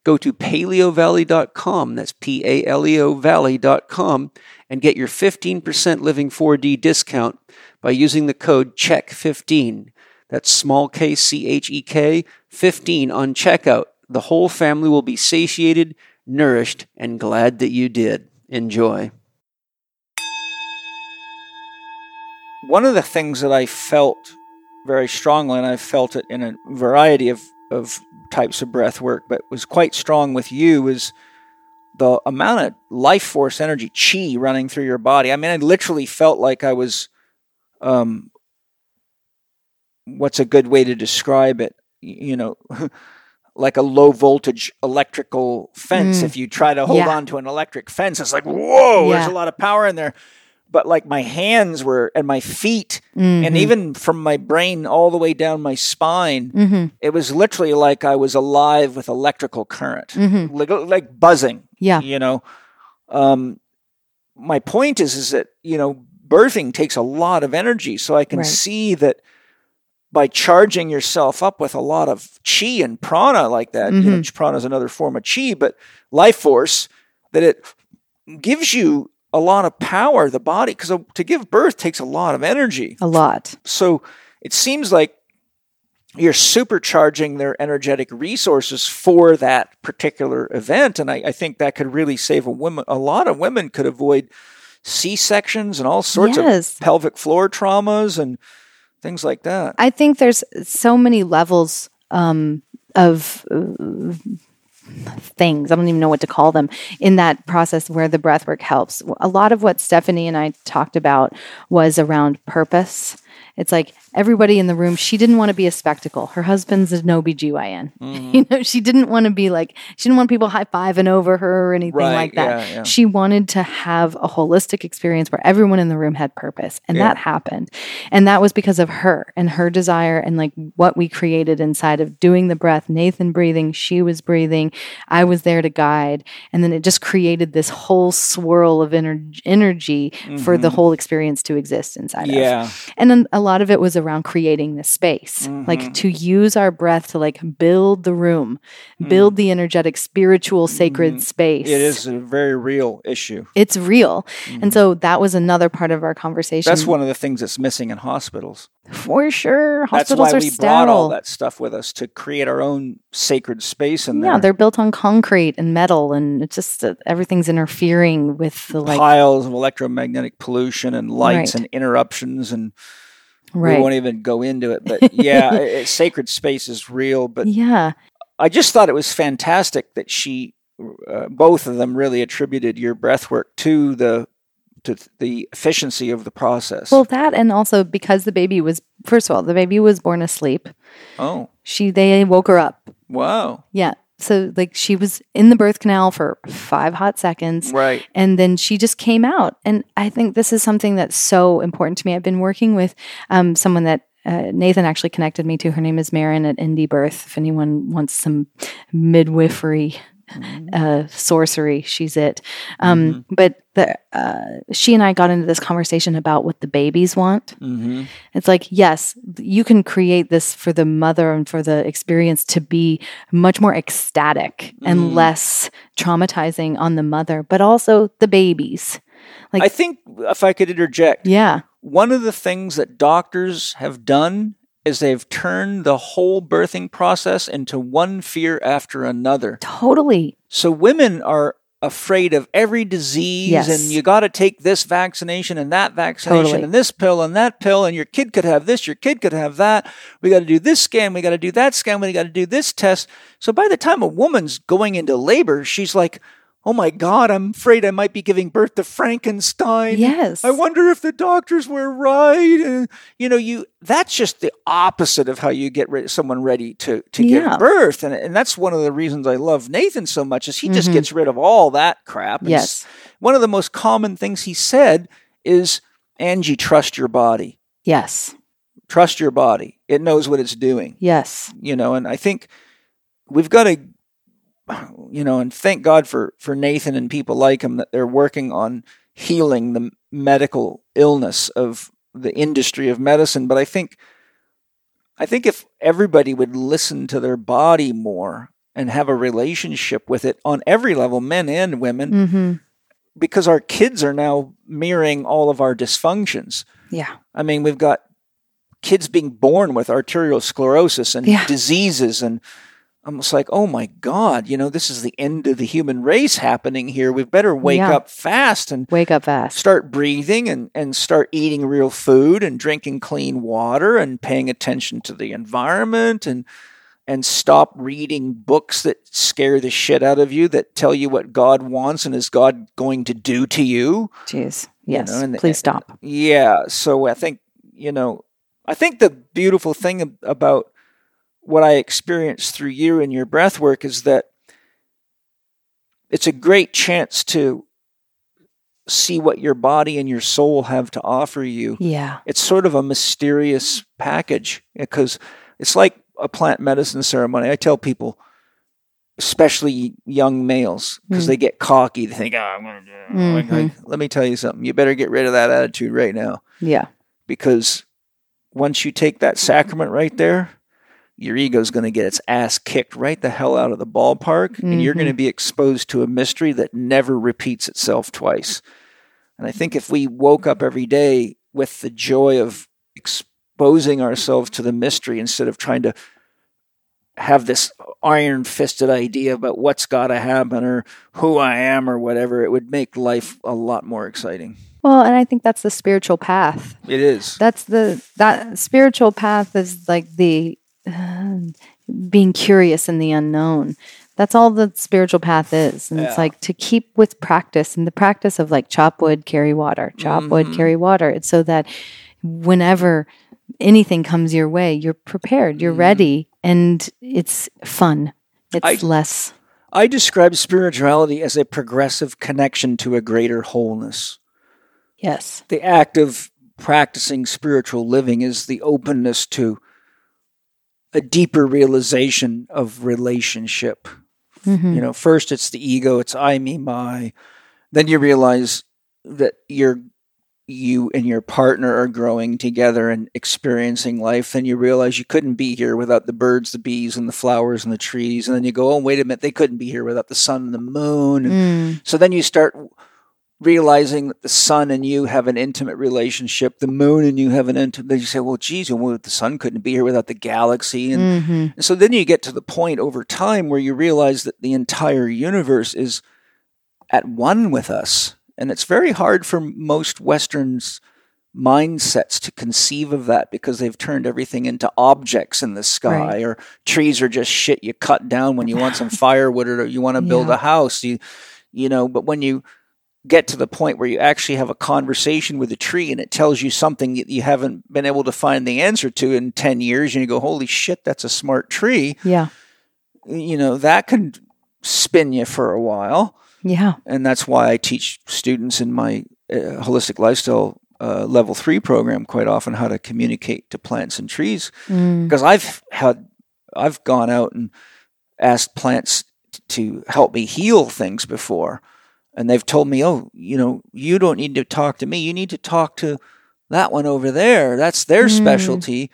Go to paleovalley.com, that's P A L E O Valley.com, and get your 15% Living 4D discount by using the code CHEK15. That's small k C H E K 15 on checkout. The whole family will be satiated, nourished, and glad that you did. Enjoy. One of the things that I felt very strongly, and I felt it in a variety of, of types of breath work, but was quite strong with you, is the amount of life force energy, chi, running through your body. I mean, I literally felt like I was, um, what's a good way to describe it? You know, like a low voltage electrical fence. Mm. If you try to hold Yeah. on to an electric fence, it's like, whoa, there's a lot of power in there. But like my hands were, and my feet, and Mhm. even from my brain all the way down my spine, Mhm. it was literally like I was alive with electrical current, Mhm. like, like buzzing. Yeah. You know, um, my point is, is that you know, birthing takes a lot of energy, so I can Right. see that by charging yourself up with a lot of chi and prana like that, you know, prana is another form of chi, but life force, that it gives you a lot of power, the body, because to give birth takes a lot of energy A lot. so it seems like you're supercharging their energetic resources for that particular event and I, I think that could really save a woman a lot of women could avoid c-sections and all sorts Yes. of pelvic floor traumas and things like that I think there's so many levels um, of uh, things. I don't even know what to call them in that process where the breath work helps. A lot of what Stephanie and I talked about was around purpose. It's like everybody in the room, she didn't want to be a spectacle. Her husband's an OBGYN. You know, she didn't want to be like, she didn't want people high fiving over her or anything Right, like that. yeah, yeah. She wanted to have a holistic experience where everyone in the room had purpose. And Yeah. that happened. And that was because of her and her desire and like what we created inside of doing the breath. Nathan breathing, she was breathing. I was there to guide. And then it just created this whole swirl of ener- energy for the whole experience to exist inside of. Mm-hmm. yeah And then a lot of it was around creating this space, Mm-hmm. like to use our breath to like build the room, build the energetic, spiritual, sacred space. Mm. it is a very real issue It's real. And so that was another part of our conversation. Mm-hmm. that's one of the things that's missing in hospitals For sure. that's why we sterile. brought all that stuff with us to create our own sacred space in Yeah, there they're built on concrete and metal, and it's just uh, everything's interfering with the like. piles of electromagnetic pollution and lights Right. and interruptions and we won't even go into it but yeah it- it- sacred space is real but yeah. i just thought it was fantastic that she uh, both of them really attributed your breath work to the to the efficiency of the process. Well, that and also because the baby was first of all, the baby was born asleep. oh, She they woke her up. wow. Yeah. So like she was in the birth canal for 5 hot seconds. Right. And then she just came out. And I think this is something that's so important to me. I've been working with um, someone that uh, Nathan actually connected me to. Her name is Maryn at Indie Birth. If anyone wants some midwifery uh, sorcery, she's it. Um, But the, uh, she and I got into this conversation about what the babies want. Mm-hmm. It's like, yes, you can create this for the mother and for the experience to be much more ecstatic and less traumatizing on the mother, but also the babies. Like, I think if I could interject, yeah, one of the things that doctors have done is they've turned the whole birthing process into one fear after another. totally. So women are afraid of every disease Yes. and you got to take this vaccination and that vaccination Totally. and this pill and that pill and your kid could have this your kid could have that we got to do this scan we got to do that scan we got to do this test so by the time a woman's going into labor she's like oh my god i'm afraid i might be giving birth to frankenstein Yes. i wonder if the doctors were right and you know you that's just the opposite of how you get re- someone ready to to Yeah. give birth and, and that's one of the reasons i love nathan so much is he just mm-hmm. gets rid of all that crap And Yes. one of the most common things he said is angie trust your body Yes. trust your body it knows what it's doing Yes. you know and i think we've got to you know and thank god for for nathan and people like him that they're working on healing the medical illness of the industry of medicine but i think i think if everybody would listen to their body more and have a relationship with it on every level men and women Mm-hmm. because our kids are now mirroring all of our dysfunctions Yeah. I mean, we've got kids being born with arterial sclerosis and Yeah. diseases, and I'm just like, oh my God, you know, this is the end of the human race happening here. We better wake Yeah. up fast and Wake up fast. start breathing and, and start eating real food and drinking clean water and paying attention to the environment and and stop reading books that scare the shit out of you that tell you what God wants and is God going to do to you. Jeez. You Yes. know, and- Please stop. Yeah. So I think, you know, I think the beautiful thing about what I experienced through you and your breath work is that it's a great chance to see what your body and your soul have to offer you. Yeah. It's sort of a mysterious package because it's like a plant medicine ceremony. I tell people, especially young males, because Mm. they get cocky. They think, oh, I'm going to do it. Like, Mhm. I- let me tell you something. You better get rid of that attitude right now Yeah. because once you take that sacrament right there, your ego's going to get its ass kicked right the hell out of the ballpark, and you're going to mm-hmm. be exposed to a mystery that never repeats itself twice. And I think if we woke up every day with the joy of exposing ourselves to the mystery instead of trying to have this iron fisted idea about what's got to happen or who I am or whatever, it would make life a lot more exciting. Well, and I think that's the spiritual path. It is. That's the that spiritual path is like the uh, being curious in the unknown. That's all the spiritual path is, and it's like to keep with practice and the practice of like chop wood, carry water, chop wood, Mm-hmm. carry water. It's so that whenever anything comes your way, you're prepared, you're ready, and it's fun. It's Mm-hmm. I- less. I describe spirituality as a progressive connection to a greater wholeness. Yes. The act of practicing spiritual living is the openness to a deeper realization of relationship. Mhm. You know, first it's the ego, it's I, me, my. Then you realize that you're you and your partner are growing together and experiencing life. Then you realize you couldn't be here without the birds, the bees, and the flowers and the trees. And then you go, oh, wait a minute, they couldn't be here without the sun and the moon. And Mm. so then you start realizing that the sun and you have an intimate relationship, the moon and you have an intimate. Then you say, well, geez, well, the sun couldn't be here without the galaxy. And Mhm. and so then you get to the point over time where you realize that the entire universe is at one with us. And it's very hard for most Westerns mindsets to conceive of that because they've turned everything into objects in the sky Right. or trees are just shit you cut down when you want some firewood or you want to build Yeah. a house. You you know, but when you get to the point where you actually have a conversation with a tree and it tells you something that you haven't been able to find the answer to in 10 years and you go holy shit that's a smart tree Yeah. you know that can spin you for a while Yeah. and that's why i teach students in my uh, holistic lifestyle uh, level 3 program quite often how to communicate to plants and trees Mm. because i've had i've gone out and asked plants t- to help me heal things before and they've told me oh you know you don't need to talk to me you need to talk to that one over there that's their Mm. specialty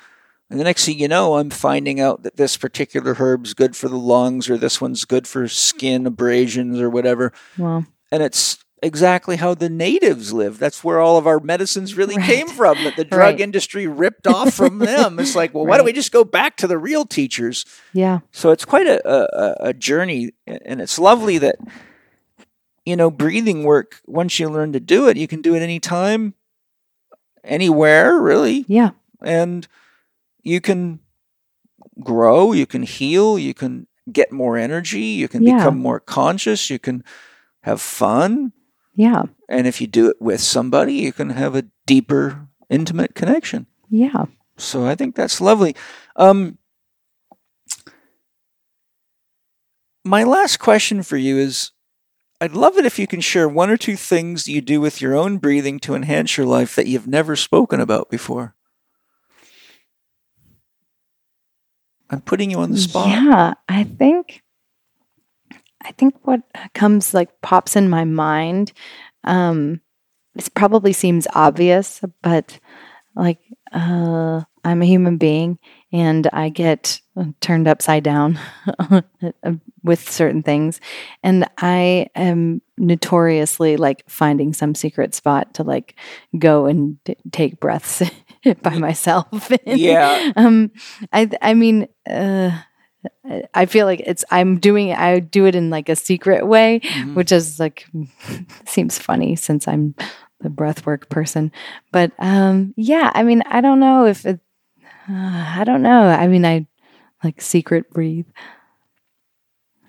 and the next thing you know i'm finding out that this particular herb's good for the lungs or this one's good for skin abrasions or whatever Well, and it's exactly how the natives live. That's where all of our medicines really Right. came from. That the drug Right. industry ripped off from them. It's like, well, why don't we just go back to the real teachers? yeah. So it's quite a, a, a journey, and it's lovely that you know breathing work. Once you learn to do it, you can do it anytime, anywhere, really, Yeah. and you can grow. You can heal. You can get more energy. You can Yeah. become more conscious. You can have fun. Yeah. And if you do it with somebody, you can have a deeper, intimate connection. Yeah. So I think that's lovely. Um, my last question for you is I'd love it if you can share one or two things you do with your own breathing to enhance your life that you've never spoken about before. I'm putting you on the spot. Yeah, I think I think what comes like pops in my mind um it probably seems obvious, but like uh I'm a human being and I get turned upside down with certain things and I am notoriously like finding some secret spot to like go and t- take breaths by myself. Yeah. um I I mean uh I feel like it's I'm doing I do it in like a secret way, Mhm. which is like seems funny since I'm the breathwork person. But um yeah, I mean, I don't know if it uh, I don't know. I mean, I like secret breathe.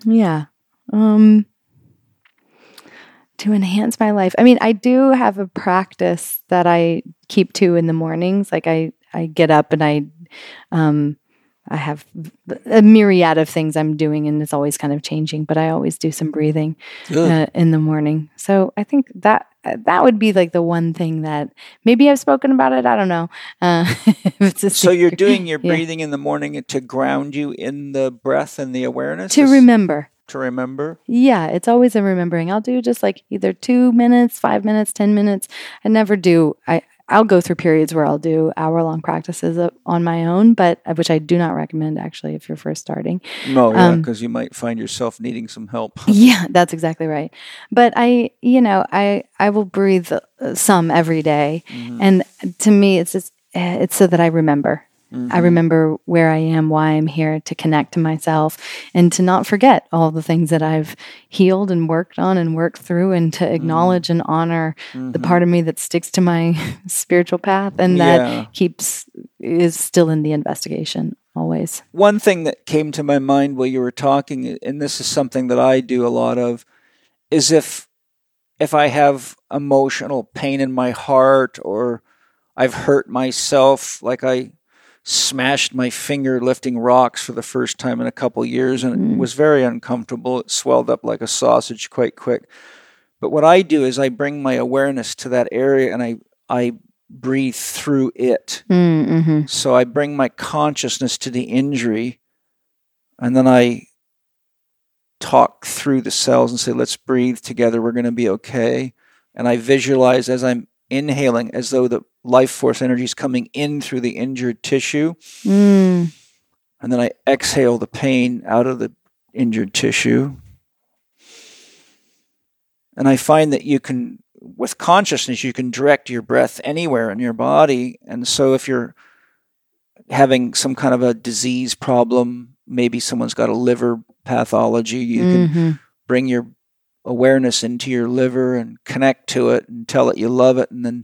Yeah. Um to enhance my life. I mean, I do have a practice that I keep to in the mornings. Like I I get up and I um I have a myriad of things I'm doing, and it's always kind of changing. But I always do some breathing uh, in the morning. So I think that that would be like the one thing that maybe I've spoken about it. I don't know. Uh, it's a So you're doing your Yeah. breathing in the morning to ground you in the breath and the awareness to remember. to remember. Yeah, it's always a remembering. I'll do just like either two minutes, five minutes, ten minutes. I never do. I I'll go through periods where I'll do hour long practices on my own, but uh, which I do not recommend actually if you're first starting. No, yeah, Um, because you might find yourself needing some help. Yeah, that's exactly right. But I, you know, I I will breathe uh, some every day. Mhm. and to me, it's just, uh, it's so that I remember. I Mhm. remember where I am, why I'm here, to connect to myself, and to not forget all the things that I've healed and worked on and worked through, and to acknowledge and honor the Mhm. part of me that sticks to my spiritual path and that Yeah. keeps is still in the investigation always. One thing that came to my mind while you were talking, and this is something that I do a lot of, is if if I have emotional pain in my heart or I've hurt myself, like I smashed my finger lifting rocks for the first time in a couple years and it Mm. was very uncomfortable. It swelled up like a sausage quite quick. But what I do is I bring my awareness to that area and I I breathe through it. Mm-hmm. So I bring my consciousness to the injury and then I talk through the cells and say, let's breathe together. We're going to be okay. And I visualize as I'm inhaling as though the life force energy is coming in through the injured tissue. Mm. And then I exhale the pain out of the injured tissue. And I find that you can, with consciousness, you can direct your breath anywhere in your body. And so if you're having some kind of a disease problem, maybe someone's got a liver pathology, you can Mhm. bring your awareness into your liver and connect to it and tell it you love it and then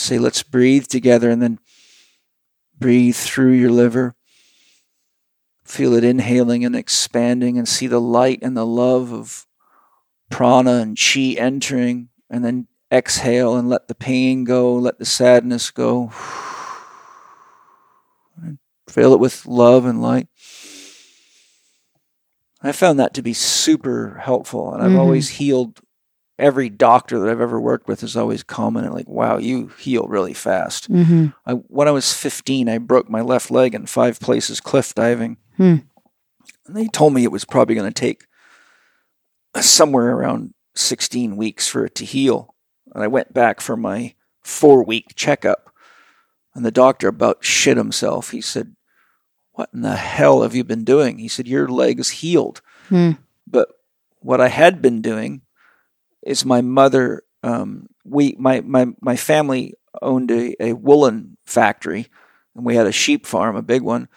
say let's breathe together and then breathe through your liver feel it inhaling and expanding and see the light and the love of prana and chi entering and then exhale and let the pain go, let the sadness go. And fill it with love and light. I found that to be super helpful, and I've Mhm. always healed. Every doctor that I've ever worked with has always commented, like, "Wow, you heal really fast." Mm-hmm. I, when I was 15, I broke my left leg in five places cliff diving. Hmm. And they told me it was probably going to take somewhere around 16 weeks for it to heal. And I went back for my four week checkup. And the doctor about shit himself. He said, What in the hell have you been doing? He said, Your leg is healed. Hmm. But what I had been doing is my mother, um, we, my, my, my family owned a, a woolen factory and we had a sheep farm, a big one.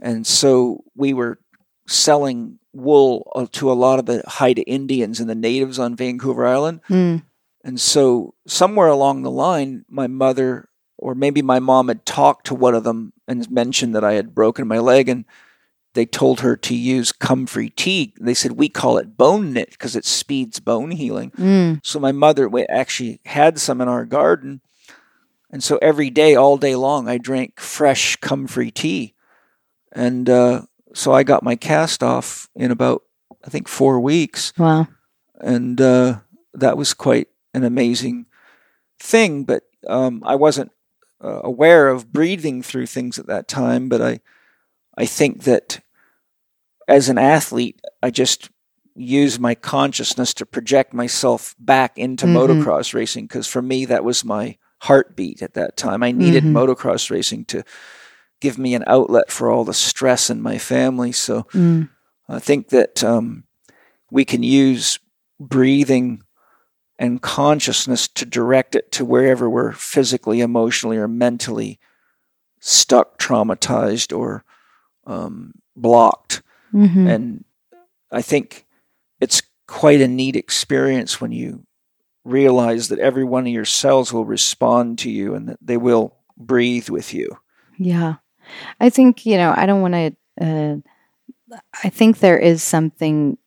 And so we were selling wool uh, to a lot of the Haida Indians and the natives on Vancouver Island. Mm. And so somewhere along the line, my mother or maybe my mom had talked to one of them and mentioned that I had broken my leg and they told her to use comfrey tea. They said we call it bone knit because it speeds bone healing. Mm. So my mother actually had some in our garden. And so every day, all day long, I drank fresh comfrey tea. And uh, so I got my cast off in about, I think, four weeks Wow. and uh, that was quite an amazing thing. But um, I wasn't uh, aware of breathing through things at that time. But I, I think that as an athlete, I just used my consciousness to project myself back into Mhm. motocross racing because for me that was my heartbeat at that time. I needed Mhm. motocross racing to give me an outlet for all the stress in my family. So Mm. I think that um, we can use breathing and consciousness to direct it to wherever we're physically, emotionally, or mentally stuck, traumatized, or um, blocked. Hmm And I think it's quite a neat experience when you realize that every one of your cells will respond to you and that they will breathe with you. Yeah. I think, you know, I don't want to, uh, I think there is something,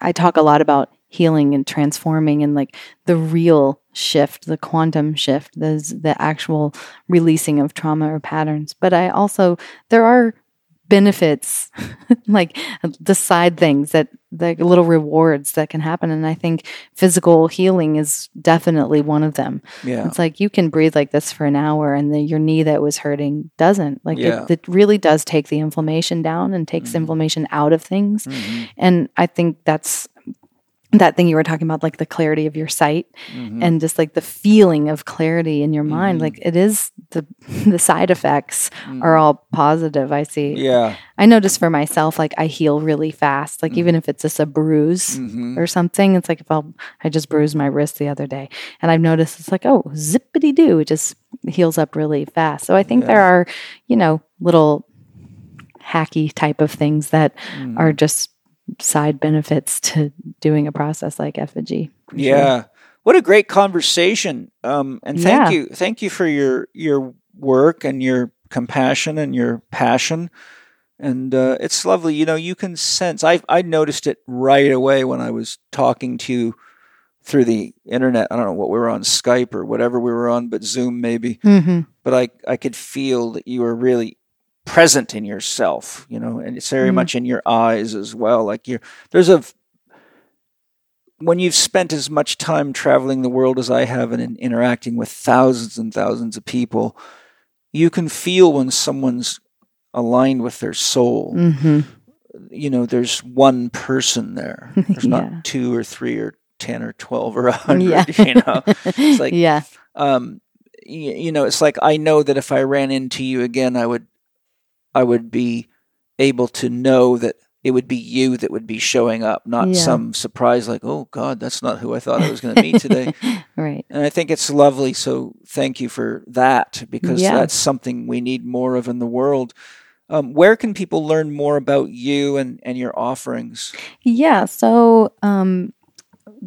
I talk a lot about healing and transforming and like the real shift, the quantum shift, the, the actual releasing of trauma or patterns. But I also, there are benefits, like the side things that, the little rewards that can happen. And I think physical healing is definitely one of them. Yeah. It's like you can breathe like this for an hour and the, your knee that was hurting doesn't. Like Yeah. it, it really does take the inflammation down and takes Mhm. inflammation out of things. Mhm. And I think that's that thing you were talking about, like the clarity of your sight Mhm. and just like the feeling of clarity in your mind. Mhm. Like it is the the side effects Mhm. are all positive. I see. Yeah. I notice for myself, like I heal really fast. Like even if it's just a bruise Mhm. or something. It's like if I'll, I just bruised my wrist the other day, and I've noticed it's like, oh, zippity doo, it just heals up really fast. So I think there are, you know, little hacky type of things that Mhm. are just side benefits to doing a process like Effiji. for sure. Yeah. What a great conversation. Um, and thank Yeah. you. Thank you for your your work and your compassion and your passion. And uh, it's lovely. You know, you can sense I I noticed it right away when I was talking to you through the internet. I don't know what we were on Skype or whatever we were on, but Zoom maybe. Mhm. But I I could feel that you were really present in yourself, you know, and it's very Mhm. much in your eyes as well. Like you're there's a when you've spent as much time traveling the world as I have and in, interacting with thousands and thousands of people, you can feel when someone's aligned with their soul. Mhm. You know, there's one person there. There's Yeah. not two or three or ten or twelve or a hundred. Yeah. You know, it's like yeah. um, you, you know, it's like I know that if I ran into you again, I would, I would be able to know that it would be you that would be showing up, not Yeah. some surprise like, oh God, that's not who I thought I was going to meet today. right. And I think it's lovely. So thank you for that because Yeah. that's something we need more of in the world. Um, where can people learn more about you and, and your offerings? Yeah. So, um,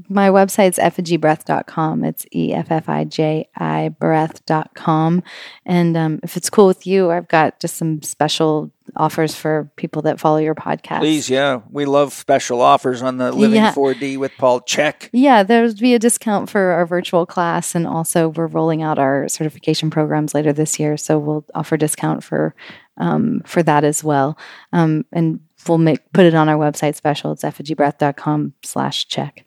my website's effijibreath.com. It's E F F I J I breath.com. And um, if it's cool with you, I've got just some special offers for people that follow your podcast. Please, yeah. We love special offers on the Living Yeah. 4D with Paul Chek. Yeah, there's be a discount for our virtual class, and also we're rolling out our certification programs later this year. So we'll offer discount for um, for that as well. Um, and we'll make put it on our website special. It's effijibreath.com slash chek.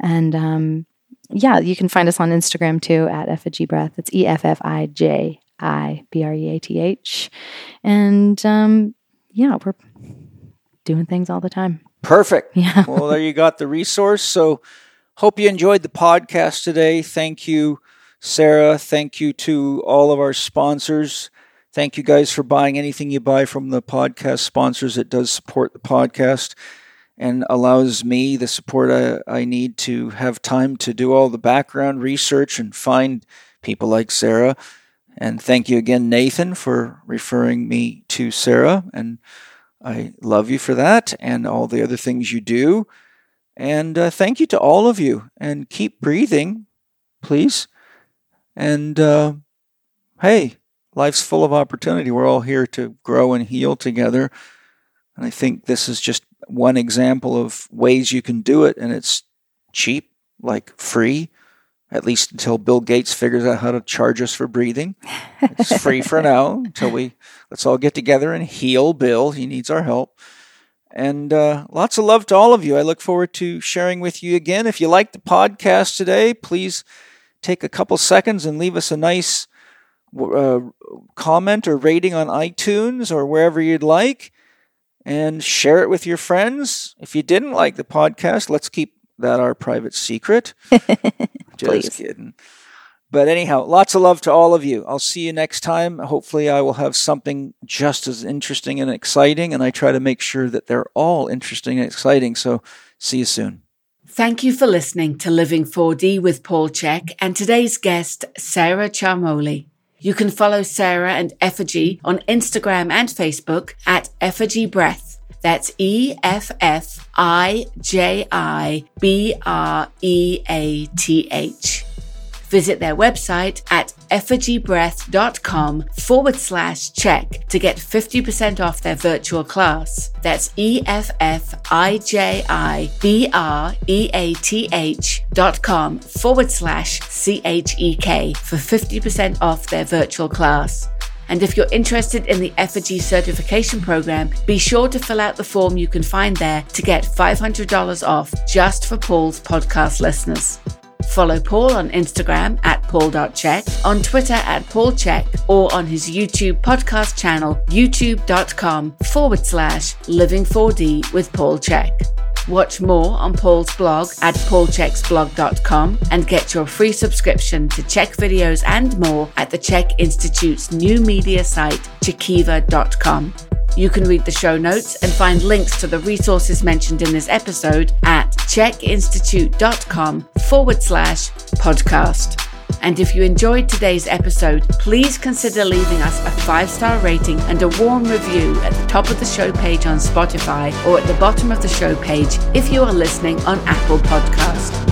And um, yeah, you can find us on Instagram too at effiji breath. It's E F F I J I B R E A T H. And um, yeah, we're doing things all the time. Perfect. Yeah. well, there you got the resource. So, hope you enjoyed the podcast today. Thank you, Sarah. Thank you to all of our sponsors. Thank you guys for buying anything you buy from the podcast sponsors. It does support the podcast and allows me the support I, I need to have time to do all the background research and find people like Sarah. And thank you again, Nathan, for referring me to Sarah. And I love you for that and all the other things you do. And uh, thank you to all of you. And keep breathing, please. And uh, hey, life's full of opportunity. We're all here to grow and heal together. And I think this is just one example of ways you can do it. And it's cheap, like free, at least until Bill Gates figures out how to charge us for breathing. It's free for now until we let's all get together and heal Bill. He needs our help. And uh, lots of love to all of you. I look forward to sharing with you again. If you like the podcast today, please take a couple seconds and leave us a nice uh, comment or rating on iTunes or wherever you'd like and share it with your friends. If you didn't like the podcast, let's keep that our private secret. Just kidding. But anyhow, lots of love to all of you. I'll see you next time. Hopefully, I will have something just as interesting and exciting, and I try to make sure that they're all interesting and exciting. So, see you soon. Thank you for listening to Living 4D with Paul Chek and today's guest, Sarah Charmoli. You can follow Sarah and Effiji on Instagram and Facebook at Effiji Breath. That's E F F I J I B R E A T H. Visit their website at effijibreath.com forward slash chek to get 50% off their virtual class. That's E F F I J I B R E A T H dot com forward slash C H E K for 50% off their virtual class. And if you're interested in the Effiji certification program, be sure to fill out the form you can find there to get $500 off just for Paul's podcast listeners. Follow Paul on Instagram at paul.chek, on Twitter at paulchek, or on his YouTube podcast channel, youtube.com forward slash living4d with Paul Chek. Watch more on Paul's blog at paulcheksblog.com and get your free subscription to Chek videos and more at the Chek Institute's new media site, chikiva.com. You can read the show notes and find links to the resources mentioned in this episode at chekinstitute.com forward slash podcast. And if you enjoyed today's episode, please consider leaving us a five star rating and a warm review at the top of the show page on Spotify or at the bottom of the show page if you are listening on Apple Podcast.